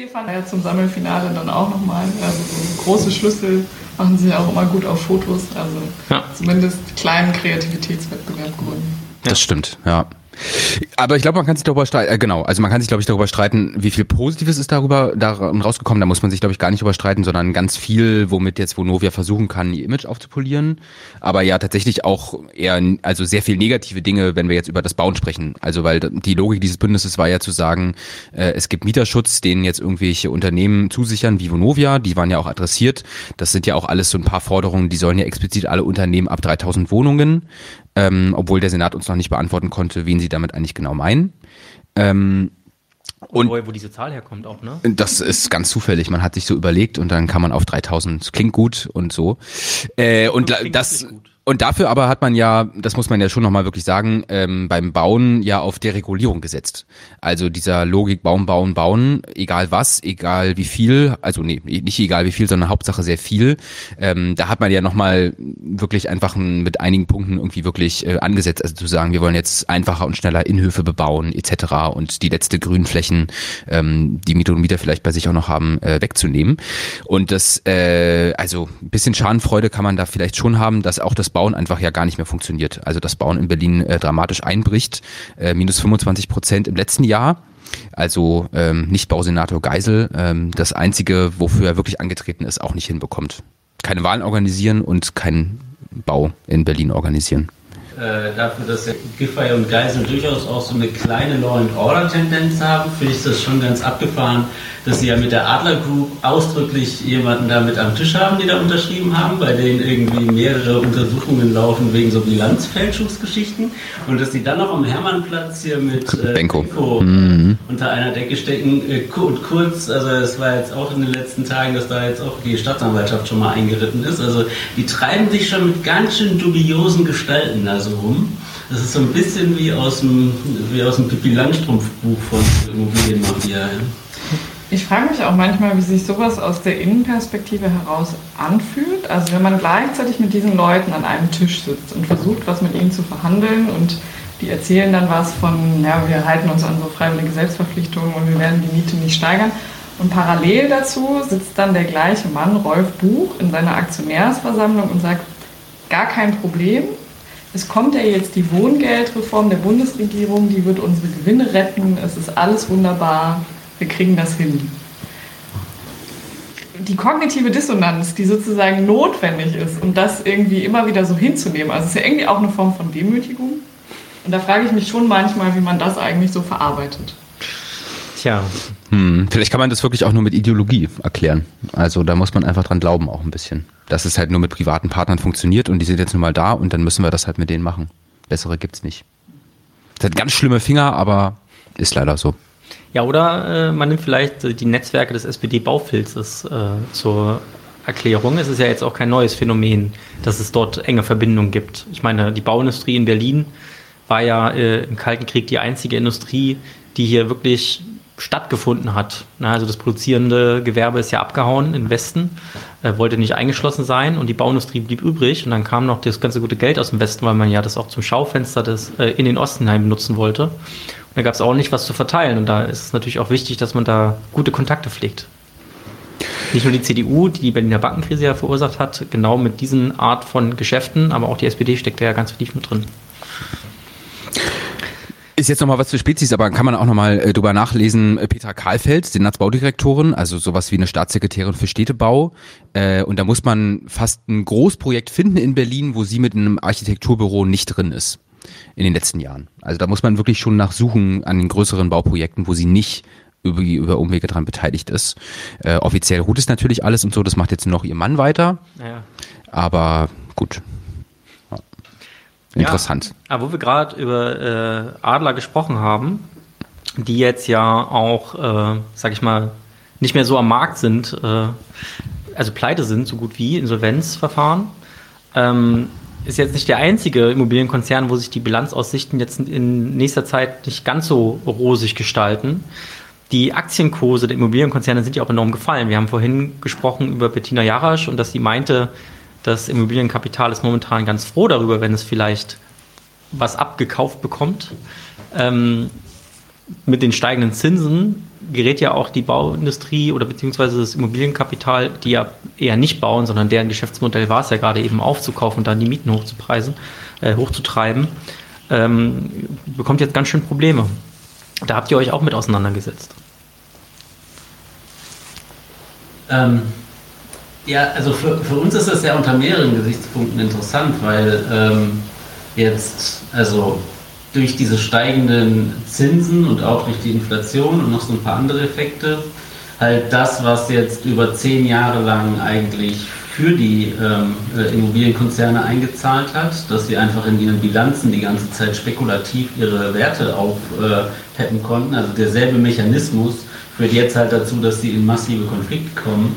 fand er zum Sammelfinale dann auch nochmal. Also so große Schlüssel machen sie auch immer gut auf Fotos. Also ja. zumindest kleinen Kreativitätswettbewerb gründen. Das stimmt, ja. Aber ich glaube, man kann sich darüber streiten, äh, genau, also man kann sich, glaube ich, darüber streiten, wie viel Positives ist darüber daran rausgekommen. Da muss man sich, glaube ich, gar nicht überstreiten, sondern ganz viel, womit jetzt Vonovia versuchen kann, ihr Image aufzupolieren. Aber ja, tatsächlich auch eher, also sehr viel negative Dinge, wenn wir jetzt über das Bauen sprechen. Also, weil die Logik dieses Bündnisses war ja zu sagen, äh, es gibt Mieterschutz, den jetzt irgendwelche Unternehmen zusichern, wie Vonovia, die waren ja auch adressiert. Das sind ja auch alles so ein paar Forderungen, die sollen ja explizit alle Unternehmen ab 3000 Wohnungen ähm, obwohl der Senat uns noch nicht beantworten konnte, wen sie damit eigentlich genau meinen. Ähm, und, und wo, diese Zahl herkommt auch, ne? Das ist ganz zufällig. Man hat sich so überlegt und dann kam man auf 3000. Klingt gut und so. Äh, und das, und dafür aber hat man ja, das muss man ja schon nochmal wirklich sagen, ähm, beim Bauen ja auf Deregulierung gesetzt. Also dieser Logik Bauen, Bauen, Bauen, egal was, egal wie viel, also nee, nicht egal wie viel, sondern Hauptsache sehr viel. Ähm, da hat man ja nochmal wirklich einfach mit einigen Punkten irgendwie wirklich äh, angesetzt. Also zu sagen, wir wollen jetzt einfacher und schneller Innenhöfe bebauen etc. und die letzte Grünflächen, ähm, die Mieter und Mieter vielleicht bei sich auch noch haben, äh, wegzunehmen. Und das, äh, also ein bisschen Schadenfreude kann man da vielleicht schon haben, dass auch das Bauen einfach ja gar nicht mehr funktioniert. Also das Bauen in Berlin äh, dramatisch einbricht, äh, minus 25 Prozent im letzten Jahr. Also ähm, nicht Bausenator Geisel, ähm, das Einzige, wofür er wirklich angetreten ist, auch nicht hinbekommt. Keine Wahlen organisieren und keinen Bau in Berlin organisieren. Äh, dafür, dass Giffey und Geisel durchaus auch so eine kleine Law and Order Tendenz haben, finde ich das schon ganz abgefahren, dass sie ja mit der Adler Group ausdrücklich jemanden da mit am Tisch haben, die da unterschrieben haben, bei denen irgendwie mehrere Untersuchungen laufen wegen so Bilanzfälschungsgeschichten. Und dass sie dann noch am Hermannplatz hier mit äh, Benko, Benko mhm. unter einer Decke stecken. Äh, und kurz, also es war jetzt auch in den letzten Tagen, dass da jetzt auch die Staatsanwaltschaft schon mal eingeritten ist, also die treiben sich schon mit ganz schön dubiosen Gestalten. Da so rum. Das ist so ein bisschen wie aus dem, wie aus dem Pippi Langstrumpf Buch von Immobilienmafia. Ja. Ich frage mich auch manchmal, wie sich sowas aus der Innenperspektive heraus anfühlt. Also wenn man gleichzeitig mit diesen Leuten an einem Tisch sitzt und versucht, was mit ihnen zu verhandeln und die erzählen dann was von, ja, wir halten uns an so freiwillige Selbstverpflichtungen und wir werden die Miete nicht steigern. Und parallel dazu sitzt dann der gleiche Mann, Rolf Buch, in seiner Aktionärsversammlung und sagt, gar kein Problem. Es kommt ja jetzt die Wohngeldreform der Bundesregierung, die wird unsere Gewinne retten. Es ist alles wunderbar wir kriegen das hin. Die kognitive Dissonanz, die sozusagen notwendig ist, um das irgendwie immer wieder so hinzunehmen, also es ist ja irgendwie auch eine Form von Demütigung. Und da frage ich mich schon manchmal, wie man das eigentlich so verarbeitet. Tja. Hm, vielleicht kann man das wirklich auch nur mit Ideologie erklären. Also da muss man einfach dran glauben auch ein bisschen. Dass es halt nur mit privaten Partnern funktioniert und die sind jetzt nun mal da und dann müssen wir das halt mit denen machen. Bessere gibt's nicht. Das hat ganz schlimme Finger, aber ist leider so. Ja, oder äh, man nimmt vielleicht die Netzwerke des SPD-Baufilzes äh, zur Erklärung. Es ist ja jetzt auch kein neues Phänomen, dass es dort enge Verbindungen gibt. Ich meine, die Bauindustrie in Berlin war ja äh, im Kalten Krieg die einzige Industrie, die hier wirklich stattgefunden hat. Also das produzierende Gewerbe ist ja abgehauen im Westen, äh, wollte nicht eingeschlossen sein und die Bauindustrie blieb übrig und dann kam noch das ganze gute Geld aus dem Westen, weil man ja das auch zum Schaufenster des, äh, in den Osten hinein benutzen wollte. Da gab es auch nicht was zu verteilen. Und da ist es natürlich auch wichtig, dass man da gute Kontakte pflegt. Nicht nur die CDU, die die Berliner Bankenkrise ja verursacht hat, genau mit diesen Art von Geschäften, aber auch die SPD steckt da ja ganz tief mit drin. Ist jetzt nochmal was für Spezies, aber kann man auch nochmal äh, drüber nachlesen. Petra Kahlfeld, Senatsbaudirektorin, also sowas wie eine Staatssekretärin für Städtebau. Äh, und da muss man fast ein Großprojekt finden in Berlin, wo sie mit einem Architekturbüro nicht drin ist in den letzten Jahren. Also da muss man wirklich schon nachsuchen an den größeren Bauprojekten, wo sie nicht über, über Umwege dran beteiligt ist. Äh, offiziell ruht es natürlich alles und so, das macht jetzt noch ihr Mann weiter. Ja. Aber gut. Interessant. Ja, aber wo wir gerade über äh, Adler gesprochen haben, die jetzt ja auch, äh, sag ich mal, nicht mehr so am Markt sind, äh, also pleite sind, so gut wie Insolvenzverfahren. Ähm, ist jetzt nicht der einzige Immobilienkonzern, wo sich die Bilanzaussichten jetzt in nächster Zeit nicht ganz so rosig gestalten. Die Aktienkurse der Immobilienkonzerne sind ja auch enorm gefallen. Wir haben vorhin gesprochen über Bettina Jarasch und dass sie meinte, das Immobilienkapital ist momentan ganz froh darüber, wenn es vielleicht was abgekauft bekommt. Ähm, mit den steigenden Zinsen gerät ja auch die Bauindustrie oder beziehungsweise das Immobilienkapital, die ja eher nicht bauen, sondern deren Geschäftsmodell war es ja gerade eben aufzukaufen und dann die Mieten hochzupreisen, äh, hochzutreiben, ähm, bekommt jetzt ganz schön Probleme. Da habt ihr euch auch mit auseinandergesetzt. Ähm, ja, also für, für uns ist das ja unter mehreren Gesichtspunkten interessant, weil ähm, jetzt, also durch diese steigenden Zinsen und auch durch die Inflation und noch so ein paar andere Effekte halt das, was jetzt über zehn Jahre lang eigentlich für die ähm, äh, Immobilienkonzerne eingezahlt hat, dass sie einfach in ihren Bilanzen die ganze Zeit spekulativ ihre Werte aufpeppen äh, konnten. Also derselbe Mechanismus führt jetzt halt dazu, dass sie in massive Konflikte kommen.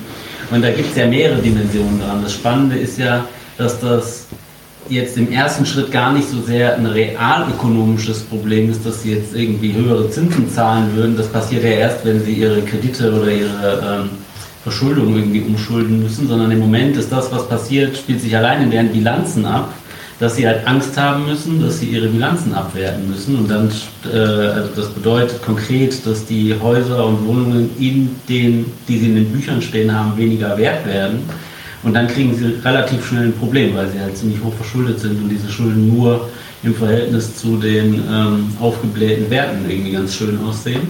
Und da gibt es ja mehrere Dimensionen dran. Das Spannende ist ja, dass das jetzt im ersten Schritt gar nicht so sehr ein realökonomisches Problem ist, dass sie jetzt irgendwie höhere Zinsen zahlen würden. Das passiert ja erst, wenn sie ihre Kredite oder ihre ähm, Verschuldung irgendwie umschulden müssen, sondern im Moment ist das, was passiert, spielt sich allein in deren Bilanzen ab, dass sie halt Angst haben müssen, dass sie ihre Bilanzen abwerten müssen. Und dann, äh, also das bedeutet konkret, dass die Häuser und Wohnungen in den, die sie in den Büchern stehen haben, weniger wert werden und dann kriegen sie relativ schnell ein Problem, weil sie halt ziemlich hoch verschuldet sind und diese Schulden nur im Verhältnis zu den ähm, aufgeblähten Werten irgendwie ganz schön aussehen.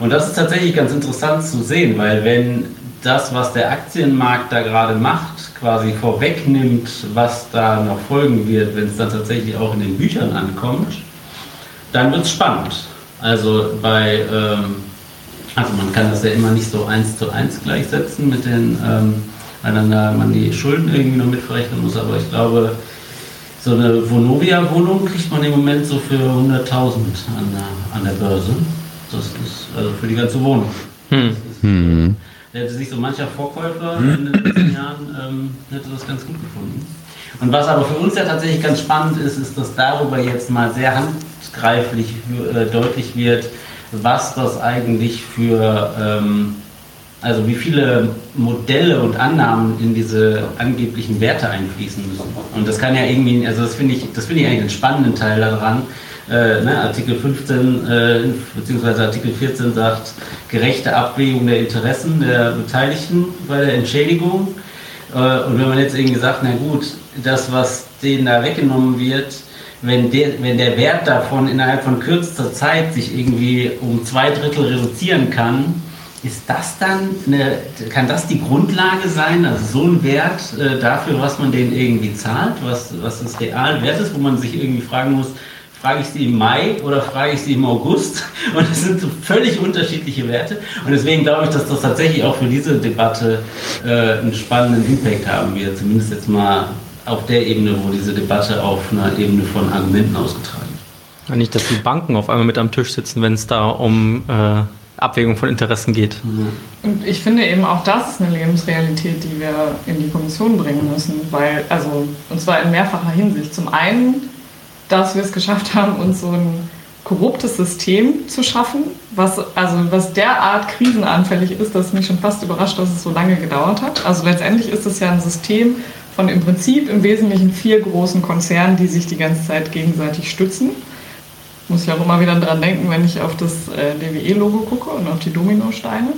Und das ist tatsächlich ganz interessant zu sehen, weil wenn das, was der Aktienmarkt da gerade macht, quasi vorwegnimmt, was da noch folgen wird, wenn es dann tatsächlich auch in den Büchern ankommt, dann wird es spannend. Also bei, ähm, also man kann das ja immer nicht so eins zu eins gleichsetzen mit den ähm, weil dann da man die Schulden irgendwie noch mitverrechnen muss. Aber ich glaube, so eine Vonovia-Wohnung kriegt man im Moment so für 100.000 an der, an der Börse. Das ist also für die ganze Wohnung. Hm. Hm. Hätte sich so mancher Vorkäufer in den letzten Jahren ähm, hätte das ganz gut gefunden. Und was aber für uns ja tatsächlich ganz spannend ist, ist, dass darüber jetzt mal sehr handgreiflich äh, deutlich wird, was das eigentlich für, ähm, also wie viele Modelle und Annahmen in diese angeblichen Werte einfließen müssen. Und das kann ja irgendwie, also das finde ich, das finde ich eigentlich den spannenden Teil daran. Äh, ne, Artikel 15 äh, bzw. Artikel 14 sagt gerechte Abwägung der Interessen der Beteiligten bei der Entschädigung. Äh, und wenn man jetzt irgendwie sagt, na gut, das, was denen da weggenommen wird, wenn der, wenn der Wert davon innerhalb von kürzester Zeit sich irgendwie um zwei Drittel reduzieren kann, ist das dann eine, kann das die Grundlage sein, also so ein Wert äh, dafür, was man denen irgendwie zahlt, was, was das real wert ist, wo man sich irgendwie fragen muss, frage ich sie im Mai oder frage ich sie im August? Und es sind so völlig unterschiedliche Werte. Und deswegen glaube ich, dass das tatsächlich auch für diese Debatte äh, einen spannenden Impact haben wird, zumindest jetzt mal auf der Ebene, wo diese Debatte auf einer Ebene von Argumenten ausgetragen wird. Nicht, dass die Banken auf einmal mit am Tisch sitzen, wenn es da um äh, Abwägung von Interessen geht. Mhm. Und ich finde eben auch das ist eine Lebensrealität, die wir in die Kommission bringen müssen, weil, also, und zwar in mehrfacher Hinsicht. Zum einen, dass wir es geschafft haben, uns so ein korruptes System zu schaffen, was, also was derart krisenanfällig ist, dass mich schon fast überrascht, dass es so lange gedauert hat. Also letztendlich ist es ja ein System, von im Prinzip im Wesentlichen vier großen Konzernen, die sich die ganze Zeit gegenseitig stützen. Muss ich auch immer wieder dran denken, wenn ich auf das äh, DWE-Logo gucke und auf die Dominosteine,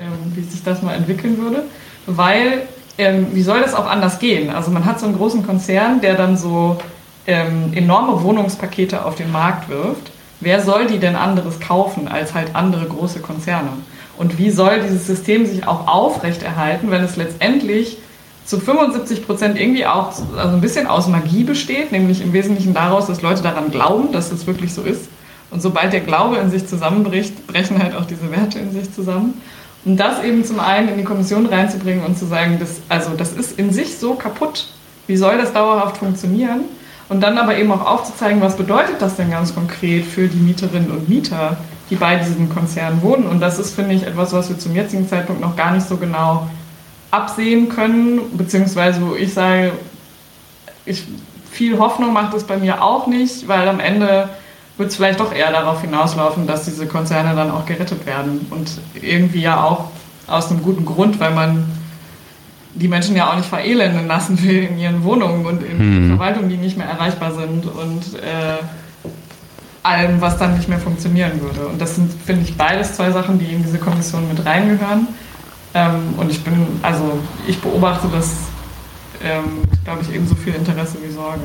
ähm, wie sich das mal entwickeln würde. Weil, ähm, wie soll das auch anders gehen? Also man hat so einen großen Konzern, der dann so ähm, enorme Wohnungspakete auf den Markt wirft. Wer soll die denn anderes kaufen als halt andere große Konzerne? Und wie soll dieses System sich auch aufrechterhalten, wenn es letztendlich zu 75 Prozent irgendwie auch also ein bisschen aus Magie besteht, nämlich im Wesentlichen daraus, dass Leute daran glauben, dass es wirklich so ist. Und sobald der Glaube in sich zusammenbricht, brechen halt auch diese Werte in sich zusammen. Und das eben zum einen in die Kommission reinzubringen und zu sagen, das, also das ist in sich so kaputt. Wie soll das dauerhaft funktionieren? Und dann aber eben auch aufzuzeigen, was bedeutet das denn ganz konkret für die Mieterinnen und Mieter, die bei diesen Konzernen wohnen. Und das ist, finde ich, etwas, was wir zum jetzigen Zeitpunkt noch gar nicht so genau absehen können, beziehungsweise wo ich sage, ich, viel Hoffnung macht es bei mir auch nicht, weil am Ende wird es vielleicht doch eher darauf hinauslaufen, dass diese Konzerne dann auch gerettet werden. Und irgendwie ja auch aus einem guten Grund, weil man die Menschen ja auch nicht verelenden lassen will in ihren Wohnungen und in hm. Verwaltungen, die nicht mehr erreichbar sind und äh, allem, was dann nicht mehr funktionieren würde. Und das sind, finde ich, beides zwei Sachen, die in diese Kommission mit reingehören. Ähm, und ich bin, also ich beobachte das, ähm, glaube ich, ebenso viel Interesse wie Sorge.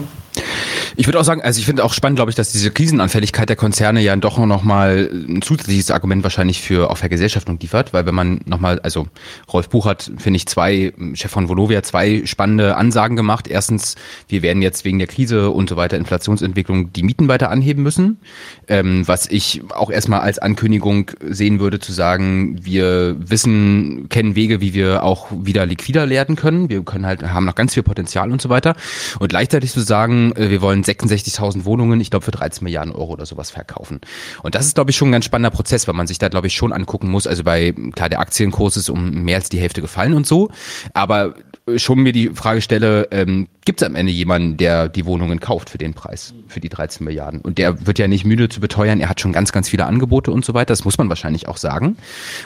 Ich würde auch sagen, also ich finde auch spannend, glaube ich, dass diese Krisenanfälligkeit der Konzerne ja doch noch mal ein zusätzliches Argument wahrscheinlich für auch Vergesellschaftung liefert, weil wenn man noch mal, also Rolf Buch hat, finde ich, zwei, Chef von Volovia, zwei spannende Ansagen gemacht. Erstens, wir werden jetzt wegen der Krise und so weiter, Inflationsentwicklung, die Mieten weiter anheben müssen, ähm, was ich auch erstmal als Ankündigung sehen würde, zu sagen, wir wissen, kennen Wege, wie wir auch wieder liquider werden können. Wir können halt, haben noch ganz viel Potenzial und so weiter. Und gleichzeitig zu sagen, äh, wir wollen 66.000 Wohnungen, ich glaube, für 13 Milliarden Euro oder sowas verkaufen. Und das ist, glaube ich, schon ein ganz spannender Prozess, weil man sich da, glaube ich, schon angucken muss. Also bei, klar, der Aktienkurs ist um mehr als die Hälfte gefallen und so. Aber schon mir die Frage stelle, ähm, gibt es am Ende jemanden, der die Wohnungen kauft für den Preis, für die 13 Milliarden? Und der wird ja nicht müde zu beteuern, er hat schon ganz, ganz viele Angebote und so weiter. Das muss man wahrscheinlich auch sagen.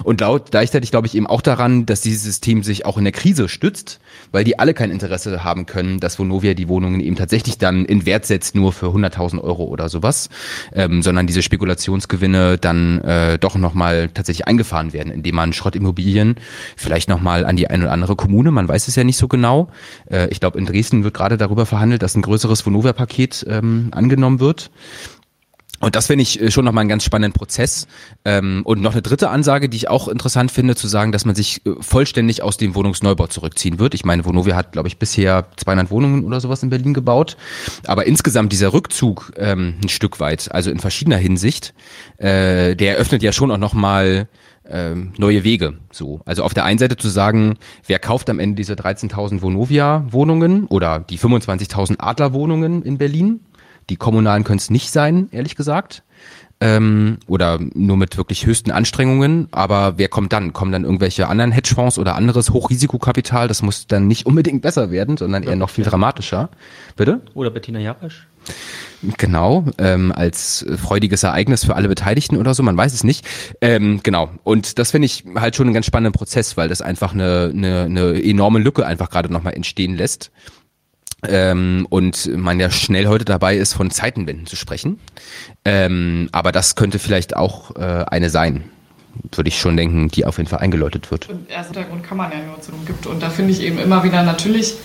Und laut, gleichzeitig glaube ich eben auch daran, dass dieses System sich auch in der Krise stützt, weil die alle kein Interesse haben können, dass Vonovia die Wohnungen eben tatsächlich dann in Wert setzt, nur für 100.000 Euro oder sowas, ähm, sondern diese Spekulationsgewinne dann äh, doch nochmal tatsächlich eingefahren werden, indem man Schrottimmobilien vielleicht nochmal an die eine oder andere Kommune, man weiß es ja nicht so genau. Äh, ich glaube, in Dresden wird gerade darüber verhandelt, dass ein größeres Vonovia-Paket ähm, angenommen wird. Und das finde ich äh, schon nochmal einen ganz spannenden Prozess. Ähm, und noch eine dritte Ansage, die ich auch interessant finde, zu sagen, dass man sich äh, vollständig aus dem Wohnungsneubau zurückziehen wird. Ich meine, Vonovia hat, glaube ich, bisher 200 Wohnungen oder sowas in Berlin gebaut. Aber insgesamt dieser Rückzug ähm, ein Stück weit, also in verschiedener Hinsicht, äh, der eröffnet ja schon auch nochmal ähm, neue Wege. So, also auf der einen Seite zu sagen, wer kauft am Ende diese 13.000 Vonovia-Wohnungen oder die 25.000 Adler-Wohnungen in Berlin? Die kommunalen können es nicht sein, ehrlich gesagt. Ähm, oder nur mit wirklich höchsten Anstrengungen. Aber wer kommt dann? Kommen dann irgendwelche anderen Hedgefonds oder anderes Hochrisikokapital? Das muss dann nicht unbedingt besser werden, sondern eher noch viel dramatischer. Bitte? Oder Bettina Jarasch? Genau, ähm, als freudiges Ereignis für alle Beteiligten oder so, man weiß es nicht. Ähm, genau, und das finde ich halt schon einen ganz spannenden Prozess, weil das einfach eine, eine, eine enorme Lücke einfach gerade nochmal entstehen lässt. Ähm, und man ja schnell heute dabei ist, von Zeitenwenden zu sprechen. Ähm, aber das könnte vielleicht auch äh, eine sein, würde ich schon denken, die auf jeden Fall eingeläutet wird. Und erst Hintergrund kann man ja nur zu gibt. Und da finde ich eben immer wieder natürlich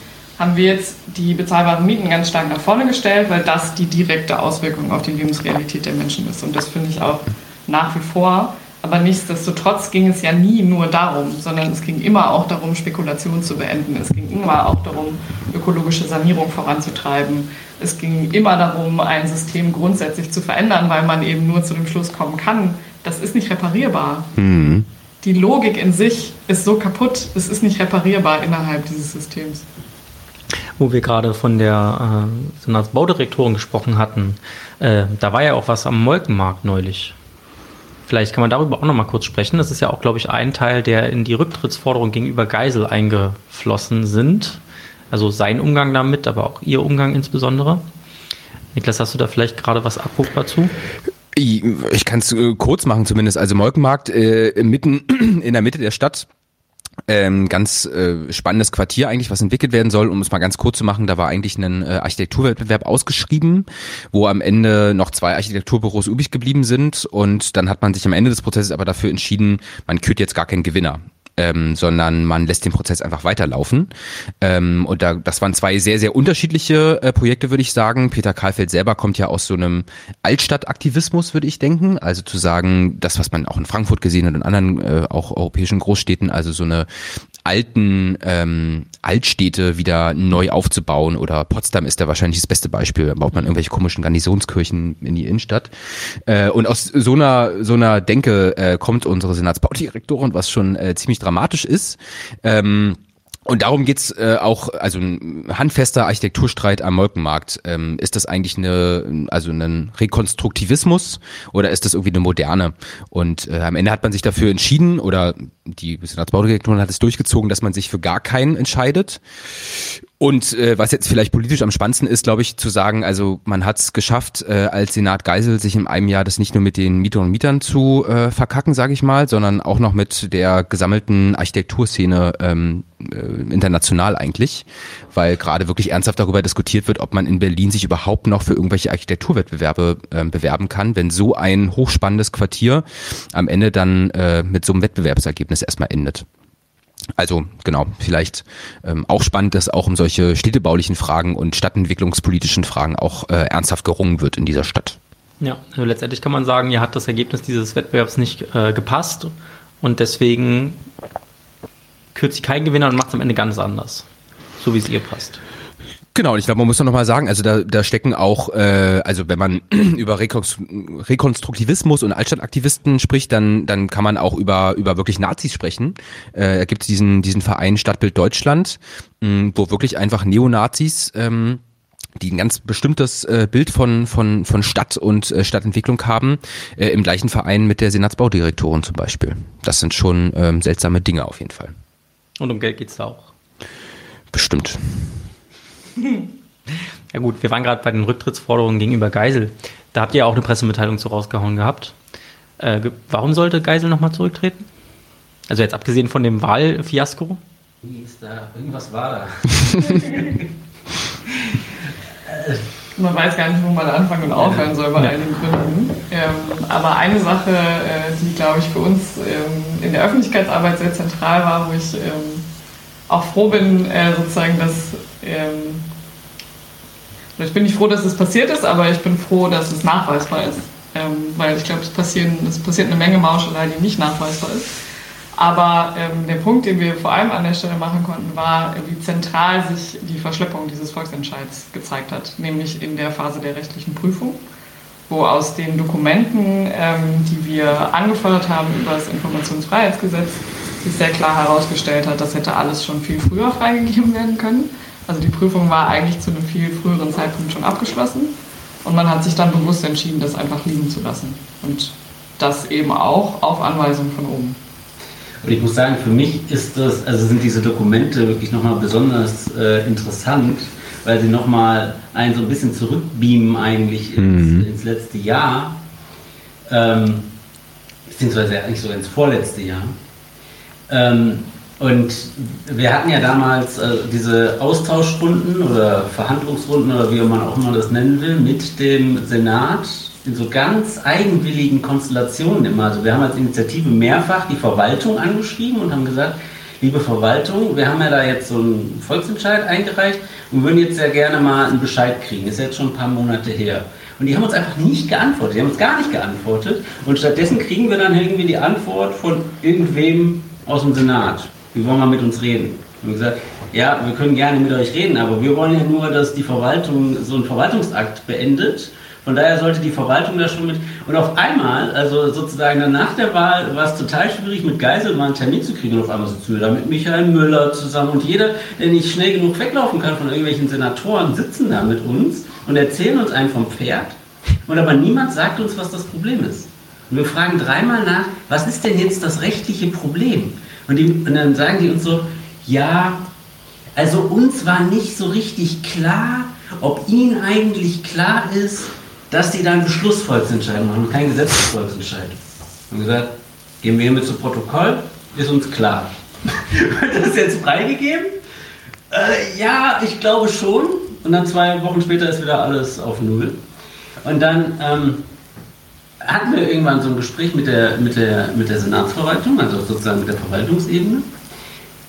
haben wir jetzt die bezahlbaren Mieten ganz stark nach vorne gestellt, weil das die direkte Auswirkung auf die Lebensrealität der Menschen ist. Und das finde ich auch nach wie vor. Aber nichtsdestotrotz ging es ja nie nur darum, sondern es ging immer auch darum, Spekulation zu beenden. Es ging immer auch darum, ökologische Sanierung voranzutreiben. Es ging immer darum, ein System grundsätzlich zu verändern, weil man eben nur zu dem Schluss kommen kann, das ist nicht reparierbar. Mhm. Die Logik in sich ist so kaputt, es ist nicht reparierbar innerhalb dieses Systems wo wir gerade von der äh, Senatsbaudirektorin gesprochen hatten, äh, da war ja auch was am Molkenmarkt neulich. Vielleicht kann man darüber auch noch mal kurz sprechen. Das ist ja auch, glaube ich, ein Teil, der in die Rücktrittsforderung gegenüber Geisel eingeflossen sind. Also sein Umgang damit, aber auch ihr Umgang insbesondere. Niklas, hast du da vielleicht gerade was abrufbar zu? Ich kann es äh, kurz machen zumindest. Also Molkenmarkt äh, mitten in der Mitte der Stadt ähm, ganz äh, spannendes Quartier eigentlich, was entwickelt werden soll. Um es mal ganz kurz zu machen, da war eigentlich ein äh, Architekturwettbewerb ausgeschrieben, wo am Ende noch zwei Architekturbüros übrig geblieben sind. Und dann hat man sich am Ende des Prozesses aber dafür entschieden, man kürt jetzt gar keinen Gewinner ähm, sondern man lässt den Prozess einfach weiterlaufen. Ähm, und da, das waren zwei sehr, sehr unterschiedliche äh, Projekte, würde ich sagen. Peter Karlfeld selber kommt ja aus so einem Altstadtaktivismus, würde ich denken. Also zu sagen, das, was man auch in Frankfurt gesehen hat und anderen äh, auch europäischen Großstädten, also so eine alten ähm, Altstädte wieder neu aufzubauen oder Potsdam ist da wahrscheinlich das beste Beispiel. Da baut man irgendwelche komischen Garnisonskirchen in die Innenstadt. Äh, und aus so einer so einer Denke äh, kommt unsere Senatsbaudirektorin, was schon äh, ziemlich dramatisch ist. Ähm, und darum geht's äh, auch, also ein handfester Architekturstreit am Molkenmarkt. Ähm, ist das eigentlich eine, also ein Rekonstruktivismus oder ist das irgendwie eine moderne? Und äh, am Ende hat man sich dafür entschieden oder die Senatsbaudirektorin hat es durchgezogen, dass man sich für gar keinen entscheidet. Und äh, was jetzt vielleicht politisch am spannendsten ist, glaube ich, zu sagen, also man hat es geschafft, äh, als Senat Geisel sich in einem Jahr das nicht nur mit den Mietern und Mietern zu äh, verkacken, sage ich mal, sondern auch noch mit der gesammelten Architekturszene ähm, äh, international eigentlich, weil gerade wirklich ernsthaft darüber diskutiert wird, ob man in Berlin sich überhaupt noch für irgendwelche Architekturwettbewerbe äh, bewerben kann, wenn so ein hochspannendes Quartier am Ende dann äh, mit so einem Wettbewerbsergebnis erstmal endet. Also genau, vielleicht ähm, auch spannend, dass auch um solche städtebaulichen Fragen und stadtentwicklungspolitischen Fragen auch äh, ernsthaft gerungen wird in dieser Stadt. Ja, also letztendlich kann man sagen, hier hat das Ergebnis dieses Wettbewerbs nicht äh, gepasst und deswegen kürzt sie keinen Gewinner und macht es am Ende ganz anders, so wie es ihr passt. Genau, und ich glaube, man muss doch nochmal sagen, also da, da stecken auch, äh, also wenn man über Rekonstruktivismus und Altstadtaktivisten spricht, dann, dann kann man auch über, über wirklich Nazis sprechen. Äh, da gibt es diesen, diesen Verein Stadtbild Deutschland, mh, wo wirklich einfach Neonazis ähm, die ein ganz bestimmtes äh, Bild von, von, von Stadt und äh, Stadtentwicklung haben, äh, im gleichen Verein mit der Senatsbaudirektorin zum Beispiel. Das sind schon ähm, seltsame Dinge auf jeden Fall. Und um Geld geht's da auch. Bestimmt. Ja gut, wir waren gerade bei den Rücktrittsforderungen gegenüber Geisel. Da habt ihr auch eine Pressemitteilung zu rausgehauen gehabt. Äh, warum sollte Geisel nochmal zurücktreten? Also jetzt abgesehen von dem Wahlfiasko? Wie ist da? Irgendwas war da. man weiß gar nicht, wo man anfangen und aufhören soll bei all den Gründen. Ähm, aber eine Sache, äh, die, glaube ich, für uns ähm, in der Öffentlichkeitsarbeit sehr zentral war, wo ich ähm, auch froh bin, äh, sozusagen, dass ähm, ich bin nicht froh, dass es passiert ist, aber ich bin froh, dass es nachweisbar ist. Ähm, weil ich glaube, es, es passiert eine Menge Mauschelei, die nicht nachweisbar ist. Aber ähm, der Punkt, den wir vor allem an der Stelle machen konnten, war, wie zentral sich die Verschleppung dieses Volksentscheids gezeigt hat, nämlich in der Phase der rechtlichen Prüfung, wo aus den Dokumenten, ähm, die wir angefordert haben über das Informationsfreiheitsgesetz, sich sehr klar herausgestellt hat, das hätte alles schon viel früher freigegeben werden können. Also die Prüfung war eigentlich zu einem viel früheren Zeitpunkt schon abgeschlossen und man hat sich dann bewusst entschieden, das einfach liegen zu lassen. Und das eben auch auf Anweisung von oben. Und ich muss sagen, für mich ist das, also sind diese Dokumente wirklich nochmal besonders äh, interessant, weil sie nochmal einen so ein bisschen zurückbeamen eigentlich ins, Mhm. ins letzte Jahr. Ähm, beziehungsweise eigentlich sogar ins vorletzte Jahr. Ähm, und wir hatten ja damals äh, diese Austauschrunden oder Verhandlungsrunden oder wie man auch immer das nennen will, mit dem Senat in so ganz eigenwilligen Konstellationen immer. Also wir haben als Initiative mehrfach die Verwaltung angeschrieben und haben gesagt, liebe Verwaltung, wir haben ja da jetzt so einen Volksentscheid eingereicht und würden jetzt sehr gerne mal einen Bescheid kriegen. Ist jetzt schon ein paar Monate her. Und die haben uns einfach nicht geantwortet. Die haben uns gar nicht geantwortet. Und stattdessen kriegen wir dann irgendwie die Antwort von irgendwem aus dem Senat. Die wollen mal mit uns reden. Wir gesagt, ja, wir können gerne mit euch reden, aber wir wollen ja nur, dass die Verwaltung so einen Verwaltungsakt beendet. Von daher sollte die Verwaltung da schon mit. Und auf einmal, also sozusagen dann nach der Wahl, war es total schwierig, mit Geisel mal einen Termin zu kriegen. Und auf einmal sitzen wir da mit Michael Müller zusammen. Und jeder, der nicht schnell genug weglaufen kann von irgendwelchen Senatoren, sitzen da mit uns und erzählen uns einen vom Pferd. Und aber niemand sagt uns, was das Problem ist. Und wir fragen dreimal nach, was ist denn jetzt das rechtliche Problem? Und, die, und dann sagen die uns so, ja, also uns war nicht so richtig klar, ob ihnen eigentlich klar ist, dass die dann Beschlussvolksentscheid machen und kein Gesetzesvolksentscheid. Und gesagt, gehen wir hiermit zu Protokoll, ist uns klar. Wird das jetzt freigegeben? Äh, ja, ich glaube schon. Und dann zwei Wochen später ist wieder alles auf Null. Und dann ähm, hatten wir irgendwann so ein Gespräch mit der, mit, der, mit der Senatsverwaltung, also sozusagen mit der Verwaltungsebene.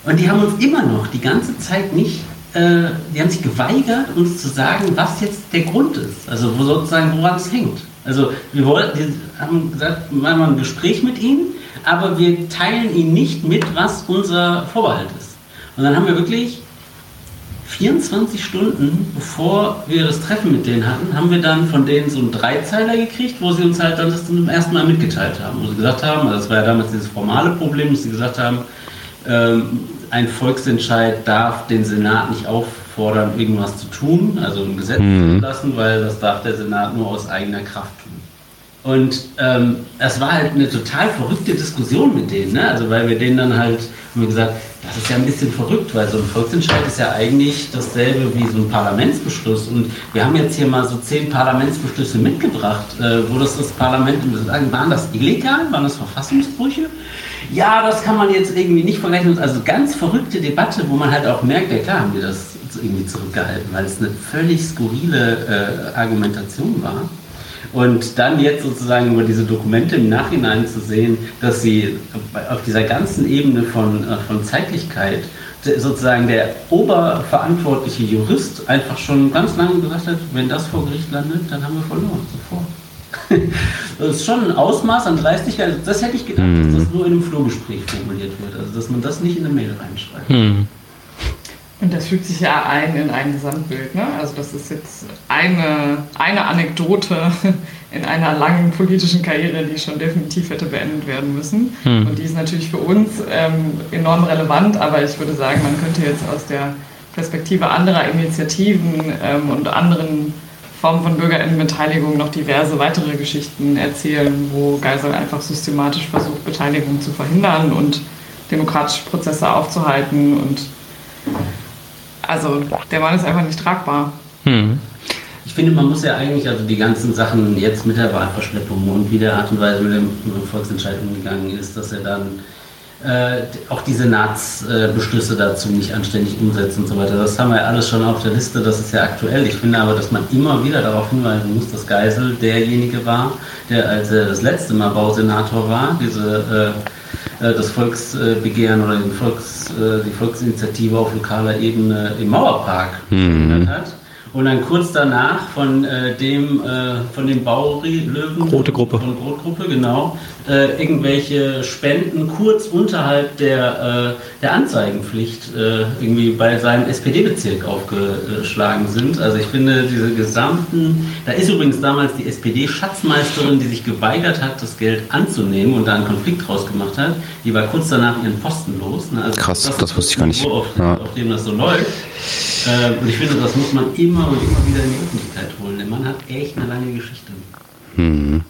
Und die haben uns immer noch die ganze Zeit nicht, äh, die haben sich geweigert, uns zu sagen, was jetzt der Grund ist. Also wo sozusagen, woran es hängt. Also wir wollten, die haben gesagt, wir machen mal ein Gespräch mit ihnen, aber wir teilen ihnen nicht mit, was unser Vorbehalt ist. Und dann haben wir wirklich 24 Stunden bevor wir das Treffen mit denen hatten, haben wir dann von denen so einen Dreizeiler gekriegt, wo sie uns halt dann das zum ersten Mal mitgeteilt haben. Wo sie gesagt haben, also das war ja damals dieses formale Problem, dass sie gesagt haben, ähm, ein Volksentscheid darf den Senat nicht auffordern, irgendwas zu tun, also ein Gesetz Mhm. zu lassen, weil das darf der Senat nur aus eigener Kraft tun. Und ähm, es war halt eine total verrückte Diskussion mit denen, ne? also weil wir denen dann halt haben wir gesagt, das ist ja ein bisschen verrückt, weil so ein Volksentscheid ist ja eigentlich dasselbe wie so ein Parlamentsbeschluss. Und wir haben jetzt hier mal so zehn Parlamentsbeschlüsse mitgebracht, äh, wo das das Parlament, waren das illegal, waren das Verfassungsbrüche? Ja, das kann man jetzt irgendwie nicht vergleichen. Also ganz verrückte Debatte, wo man halt auch merkt, ja klar haben die das irgendwie zurückgehalten, weil es eine völlig skurrile äh, Argumentation war. Und dann jetzt sozusagen über diese Dokumente im Nachhinein zu sehen, dass sie auf dieser ganzen Ebene von, äh, von Zeitlichkeit sozusagen der oberverantwortliche Jurist einfach schon ganz lange gesagt hat, wenn das vor Gericht landet, dann haben wir verloren, sofort. Das ist schon ein Ausmaß an Dreistigkeit. Das hätte ich gedacht, dass das nur in einem Flohgespräch formuliert wird. Also, dass man das nicht in eine Mail reinschreibt. Hm. Und das fügt sich ja ein in ein Gesamtbild. Ne? Also das ist jetzt eine, eine Anekdote in einer langen politischen Karriere, die schon definitiv hätte beendet werden müssen. Hm. Und die ist natürlich für uns ähm, enorm relevant, aber ich würde sagen, man könnte jetzt aus der Perspektive anderer Initiativen ähm, und anderen Formen von Bürgerinnenbeteiligung noch diverse weitere Geschichten erzählen, wo Geisel einfach systematisch versucht, Beteiligung zu verhindern und demokratische Prozesse aufzuhalten und also der Mann ist einfach nicht tragbar. Hm. Ich finde, man muss ja eigentlich also die ganzen Sachen jetzt mit der Wahlverschleppung und wie der Art und Weise mit dem Volksentscheid umgegangen ist, dass er dann äh, auch die Senatsbeschlüsse dazu nicht anständig umsetzt und so weiter. Das haben wir ja alles schon auf der Liste, das ist ja aktuell. Ich finde aber, dass man immer wieder darauf hinweisen muss, dass Geisel derjenige war, der als er das letzte Mal Bausenator war, diese äh, das Volksbegehren oder Volks, äh, die Volksinitiative auf lokaler Ebene im Mauerpark Mhm. hat. Und dann kurz danach von äh, dem äh, von den Baulöwen Rote Gruppe. von Rotgruppe genau äh, irgendwelche Spenden kurz unterhalb der äh, der Anzeigenpflicht äh, irgendwie bei seinem SPD-Bezirk aufgeschlagen sind. Also ich finde diese gesamten da ist übrigens damals die SPD-Schatzmeisterin, die sich geweigert hat, das Geld anzunehmen und da einen Konflikt draus gemacht hat. Die war kurz danach ihren Posten los. Ne? Also Krass, ist das wusste ich gar nicht. Auf, Ja. auf dem das so läuft. Äh, und ich finde, das muss man immer und immer wieder in die Öffentlichkeit holen. Der Mann hat echt eine lange Geschichte. Mhm.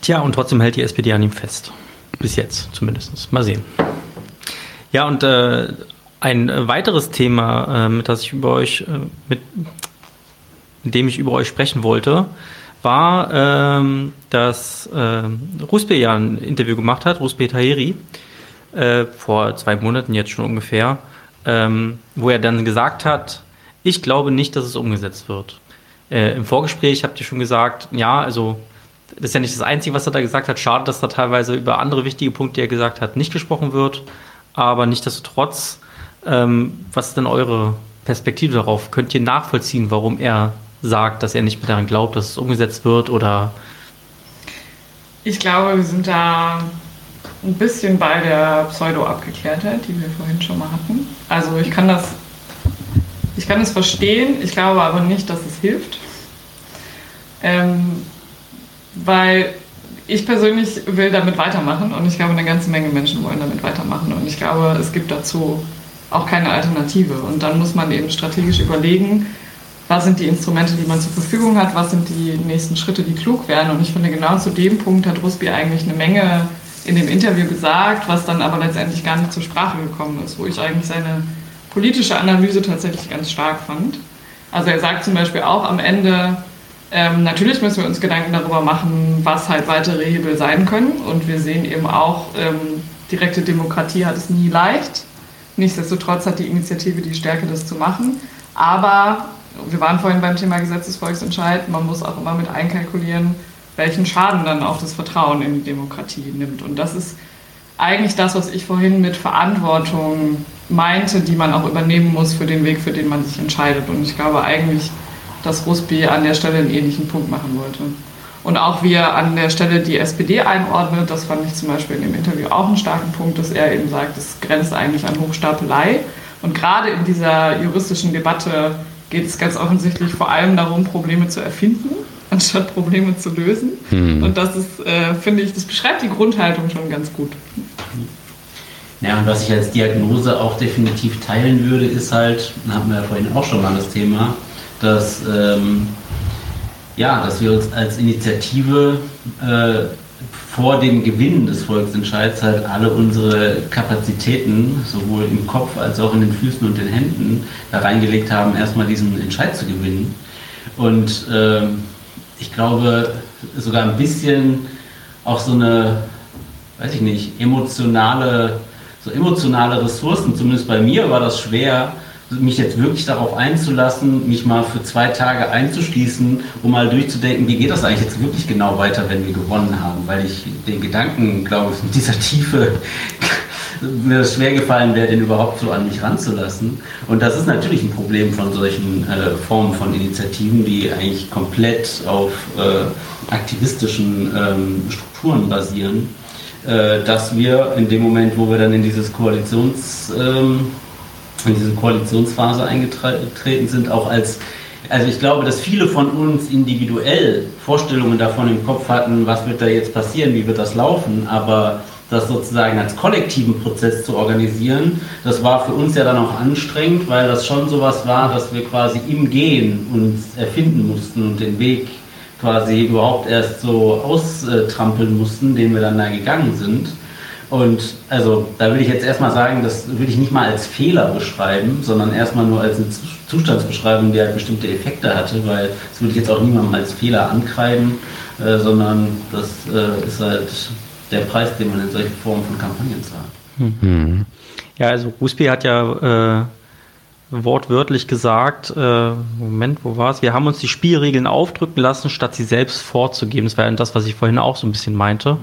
Tja, und trotzdem hält die SPD an ihm fest. Bis jetzt zumindest. Mal sehen. Ja, und äh, Ein weiteres Thema, äh, mit das ich über euch, äh, mit, mit dem ich über euch sprechen wollte, war, ähm, dass äh, Ruspe ja ein Interview gemacht hat, Ruspe Tahiri, äh, vor zwei Monaten jetzt schon ungefähr, ähm, wo er dann gesagt hat, ich glaube nicht, dass es umgesetzt wird. Äh, Im Vorgespräch habt ihr schon gesagt, ja, also das ist ja nicht das Einzige, was er da gesagt hat. Schade, dass da teilweise über andere wichtige Punkte, die er gesagt hat, nicht gesprochen wird. Aber nichtsdestotrotz, ähm, was ist denn eure Perspektive darauf? Könnt ihr nachvollziehen, warum er sagt, dass er nicht mehr daran glaubt, dass es umgesetzt wird? Oder ich glaube, wir sind da ein bisschen bei der Pseudo-Abgeklärtheit, die wir vorhin schon mal hatten. Also ich kann das, ich kann es verstehen, ich glaube aber nicht, dass es hilft. Ähm, weil ich persönlich will damit weitermachen und ich glaube, eine ganze Menge Menschen wollen damit weitermachen und ich glaube, es gibt dazu auch keine Alternative. Und dann muss man eben strategisch überlegen, was sind die Instrumente, die man zur Verfügung hat, was sind die nächsten Schritte, die klug wären. Und ich finde, genau zu dem Punkt hat Rusby eigentlich eine Menge in dem Interview gesagt, was dann aber letztendlich gar nicht zur Sprache gekommen ist, wo ich eigentlich seine politische Analyse tatsächlich ganz stark fand. Also er sagt zum Beispiel auch am Ende, ähm, natürlich müssen wir uns Gedanken darüber machen, was halt weitere Hebel sein können. Und wir sehen eben auch, ähm, direkte Demokratie hat es nie leicht. Nichtsdestotrotz hat die Initiative die Stärke, das zu machen. Aber wir waren vorhin beim Thema Gesetzesvolksentscheid, man muss auch immer mit einkalkulieren, welchen Schaden dann auch das Vertrauen in die Demokratie nimmt. Und das ist eigentlich das, was ich vorhin mit Verantwortung meinte, die man auch übernehmen muss für den Weg, für den man sich entscheidet. Und ich glaube eigentlich, dass Rusby an der Stelle einen ähnlichen Punkt machen wollte. Und auch wie er an der Stelle die SPD einordnet, das fand ich zum Beispiel in dem Interview auch einen starken Punkt, dass er eben sagt, es grenzt eigentlich an Hochstapelei. Und gerade in dieser juristischen Debatte geht es ganz offensichtlich vor allem darum, Probleme zu erfinden, anstatt Probleme zu lösen. Hm. Und das ist, äh, finde ich, das beschreibt die Grundhaltung schon ganz gut. Ja, und was ich als Diagnose auch definitiv teilen würde, ist halt, da hatten wir ja vorhin auch schon mal das Thema, dass, ähm, ja, dass wir uns als Initiative äh, vor dem Gewinn des Volksentscheids halt alle unsere Kapazitäten, sowohl im Kopf als auch in den Füßen und den Händen, da reingelegt haben, erstmal diesen Entscheid zu gewinnen. Und äh, ich glaube, sogar ein bisschen auch so eine, weiß ich nicht, emotionale, so emotionale Ressourcen, zumindest bei mir war das schwer, mich jetzt wirklich darauf einzulassen, mich mal für zwei Tage einzuschließen, um mal durchzudenken, wie geht das eigentlich jetzt wirklich genau weiter, wenn wir gewonnen haben, weil ich den Gedanken, glaube ich, in dieser Tiefe mir das schwer gefallen wäre, den überhaupt so an mich ranzulassen. Und das ist natürlich ein Problem von solchen äh, Formen von Initiativen, die eigentlich komplett auf äh, aktivistischen ähm, Strukturen basieren, äh, dass wir in dem Moment, wo wir dann in dieses Koalitions ähm, in diese Koalitionsphase eingetreten sind, auch als also ich glaube, dass viele von uns individuell Vorstellungen davon im Kopf hatten, was wird da jetzt passieren, wie wird das laufen, aber das sozusagen als kollektiven Prozess zu organisieren, das war für uns ja dann auch anstrengend, weil das schon sowas war, dass wir quasi im Gehen uns erfinden mussten und den Weg quasi überhaupt erst so austrampeln mussten, den wir dann da gegangen sind. Und also da würde ich jetzt erstmal sagen, das würde ich nicht mal als Fehler beschreiben, sondern erstmal nur als eine Zustandsbeschreibung, die halt bestimmte Effekte hatte, weil das würde ich jetzt auch niemandem als Fehler ankreiden, äh, sondern das äh, ist halt der Preis, den man in solchen Formen von Kampagnen zahlt. Mhm. Ja, also Ruspi hat ja äh, wortwörtlich gesagt, äh, Moment, wo war es? Wir haben uns die Spielregeln aufdrücken lassen, statt sie selbst vorzugeben. Das war ja das, was ich vorhin auch so ein bisschen meinte.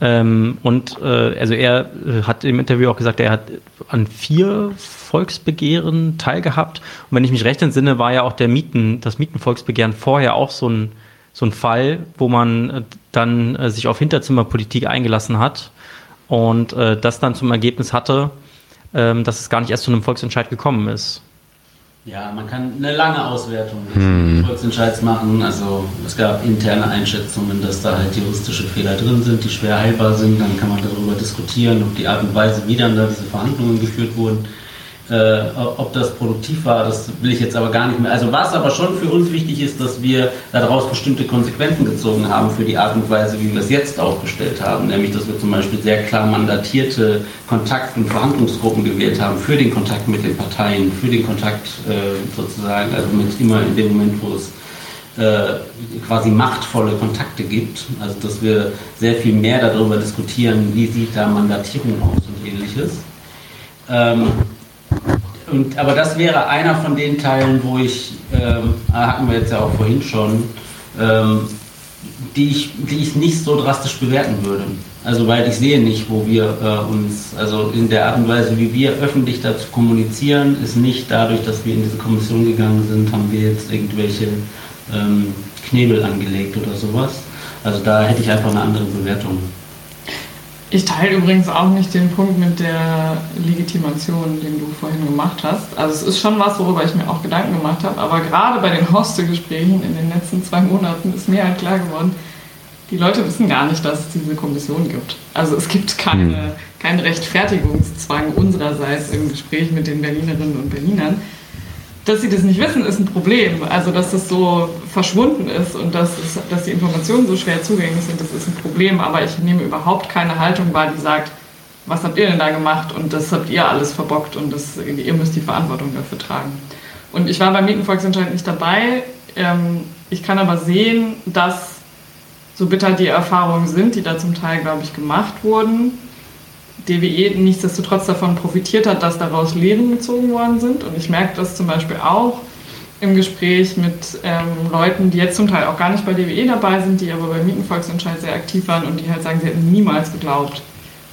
Ähm, und äh, also er äh, hat im Interview auch gesagt, er hat an vier Volksbegehren teilgehabt. Und wenn ich mich recht entsinne, war ja auch der Mieten, das Mietenvolksbegehren vorher auch so ein, so ein Fall, wo man äh, dann äh, sich auf Hinterzimmerpolitik eingelassen hat und äh, das dann zum Ergebnis hatte, ähm, dass es gar nicht erst zu einem Volksentscheid gekommen ist. Ja, man kann eine lange Auswertung des hm. Volksentscheids machen. Also es gab interne Einschätzungen, dass da halt juristische Fehler drin sind, die schwer heilbar sind. Dann kann man darüber diskutieren, ob die Art und Weise, wie dann da diese Verhandlungen geführt wurden, Äh, ob das produktiv war, das will ich jetzt aber gar nicht mehr. Also was aber schon für uns wichtig ist, dass wir daraus bestimmte Konsequenzen gezogen haben für die Art und Weise, wie wir es jetzt aufgestellt haben. Nämlich, dass wir zum Beispiel sehr klar mandatierte Kontakt- und Verhandlungsgruppen gewählt haben für den Kontakt mit den Parteien, für den Kontakt äh, sozusagen, also mit immer in dem Moment, wo es äh, quasi machtvolle Kontakte gibt. Also dass wir sehr viel mehr darüber diskutieren, wie sieht da Mandatierung aus und ähnliches. Ähm, und, aber das wäre einer von den Teilen, wo ich, ähm, hatten wir jetzt ja auch vorhin schon, ähm, die, ich, die ich nicht so drastisch bewerten würde. Also weil ich sehe nicht, wo wir äh, uns, also in der Art und Weise, wie wir öffentlich dazu kommunizieren, ist nicht dadurch, dass wir in diese Kommission gegangen sind, haben wir jetzt irgendwelche ähm, Knebel angelegt oder sowas. Also da hätte ich einfach eine andere Bewertung. Ich teile übrigens auch nicht den Punkt mit der Legitimation, den du vorhin gemacht hast. Also es ist schon was, worüber ich mir auch Gedanken gemacht habe. Aber gerade bei den Hostel-Gesprächen in den letzten zwei Monaten ist mir halt klar geworden, die Leute wissen gar nicht, dass es diese Kommission gibt. Also es gibt keine, hm. keinen Rechtfertigungszwang unsererseits im Gespräch mit den Berlinerinnen und Berlinern dass sie das nicht wissen, ist ein Problem. Also, dass das so verschwunden ist und dass, es, dass die Informationen so schwer zugänglich sind, das ist ein Problem. Aber ich nehme überhaupt keine Haltung wahr, die sagt, was habt ihr denn da gemacht und das habt ihr alles verbockt und das, ihr müsst die Verantwortung dafür tragen. Und ich war beim Mietenvolksentscheid nicht dabei. Ähm, ich kann aber sehen, dass so bitter die Erfahrungen sind, die da zum Teil, glaube ich, gemacht wurden, DWE nichtsdestotrotz davon profitiert hat, dass daraus Lehren gezogen worden sind. Und ich merke das zum Beispiel auch im Gespräch mit ähm, Leuten, die jetzt zum Teil auch gar nicht bei DWE dabei sind, die aber beim Mietenvolksentscheid sehr aktiv waren und die halt sagen, sie hätten niemals geglaubt,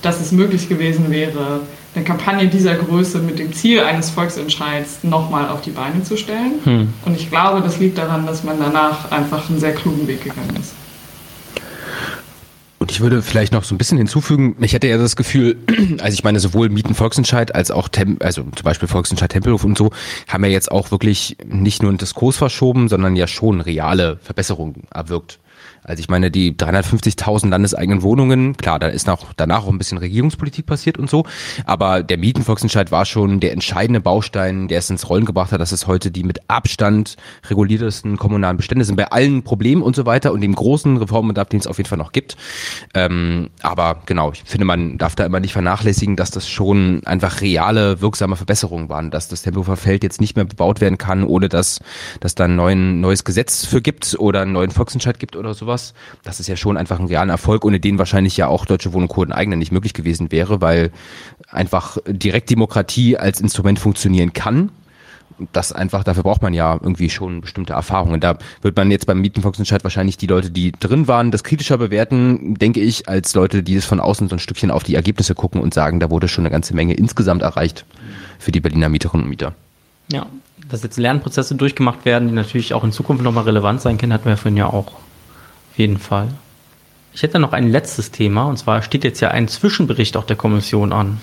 dass es möglich gewesen wäre, eine Kampagne dieser Größe mit dem Ziel eines Volksentscheids nochmal auf die Beine zu stellen. Hm. Und ich glaube, das liegt daran, dass man danach einfach einen sehr klugen Weg gegangen ist. Und ich würde vielleicht noch so ein bisschen hinzufügen, ich hätte ja das Gefühl, also ich meine, sowohl Mieten-Volksentscheid als auch, Tem also zum Beispiel Volksentscheid Tempelhof und so, haben ja jetzt auch wirklich nicht nur einen Diskurs verschoben, sondern ja schon reale Verbesserungen erwirkt. Also ich meine, die 350.000 landeseigenen Wohnungen, klar, da ist noch danach auch ein bisschen Regierungspolitik passiert und so, aber der Mietenvolksentscheid war schon der entscheidende Baustein, der es ins Rollen gebracht hat, dass es heute die mit Abstand reguliertesten kommunalen Bestände sind, bei allen Problemen und so weiter und dem großen Reformbedarf, den es auf jeden Fall noch gibt. Ähm, aber genau, ich finde, man darf da immer nicht vernachlässigen, dass das schon einfach reale, wirksame Verbesserungen waren, dass das Tempelhofer Feld jetzt nicht mehr bebaut werden kann, ohne dass, dass da ein neuen, neues Gesetz für gibt oder einen neuen Volksentscheid gibt oder sowas sowas. Das ist ja schon einfach ein realer Erfolg, ohne den wahrscheinlich ja auch Deutsche Wohnen Kurden eigene nicht möglich gewesen wäre, weil einfach Direktdemokratie als Instrument funktionieren kann. Das einfach, dafür braucht man ja irgendwie schon bestimmte Erfahrungen. Da wird man jetzt beim Mietenvolksentscheid wahrscheinlich die Leute, die drin waren, das kritischer bewerten, denke ich, als Leute, die es von außen so ein Stückchen auf die Ergebnisse gucken und sagen, da wurde schon eine ganze Menge insgesamt erreicht für die Berliner Mieterinnen und Mieter. Ja, dass jetzt Lernprozesse durchgemacht werden, die natürlich auch in Zukunft nochmal relevant sein können, hatten wir vorhin ja auch jeden Fall. Ich hätte noch ein letztes Thema, und zwar steht jetzt ja ein Zwischenbericht auch der Kommission an.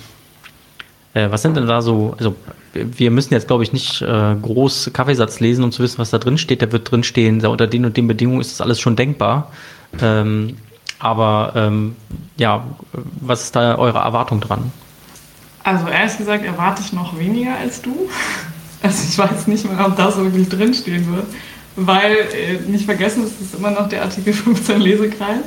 Äh, was sind denn da so, also wir müssen jetzt, glaube ich, nicht äh, groß Kaffeesatz lesen, um zu wissen, was da drin steht. Da wird drin stehen, unter den und den Bedingungen ist das alles schon denkbar. Ähm, aber ähm, ja, was ist da eure Erwartung dran? Also ehrlich gesagt erwarte ich noch weniger als du. Also ich weiß nicht mal, ob das wirklich drinstehen wird weil äh, nicht vergessen, es ist immer noch der Artikel 15 Lesekreis.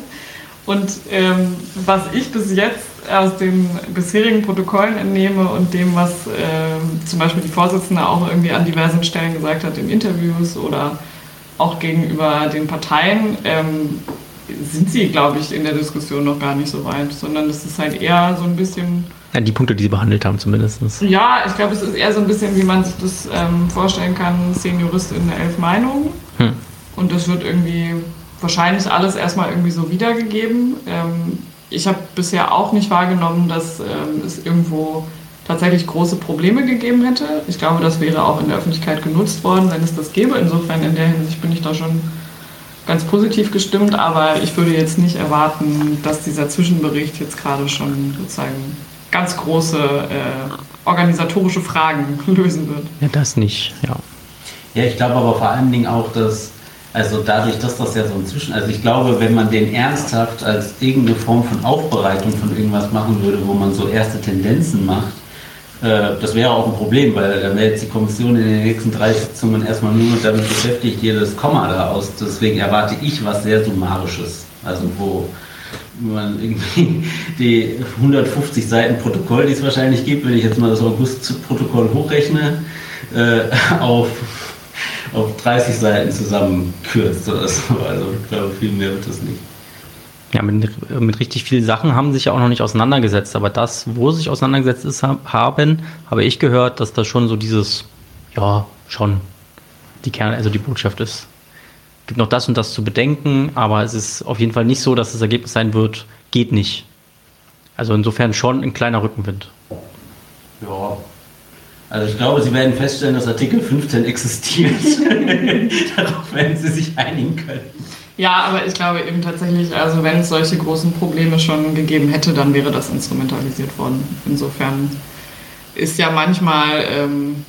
Und ähm, was ich bis jetzt aus den bisherigen Protokollen entnehme und dem, was äh, zum Beispiel die Vorsitzende auch irgendwie an diversen Stellen gesagt hat in Interviews oder auch gegenüber den Parteien, ähm, sind sie, glaube ich, in der Diskussion noch gar nicht so weit, sondern es ist halt eher so ein bisschen ja, die Punkte, die sie behandelt haben zumindest. Ja, ich glaube, es ist eher so ein bisschen, wie man sich das ähm, vorstellen kann, Seniorist in der Elf Meinungen. Hm. Und das wird irgendwie wahrscheinlich alles erstmal irgendwie so wiedergegeben. Ähm, ich habe bisher auch nicht wahrgenommen, dass ähm, es irgendwo tatsächlich große Probleme gegeben hätte. Ich glaube, das wäre auch in der Öffentlichkeit genutzt worden, wenn es das gäbe. Insofern in der Hinsicht bin ich da schon ganz positiv gestimmt, aber ich würde jetzt nicht erwarten, dass dieser Zwischenbericht jetzt gerade schon sozusagen ganz große äh, organisatorische Fragen lösen wird. Ja, das nicht, ja. Ja, ich glaube aber vor allen Dingen auch, dass, also dadurch, dass das ja so inzwischen, also ich glaube, wenn man den ernsthaft als irgendeine Form von Aufbereitung von irgendwas machen würde, wo man so erste Tendenzen macht, Äh, das wäre auch ein Problem, weil dann wäre jetzt die Kommission in den nächsten drei Sitzungen erstmal nur damit beschäftigt, hier das Komma da aus. Deswegen erwarte ich was sehr Summarisches. Also wo man irgendwie die 150 Seiten Protokoll, die es wahrscheinlich gibt, wenn ich jetzt mal das August-Protokoll hochrechne, äh, auf, auf 30 Seiten zusammenkürzt oder so. Also ich glaube, viel mehr wird das nicht. Ja, mit, mit richtig vielen Sachen haben sich ja auch noch nicht auseinandergesetzt. Aber das, wo sie sich auseinandergesetzt ist, haben, habe ich gehört, dass das schon so dieses, ja, schon die Kern, also die Botschaft ist. Es gibt noch das und das zu bedenken, aber es ist auf jeden Fall nicht so, dass das Ergebnis sein wird, geht nicht. Also insofern schon ein kleiner Rückenwind. Ja. Also ich glaube, Sie werden feststellen, dass Artikel 15 existiert. Darauf werden Sie sich einigen können. Ja, aber ich glaube eben tatsächlich, also wenn es solche großen Probleme schon gegeben hätte, dann wäre das instrumentalisiert worden. Insofern ist ja manchmal ähm,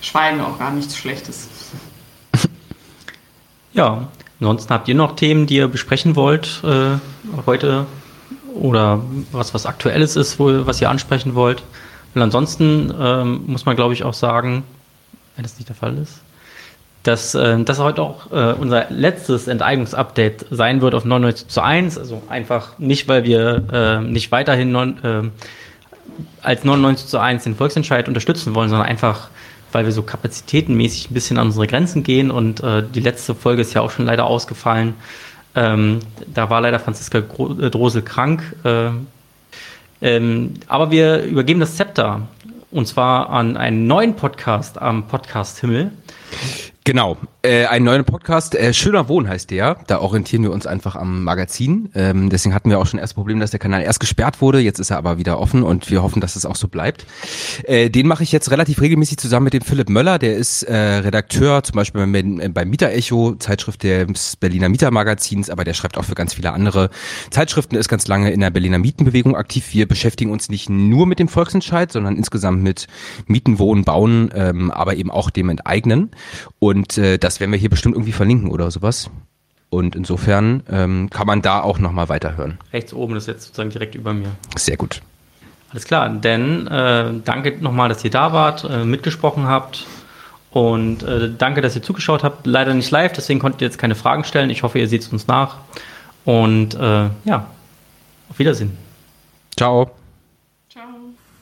Schweigen auch gar nichts Schlechtes. Ja, ansonsten habt ihr noch Themen, die ihr besprechen wollt äh, heute oder was was Aktuelles ist, wo, was ihr ansprechen wollt. Und ansonsten ähm, muss man, glaube ich, auch sagen, wenn das nicht der Fall ist, dass äh, das heute auch äh, unser letztes Enteignungsupdate sein wird auf 99 zu 1. Also einfach nicht, weil wir äh, nicht weiterhin non, äh, als 99 zu 1 den Volksentscheid unterstützen wollen, sondern einfach, weil wir so kapazitätenmäßig ein bisschen an unsere Grenzen gehen. Und äh, die letzte Folge ist ja auch schon leider ausgefallen. Ähm, da war leider Franziska äh, Drosel krank. Äh, ähm, aber wir übergeben das Zepter und zwar an einen neuen Podcast am Podcast Himmel. Genau, äh, einen neuen Podcast, äh, Schöner Wohn heißt der. Da orientieren wir uns einfach am Magazin. Ähm, deswegen hatten wir auch schon erst Problem, dass der Kanal erst gesperrt wurde. Jetzt ist er aber wieder offen und wir hoffen, dass es auch so bleibt. Äh, den mache ich jetzt relativ regelmäßig zusammen mit dem Philipp Möller. Der ist äh, Redakteur zum Beispiel beim, beim Mieter-Echo, Zeitschrift des Berliner Mietermagazins, aber der schreibt auch für ganz viele andere Zeitschriften, ist ganz lange in der Berliner Mietenbewegung aktiv. Wir beschäftigen uns nicht nur mit dem Volksentscheid, sondern insgesamt mit Mieten, Wohnen, Bauen, ähm, aber eben auch dem Enteignen. Und äh, das werden wir hier bestimmt irgendwie verlinken oder sowas. Und insofern ähm, kann man da auch nochmal weiterhören. Rechts oben ist jetzt sozusagen direkt über mir. Sehr gut. Alles klar, denn äh, danke nochmal, dass ihr da wart, äh, mitgesprochen habt. Und äh, danke, dass ihr zugeschaut habt. Leider nicht live, deswegen konntet ihr jetzt keine Fragen stellen. Ich hoffe, ihr seht es uns nach. Und äh, ja, auf Wiedersehen. Ciao.